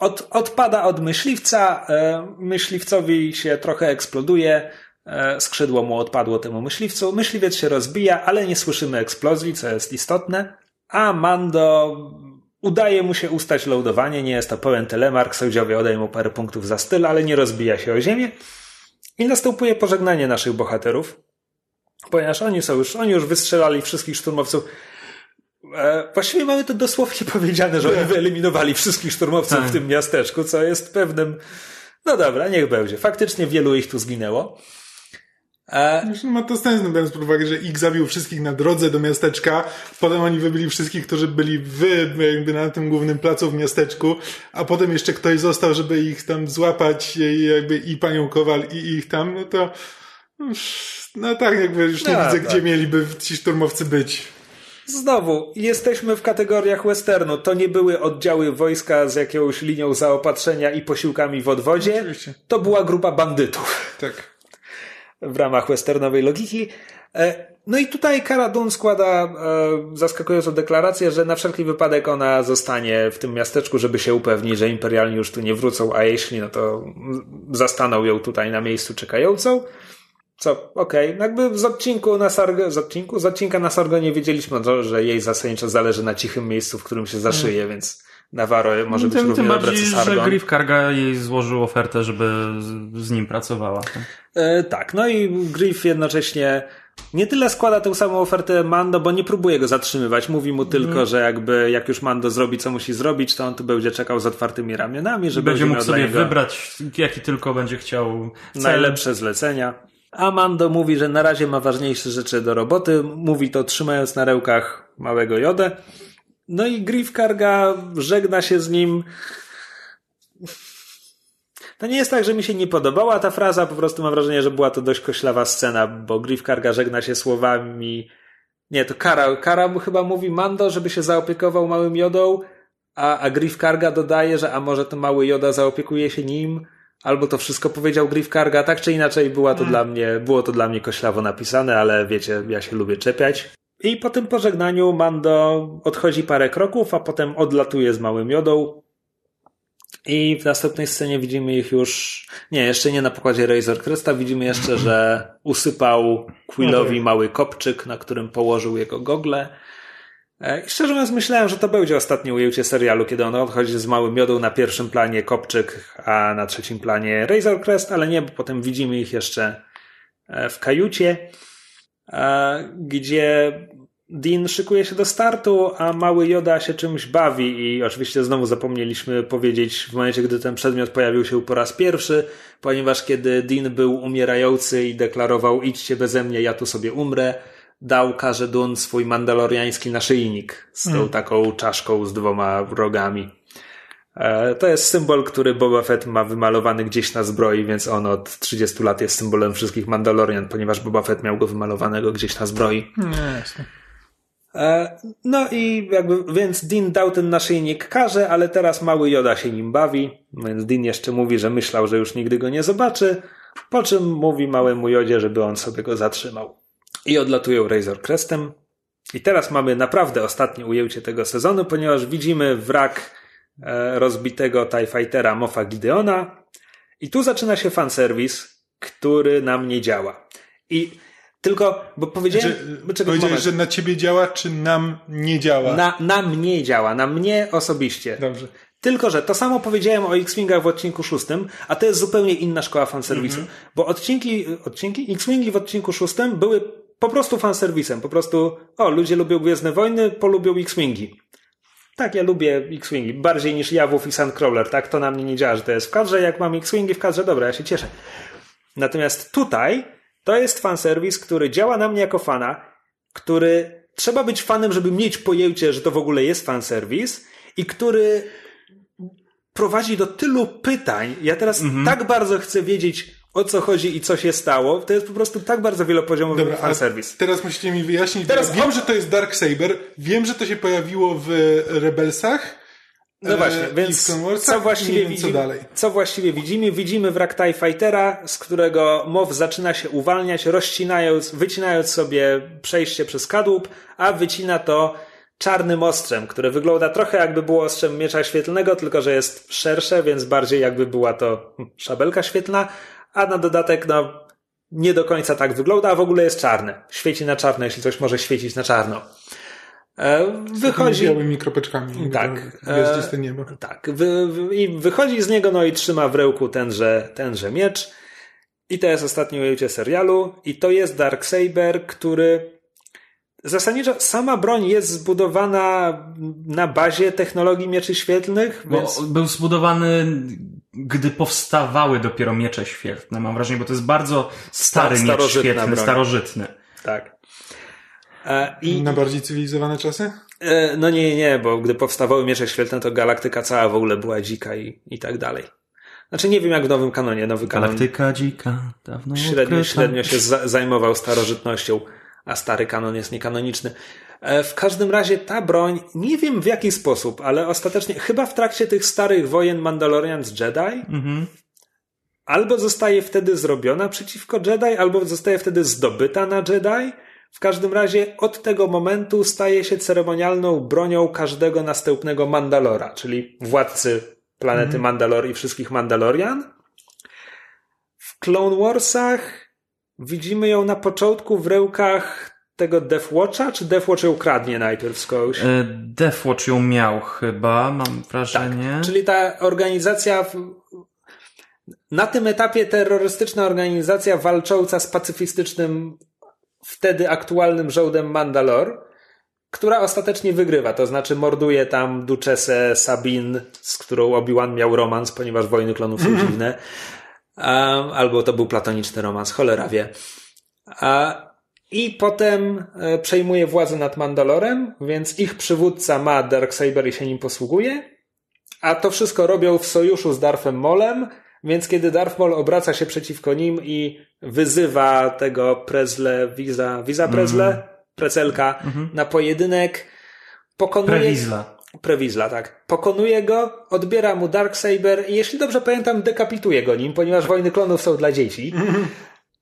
od, odpada od myśliwca, e, myśliwcowi się trochę eksploduje, e, skrzydło mu odpadło temu myśliwcu, myśliwiec się rozbija, ale nie słyszymy eksplozji, co jest istotne, a Mando udaje mu się ustać loadowanie, nie jest to pełen telemark, sędziowie oddają mu parę punktów za styl, ale nie rozbija się o ziemię i następuje pożegnanie naszych bohaterów, ponieważ oni są już, oni już wystrzelali wszystkich szturmowców, E, Właściwie mamy to dosłownie powiedziane, że oni wyeliminowali wszystkich szturmowców Tak. w tym miasteczku, co jest pewnym. No dobra, niech będzie. Faktycznie wielu ich tu zginęło. E, Zresztą ma to sens, no biorąc pod uwagę, że X zabił wszystkich na drodze do miasteczka, potem oni wybili wszystkich, którzy byli wy, jakby na tym głównym placu w miasteczku, a potem jeszcze ktoś został, żeby ich tam złapać i jakby i panią Kowal i ich tam, no to no tak jakby już nie No, widzę, tak. gdzie mieliby ci szturmowcy być. znowu, jesteśmy w kategoriach westernu. To nie były oddziały wojska z jakąś linią zaopatrzenia i posiłkami w odwodzie. Oczywiście. To była grupa bandytów. Tak. W ramach westernowej logiki. E, No i tutaj Cara Dune składa e, zaskakującą deklarację, że na wszelki wypadek ona zostanie w tym miasteczku, żeby się upewnić, że imperialni już tu nie wrócą, a jeśli, no to zastaną ją tutaj na miejscu czekającą. Co, okej, no jakby z odcinku na Sargo, z odcinku, z odcinka na Sargo nie wiedzieliśmy, to, że jej zasadniczo zależy na cichym miejscu, w którym się zaszyje, więc Navarro może być Tym, równie tym dobre bardziej, że. Griff Karga jej złożył ofertę, żeby z, z nim pracowała. E, tak, no i Griff jednocześnie nie tyle składa tę samą ofertę Mando, bo nie próbuje go zatrzymywać. Mówi mu tylko, Mhm. że jakby jak już Mando zrobi, co musi zrobić, to on tu będzie czekał z otwartymi ramionami, że Będzie mógł miał dla sobie wybrać, jaki tylko będzie chciał cel. najlepsze zlecenia. A Mando mówi, że na razie ma ważniejsze rzeczy do roboty. Mówi to trzymając na rękach małego Jodę. No i Griff Karga żegna się z nim. To nie jest tak, że mi się nie podobała ta fraza, po prostu mam wrażenie, że była to dość koślawa scena, bo Griff Karga żegna się słowami. Nie, to Kara, Kara mu chyba mówi Mando, żeby się zaopiekował małym Jodą, a, a Griff Karga dodaje, że a może to mały Joda zaopiekuje się nim, albo to wszystko powiedział Griff Karga, tak czy inaczej była to dla mnie, było to dla mnie koślawo napisane, ale wiecie, ja się lubię czepiać. I po tym pożegnaniu Mando odchodzi parę kroków, a potem odlatuje z małym Jodą. I w następnej scenie widzimy ich już, nie, jeszcze nie na pokładzie Razor Cresta, widzimy jeszcze, że usypał Quillowi mały kopczyk, na którym położył jego gogle. E, I szczerze mówiąc, myślałem, że to będzie ostatnie ujęcie serialu, kiedy on odchodzi z mały miodą na pierwszym planie Kopczyk, a na trzecim planie Razor Crest, ale nie, bo potem widzimy ich jeszcze e, w kajucie, gdzie Dean szykuje się do startu, a mały Joda się czymś bawi i oczywiście znowu zapomnieliśmy powiedzieć w momencie, gdy ten przedmiot pojawił się po raz pierwszy, ponieważ kiedy Dean był umierający i deklarował idźcie beze mnie, ja tu sobie umrę, dał Karze Dun swój mandaloriański naszyjnik z tą mm. taką czaszką z dwoma rogami. E, to jest symbol, który Boba Fett ma wymalowany gdzieś na zbroi, więc on od 30 lat jest symbolem wszystkich Mandalorian, ponieważ Boba Fett miał go wymalowanego gdzieś na zbroi. No, jasne. E, no i jakby, więc Dean dał ten naszyjnik Karze, ale teraz mały Joda się nim bawi, więc Dean jeszcze mówi, że myślał, że już nigdy go nie zobaczy, po czym mówi małemu Jodzie, żeby on sobie go zatrzymał. I odlatują Razor Crestem. I teraz mamy naprawdę ostatnie ujęcie tego sezonu, ponieważ widzimy wrak rozbitego TIE Fightera Mofa Gideona. I tu zaczyna się fanserwis, który nam nie działa. I tylko, bo powiedziałem... Znaczy, powiedziałeś, że na ciebie działa, czy nam nie działa? Na, na mnie działa, na mnie osobiście. Dobrze. Tylko, że to samo powiedziałem o X-Wingach w odcinku szóstym, a to jest zupełnie inna szkoła fanserwisu. Mm -hmm. Bo odcinki, odcinki X-Wingi w odcinku szóstym były po prostu fanserwisem. Po prostu, o, ludzie lubią Gwiezdne Wojny, polubią X-Wingi. Tak, ja lubię X-Wingi. Bardziej niż Jawów i Sandcrawler, tak? To na mnie nie działa, że to jest w kadrze. Jak mam X-Wingi w kadrze, dobra, ja się cieszę. Natomiast tutaj to jest fanserwis, który działa na mnie jako fana, który trzeba być fanem, żeby mieć pojęcie, że to w ogóle jest fanserwis i który prowadzi do tylu pytań. Ja teraz mhm. tak bardzo chcę wiedzieć, o co chodzi i co się stało. To jest po prostu tak bardzo wielopoziomowy Dobra, fanserwis. Teraz musicie mi wyjaśnić. Teraz wiem, że to jest Dark Saber. Wiem, że to się pojawiło w Rebelsach. No e, właśnie, więc co właściwie, wiem, widzimy, co, dalej. co właściwie widzimy? Widzimy wrak TIE Fightera, z którego MOW zaczyna się uwalniać, rozcinając, wycinając sobie przejście przez kadłub, a wycina to czarnym ostrzem, które wygląda trochę jakby było ostrzem miecza świetlnego, tylko że jest szersze, więc bardziej jakby była to szabelka świetlna, a na dodatek, no, nie do końca tak wygląda, a w ogóle jest czarne. Świeci na czarno, jeśli coś może świecić na czarno. E, wychodzi. Z białymi kropeczkami. Tak. Gwiazdiste niebo. E, tak. Wy, wy, I wychodzi z niego, no i trzyma w ręku tenże, tenże miecz. I to jest ostatnie ujęcie serialu. I to jest Dark Saber, który zasadniczo sama broń jest zbudowana na bazie technologii mieczy świetlnych. Więc... był zbudowany gdy powstawały dopiero miecze świetne, mam wrażenie, bo to jest bardzo stary miecz świetny, broń. starożytny. Tak. E, I... Na bardziej cywilizowane czasy? E, no nie, nie, bo gdy powstawały miecze świetne, to galaktyka cała w ogóle była dzika i, i tak dalej. Znaczy nie wiem jak w nowym kanonie. Nowy kanon Galaktyka dzika, dawno Średnio, średnio się zajmował starożytnością, a stary kanon jest niekanoniczny. E, w każdym razie ta broń, nie wiem w jaki sposób, ale ostatecznie, chyba w trakcie tych starych wojen Mandalorian z Jedi, mhm. albo zostaje wtedy zrobiona przeciwko Jedi, albo zostaje wtedy zdobyta na Jedi. W każdym razie od tego momentu staje się ceremonialną bronią każdego następnego Mandalora, czyli władcy planety mhm. Mandalor i wszystkich Mandalorian. W Clone Warsach widzimy ją na początku w rełkach tego Deathwatcha, czy Deathwatch ją kradnie najpierw skądś? E, Deathwatch ją miał chyba, mam wrażenie. Tak, czyli ta organizacja na tym etapie terrorystyczna organizacja walcząca z pacyfistycznym wtedy aktualnym żołdem Mandalor, która ostatecznie wygrywa, to znaczy morduje tam Duchessę Sabine, z którą Obi-Wan miał romans, ponieważ wojny klonów są dziwne. Um, albo to był platoniczny romans, cholera wie. A i potem e, przejmuje władzę nad Mandalorem, więc ich przywódca ma Darksaber i się nim posługuje. A to wszystko robią w sojuszu z Darfem Molem, więc kiedy Darth Maul obraca się przeciwko nim i wyzywa tego Prezle, Wiza, Wiza Prezle, mm. Precelka mm -hmm. na pojedynek, pokonuje... Prewizla. Prewizla, tak. Pokonuje go, odbiera mu Darksaber i jeśli dobrze pamiętam, dekapituje go nim, ponieważ wojny klonów są dla dzieci. Mm -hmm.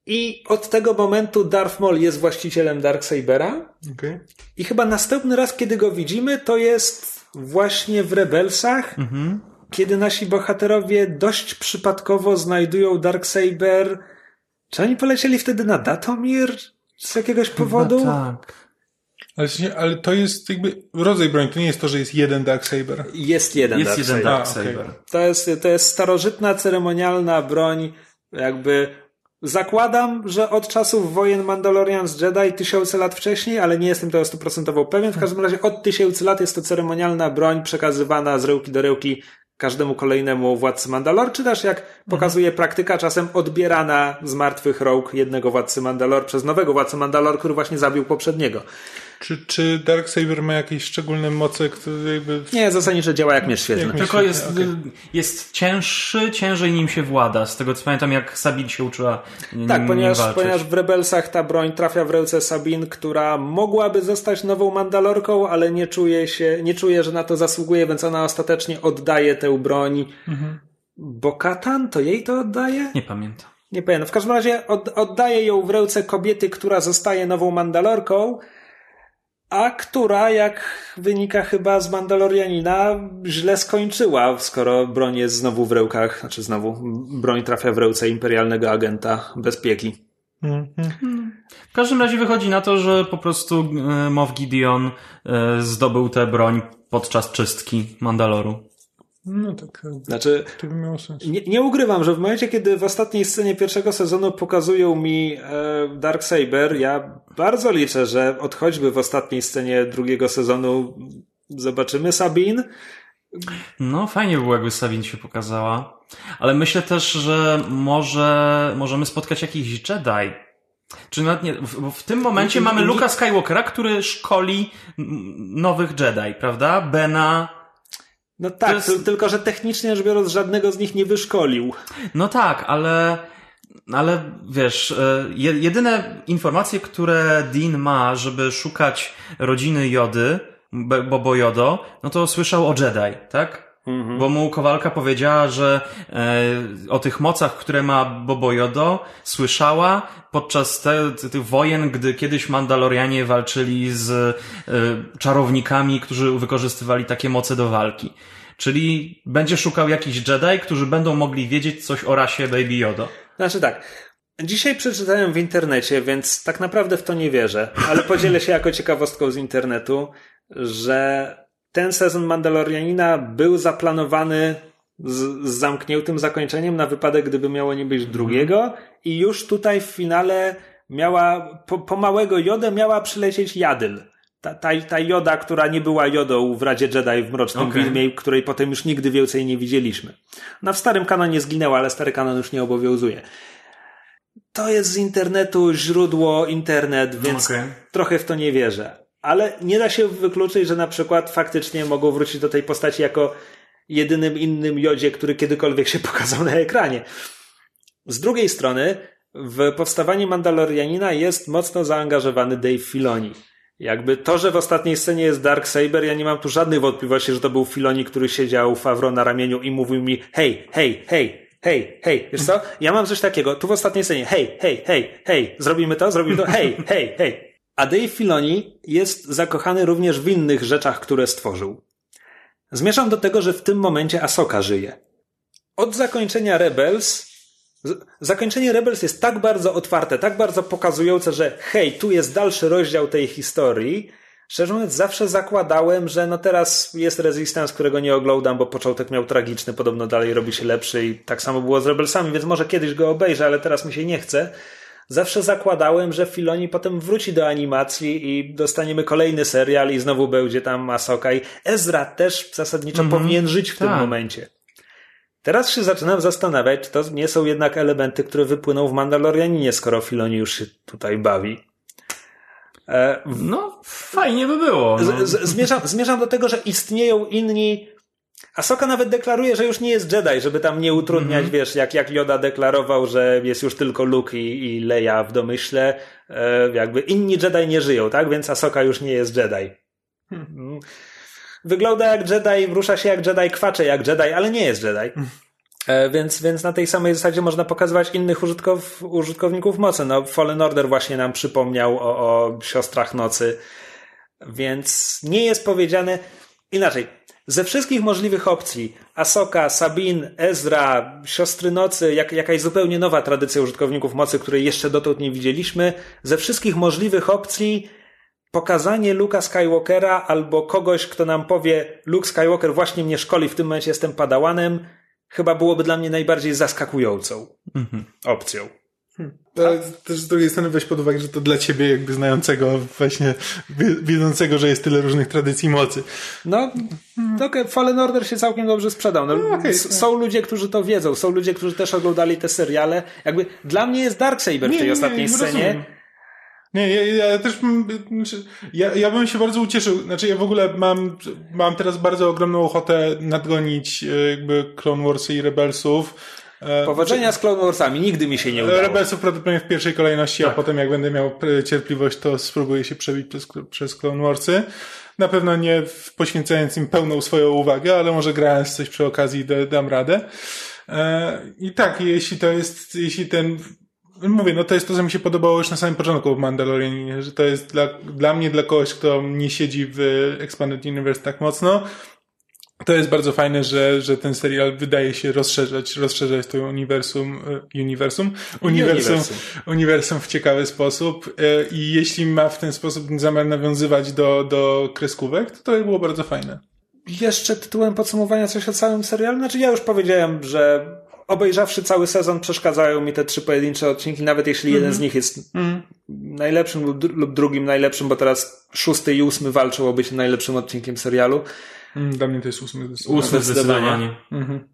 I od tego momentu Darth Maul jest właścicielem Darksabera. Okay. I chyba następny raz, kiedy go widzimy, to jest właśnie w Rebelsach, mhm. kiedy nasi bohaterowie dość przypadkowo znajdują Darksaber. Czy oni polecieli wtedy na Datomir z jakiegoś powodu? Chyba tak. Ale, ale to jest jakby rodzaj broni, to nie jest to, że jest jeden Darksaber. Jest jeden Jest jeden Darksaber. A, okej. To jest, to jest starożytna, ceremonialna broń, jakby zakładam, że od czasów wojen Mandalorian z Jedi tysiące lat wcześniej, ale nie jestem tego stuprocentowo pewien. W każdym razie od tysięcy lat jest to ceremonialna broń przekazywana z rełki do rełki każdemu kolejnemu władcy Mandalor, czy też jak pokazuje praktyka, czasem odbierana z martwych rąk jednego władcy Mandalor przez nowego władcę Mandalor, który właśnie zabił poprzedniego. Czy, czy Darksaber ma jakieś szczególne moce, które jakby... Nie, zasadniczo działa jak miecz świetlny. Jak Tylko jest, okej. jest cięższy, ciężej nim się włada. Z tego co pamiętam, jak Sabin się uczyła Tak, nim ponieważ, walczyć. ponieważ w Rebelsach ta broń trafia w ręce Sabin, która mogłaby zostać nową Mandalorką, ale nie czuje się, nie czuje, że na to zasługuje, więc ona ostatecznie oddaje tę broń. Bo Katan to jej to oddaje? Nie pamiętam. Nie pamiętam. W każdym razie od, oddaje ją w ręce kobiety, która zostaje nową Mandalorką, a która, jak wynika chyba z Mandalorianina, źle skończyła, skoro broń jest znowu w rękach, znaczy znowu, broń trafia w ręce imperialnego agenta bezpieki. Mhm. W każdym razie wychodzi na to, że po prostu e, Moff Gideon e, zdobył tę broń podczas czystki Mandaloru. No tak, e, Znaczy, to by miało sens. nie, nie ukrywam, że w momencie, kiedy w ostatniej scenie pierwszego sezonu pokazują mi e, Darksaber, ja bardzo liczę, że od choćby w ostatniej scenie drugiego sezonu zobaczymy Sabin. No, fajnie by było, jakby Sabin się pokazała. Ale myślę też, że może możemy spotkać jakichś Jedi. Czy nawet nie, w, bo w tym momencie Nie- mamy nie- Luka Skywalkera, który szkoli nowych Jedi, prawda? Bena. No tak, jest- tyl- tylko że technicznie rzecz biorąc żadnego z nich nie wyszkolił. No tak, ale, ale wiesz, e, je- jedyne informacje, które Dean ma, żeby szukać rodziny Jody, Bobo Jodo, no to słyszał o Jedi, tak? Bo mu Kowalka powiedziała, że e, o tych mocach, które ma Bobo Jodo, słyszała podczas te, te, tych wojen, gdy kiedyś Mandalorianie walczyli z e, czarownikami, którzy wykorzystywali takie moce do walki. Czyli będzie szukał jakichś Jedi, którzy będą mogli wiedzieć coś o rasie Baby Yoda. Znaczy tak, dzisiaj przeczytałem w internecie, więc tak naprawdę w to nie wierzę, ale podzielę się jako ciekawostką z internetu, że ten sezon Mandalorianina był zaplanowany z, z zamkniętym zakończeniem na wypadek, gdyby miało nie być drugiego i już tutaj w finale miała, po, po małego Jodę miała przylecieć Jadyl. Ta, ta, ta Joda, która nie była Jodą w Radzie Jedi w Mrocznym Okej. Widmie, której potem już nigdy więcej nie widzieliśmy. Ona w starym kanonie zginęła, ale stary kanon już nie obowiązuje. To jest z internetu źródło internet, więc Okej. trochę w to nie wierzę. Ale nie da się wykluczyć, że na przykład faktycznie mogą wrócić do tej postaci jako jedynym innym jodzie, który kiedykolwiek się pokazał na ekranie. Z drugiej strony, w powstawanie Mandalorianina jest mocno zaangażowany Dave Filoni. Jakby to, że w ostatniej scenie jest Dark Saber, ja nie mam tu żadnych wątpliwości, że to był Filoni, który siedział Favro na ramieniu i mówił mi hej, hej, hej, hej, hej, wiesz co? Ja mam coś takiego, tu w ostatniej scenie, hej, hej, hej, hej, zrobimy to, zrobimy to, hej, hej, hej. A Dave Filoni jest zakochany również w innych rzeczach, które stworzył. Zmierzam do tego, że w tym momencie Asoka żyje. Od zakończenia Rebels Zakończenie Rebels jest tak bardzo otwarte, tak bardzo pokazujące, że hej, tu jest dalszy rozdział tej historii. Szczerze mówiąc, zawsze zakładałem, że no teraz jest Resistance, którego nie oglądam, bo początek miał tragiczny, podobno dalej robi się lepszy i tak samo było z Rebelsami, więc może kiedyś go obejrzę, ale teraz mi się nie chce. Zawsze zakładałem, że Filoni potem wróci do animacji i dostaniemy kolejny serial i znowu będzie tam Asoka i Ezra też zasadniczo powinien żyć w tym tak. momencie. Teraz się zaczynam zastanawiać, czy to nie są jednak elementy, które wypłyną w Mandalorianinie, skoro Filoni już się tutaj bawi. E, w- No, fajnie by było. No. z, z, zmierzam, zmierzam do tego, że istnieją inni. Asoka nawet deklaruje, że już nie jest Jedi, żeby tam nie utrudniać, wiesz, jak, jak Yoda deklarował, że jest już tylko Luke i, i Leia w domyśle. E, jakby inni Jedi nie żyją, tak? Więc Asoka już nie jest Jedi. Mm. Wygląda jak Jedi, rusza się jak Jedi, kwacze jak Jedi, ale nie jest Jedi. E, więc, więc na tej samej zasadzie można pokazywać innych użytkow, użytkowników mocy. No, Fallen Order właśnie nam przypomniał o, o siostrach nocy. Więc nie jest powiedziane inaczej. Ze wszystkich możliwych opcji, Asoka, Sabin, Ezra, Siostry Nocy, jak, jakaś zupełnie nowa tradycja użytkowników mocy, której jeszcze dotąd nie widzieliśmy, ze wszystkich możliwych opcji pokazanie Luka Skywalkera albo kogoś, kto nam powie Luke Skywalker właśnie mnie szkoli, w tym momencie jestem padałanem, chyba byłoby dla mnie najbardziej zaskakującą mhm. opcją. Ale też z drugiej strony weź pod uwagę, że to dla ciebie jakby znającego właśnie, wiedzącego, że jest tyle różnych tradycji mocy. No, okay, Fallen Order się całkiem dobrze sprzedał. No, no okay, są ludzie, którzy to wiedzą, są ludzie, którzy też oglądali te seriale. Jakby dla mnie jest Darksaber w tej nie, ostatniej nie, scenie. Rozumiem. Nie, ja, ja też znaczy, ja, ja bym się bardzo ucieszył. Znaczy, ja w ogóle mam, mam teraz bardzo ogromną ochotę nadgonić e, jakby Clone Warsy i Rebelsów. E, Powodzenia z Clone Warsami, nigdy mi się nie udało. Rebelsów prawdopodobnie w pierwszej kolejności, tak. a potem jak będę miał cierpliwość, to spróbuję się przebić przez, przez Clone Warsy. Na pewno nie poświęcając im pełną swoją uwagę, ale może grając coś przy okazji dam radę. E, I tak, jeśli to jest, jeśli ten mówię, no to jest to, co mi się podobało już na samym początku w Mandalorianie, że to jest dla, dla mnie, dla kogoś, kto nie siedzi w Expanded Universe tak mocno, to jest bardzo fajne, że, że ten serial wydaje się rozszerzać, rozszerzać to uniwersum, e, uniwersum, uniwersum, uniwersum w ciekawy sposób e, i jeśli ma w ten sposób zamiar nawiązywać do, do kreskówek, to to było bardzo fajne. Jeszcze tytułem podsumowania coś o całym serialu? Znaczy ja już powiedziałem, że obejrzawszy cały sezon przeszkadzają mi te trzy pojedyncze odcinki, nawet jeśli mm -hmm. jeden z nich jest mm. najlepszym lub, lub drugim najlepszym, bo teraz szósty i ósmy walczą o bycie najlepszym odcinkiem serialu. Mm, dla mnie to jest ósmy zdecydowanie. Ósmy zdecydowanie. Mhm.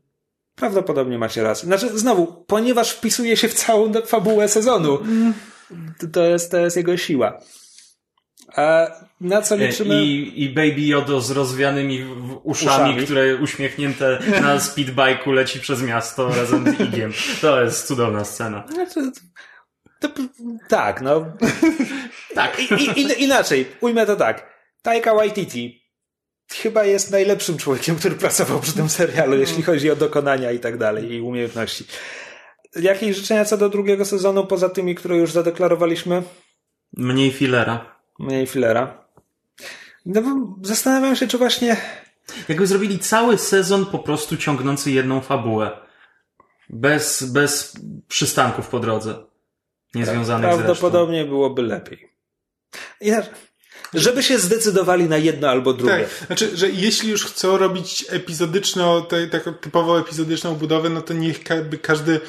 Prawdopodobnie macie rację. Znaczy, znowu, ponieważ wpisuje się w całą fabułę sezonu. Mm. To, jest, to jest jego siła. A na co liczymy? I, i Baby Yodo z rozwianymi uszami, uszami, które uśmiechnięte na speedbike'u leci przez miasto razem z Igiem. To jest cudowna scena. Znaczy, to, tak, no. tak. I, i, inaczej, ujmę to tak. Taika Waititi chyba jest najlepszym człowiekiem, który pracował przy tym serialu, jeśli chodzi o dokonania i tak dalej, i umiejętności. Jakieś życzenia co do drugiego sezonu, poza tymi, które już zadeklarowaliśmy? Mniej filera. Mniej filera. No, zastanawiam się, czy właśnie... Jakby zrobili cały sezon po prostu ciągnący jedną fabułę. Bez, bez przystanków po drodze. Niezwiązanych z resztą. Prawdopodobnie byłoby lepiej. Inaczej żeby się zdecydowali na jedno albo drugie. Tak, znaczy, że jeśli już chcą robić epizodyczną, taką typowo epizodyczną budowę, no to niech każdy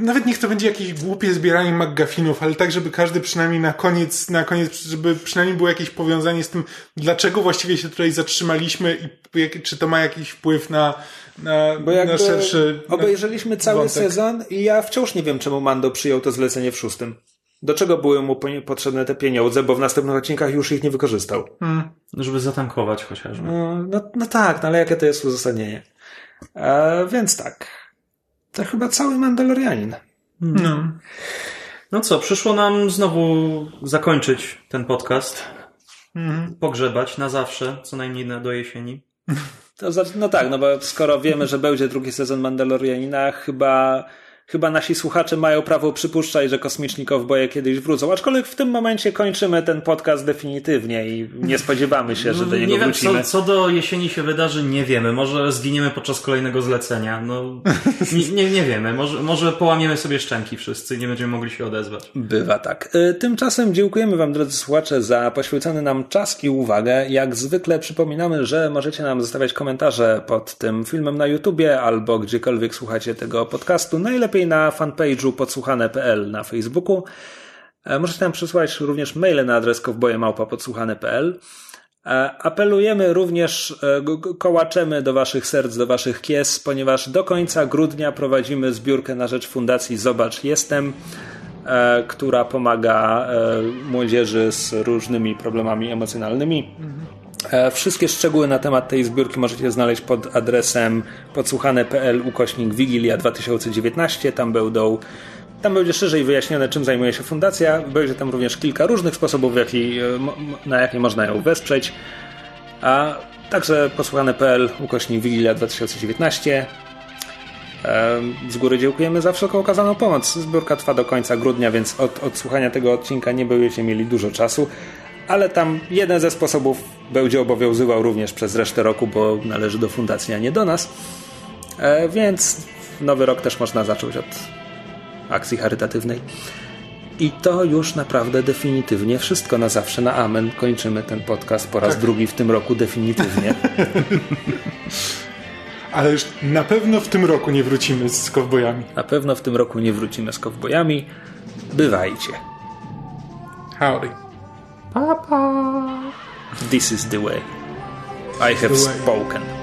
nawet niech to będzie jakieś głupie zbieranie McGuffinów, ale tak, żeby każdy przynajmniej na koniec, na koniec, żeby przynajmniej było jakieś powiązanie z tym, dlaczego właściwie się tutaj zatrzymaliśmy i czy to ma jakiś wpływ na, na, Bo na szerszy. Obejrzeliśmy cały wątek. sezon i ja wciąż nie wiem, czemu Mando przyjął to zlecenie w szóstym. Do czego były mu potrzebne te pieniądze, bo w następnych odcinkach już ich nie wykorzystał. Hmm. Żeby zatankować chociażby. No, no, no tak, no ale jakie to jest uzasadnienie? E, więc tak. To chyba cały Mandalorianin. Hmm. No. no co, przyszło nam znowu zakończyć ten podcast. Hmm. Pogrzebać na zawsze, co najmniej do jesieni. To, no tak, no bo skoro wiemy, że będzie drugi sezon Mandalorianina, chyba chyba nasi słuchacze mają prawo przypuszczać, że kosmiczni kowboje kiedyś wrócą. Aczkolwiek w tym momencie kończymy ten podcast definitywnie i nie spodziewamy się, że do niego nie wiem, wrócimy. Co, co do jesieni się wydarzy, nie wiemy. Może zginiemy podczas kolejnego zlecenia. No, nie, nie, nie wiemy. Może, może połamiemy sobie szczęki wszyscy i nie będziemy mogli się odezwać. Bywa tak. E, tymczasem dziękujemy Wam, drodzy słuchacze, za poświęcony nam czas i uwagę. Jak zwykle przypominamy, że możecie nam zostawiać komentarze pod tym filmem na YouTubie albo gdziekolwiek słuchacie tego podcastu. Najlepiej na fanpage'u podsłuchane.pl na Facebooku. E, możecie nam przysłać również maile na adres kowbojemałpa.podsłuchane.pl. E, apelujemy również, e, kołaczemy do Waszych serc, do Waszych kies, ponieważ do końca grudnia prowadzimy zbiórkę na rzecz Fundacji Zobacz Jestem, która pomaga młodzieży z różnymi problemami emocjonalnymi. Wszystkie szczegóły na temat tej zbiórki możecie znaleźć pod adresem podsłuchane.pl ukośnik Wigilia 2019. Tam będą tam będzie szerzej wyjaśnione, czym zajmuje się fundacja. Będzie tam również kilka różnych sposobów, jaki, na jakie można ją wesprzeć. A także posłuchane.pl ukośnik Wigilia 2019. Z góry dziękujemy za wszelką okazaną pomoc. Zbiórka trwa do końca grudnia, więc od odsłuchania tego odcinka nie będziecie mieli dużo czasu ale tam jeden ze sposobów będzie obowiązywał również przez resztę roku, bo należy do fundacji, a nie do nas. E, więc nowy rok też można zacząć od akcji charytatywnej. I to już naprawdę definitywnie wszystko na zawsze na amen. Kończymy ten podcast po raz drugi w tym roku definitywnie. Ale już na pewno w tym roku nie wrócimy z kowbojami. Na pewno w tym roku nie wrócimy z kowbojami. Bywajcie. Howdy. This is the way. I have the way. spoken.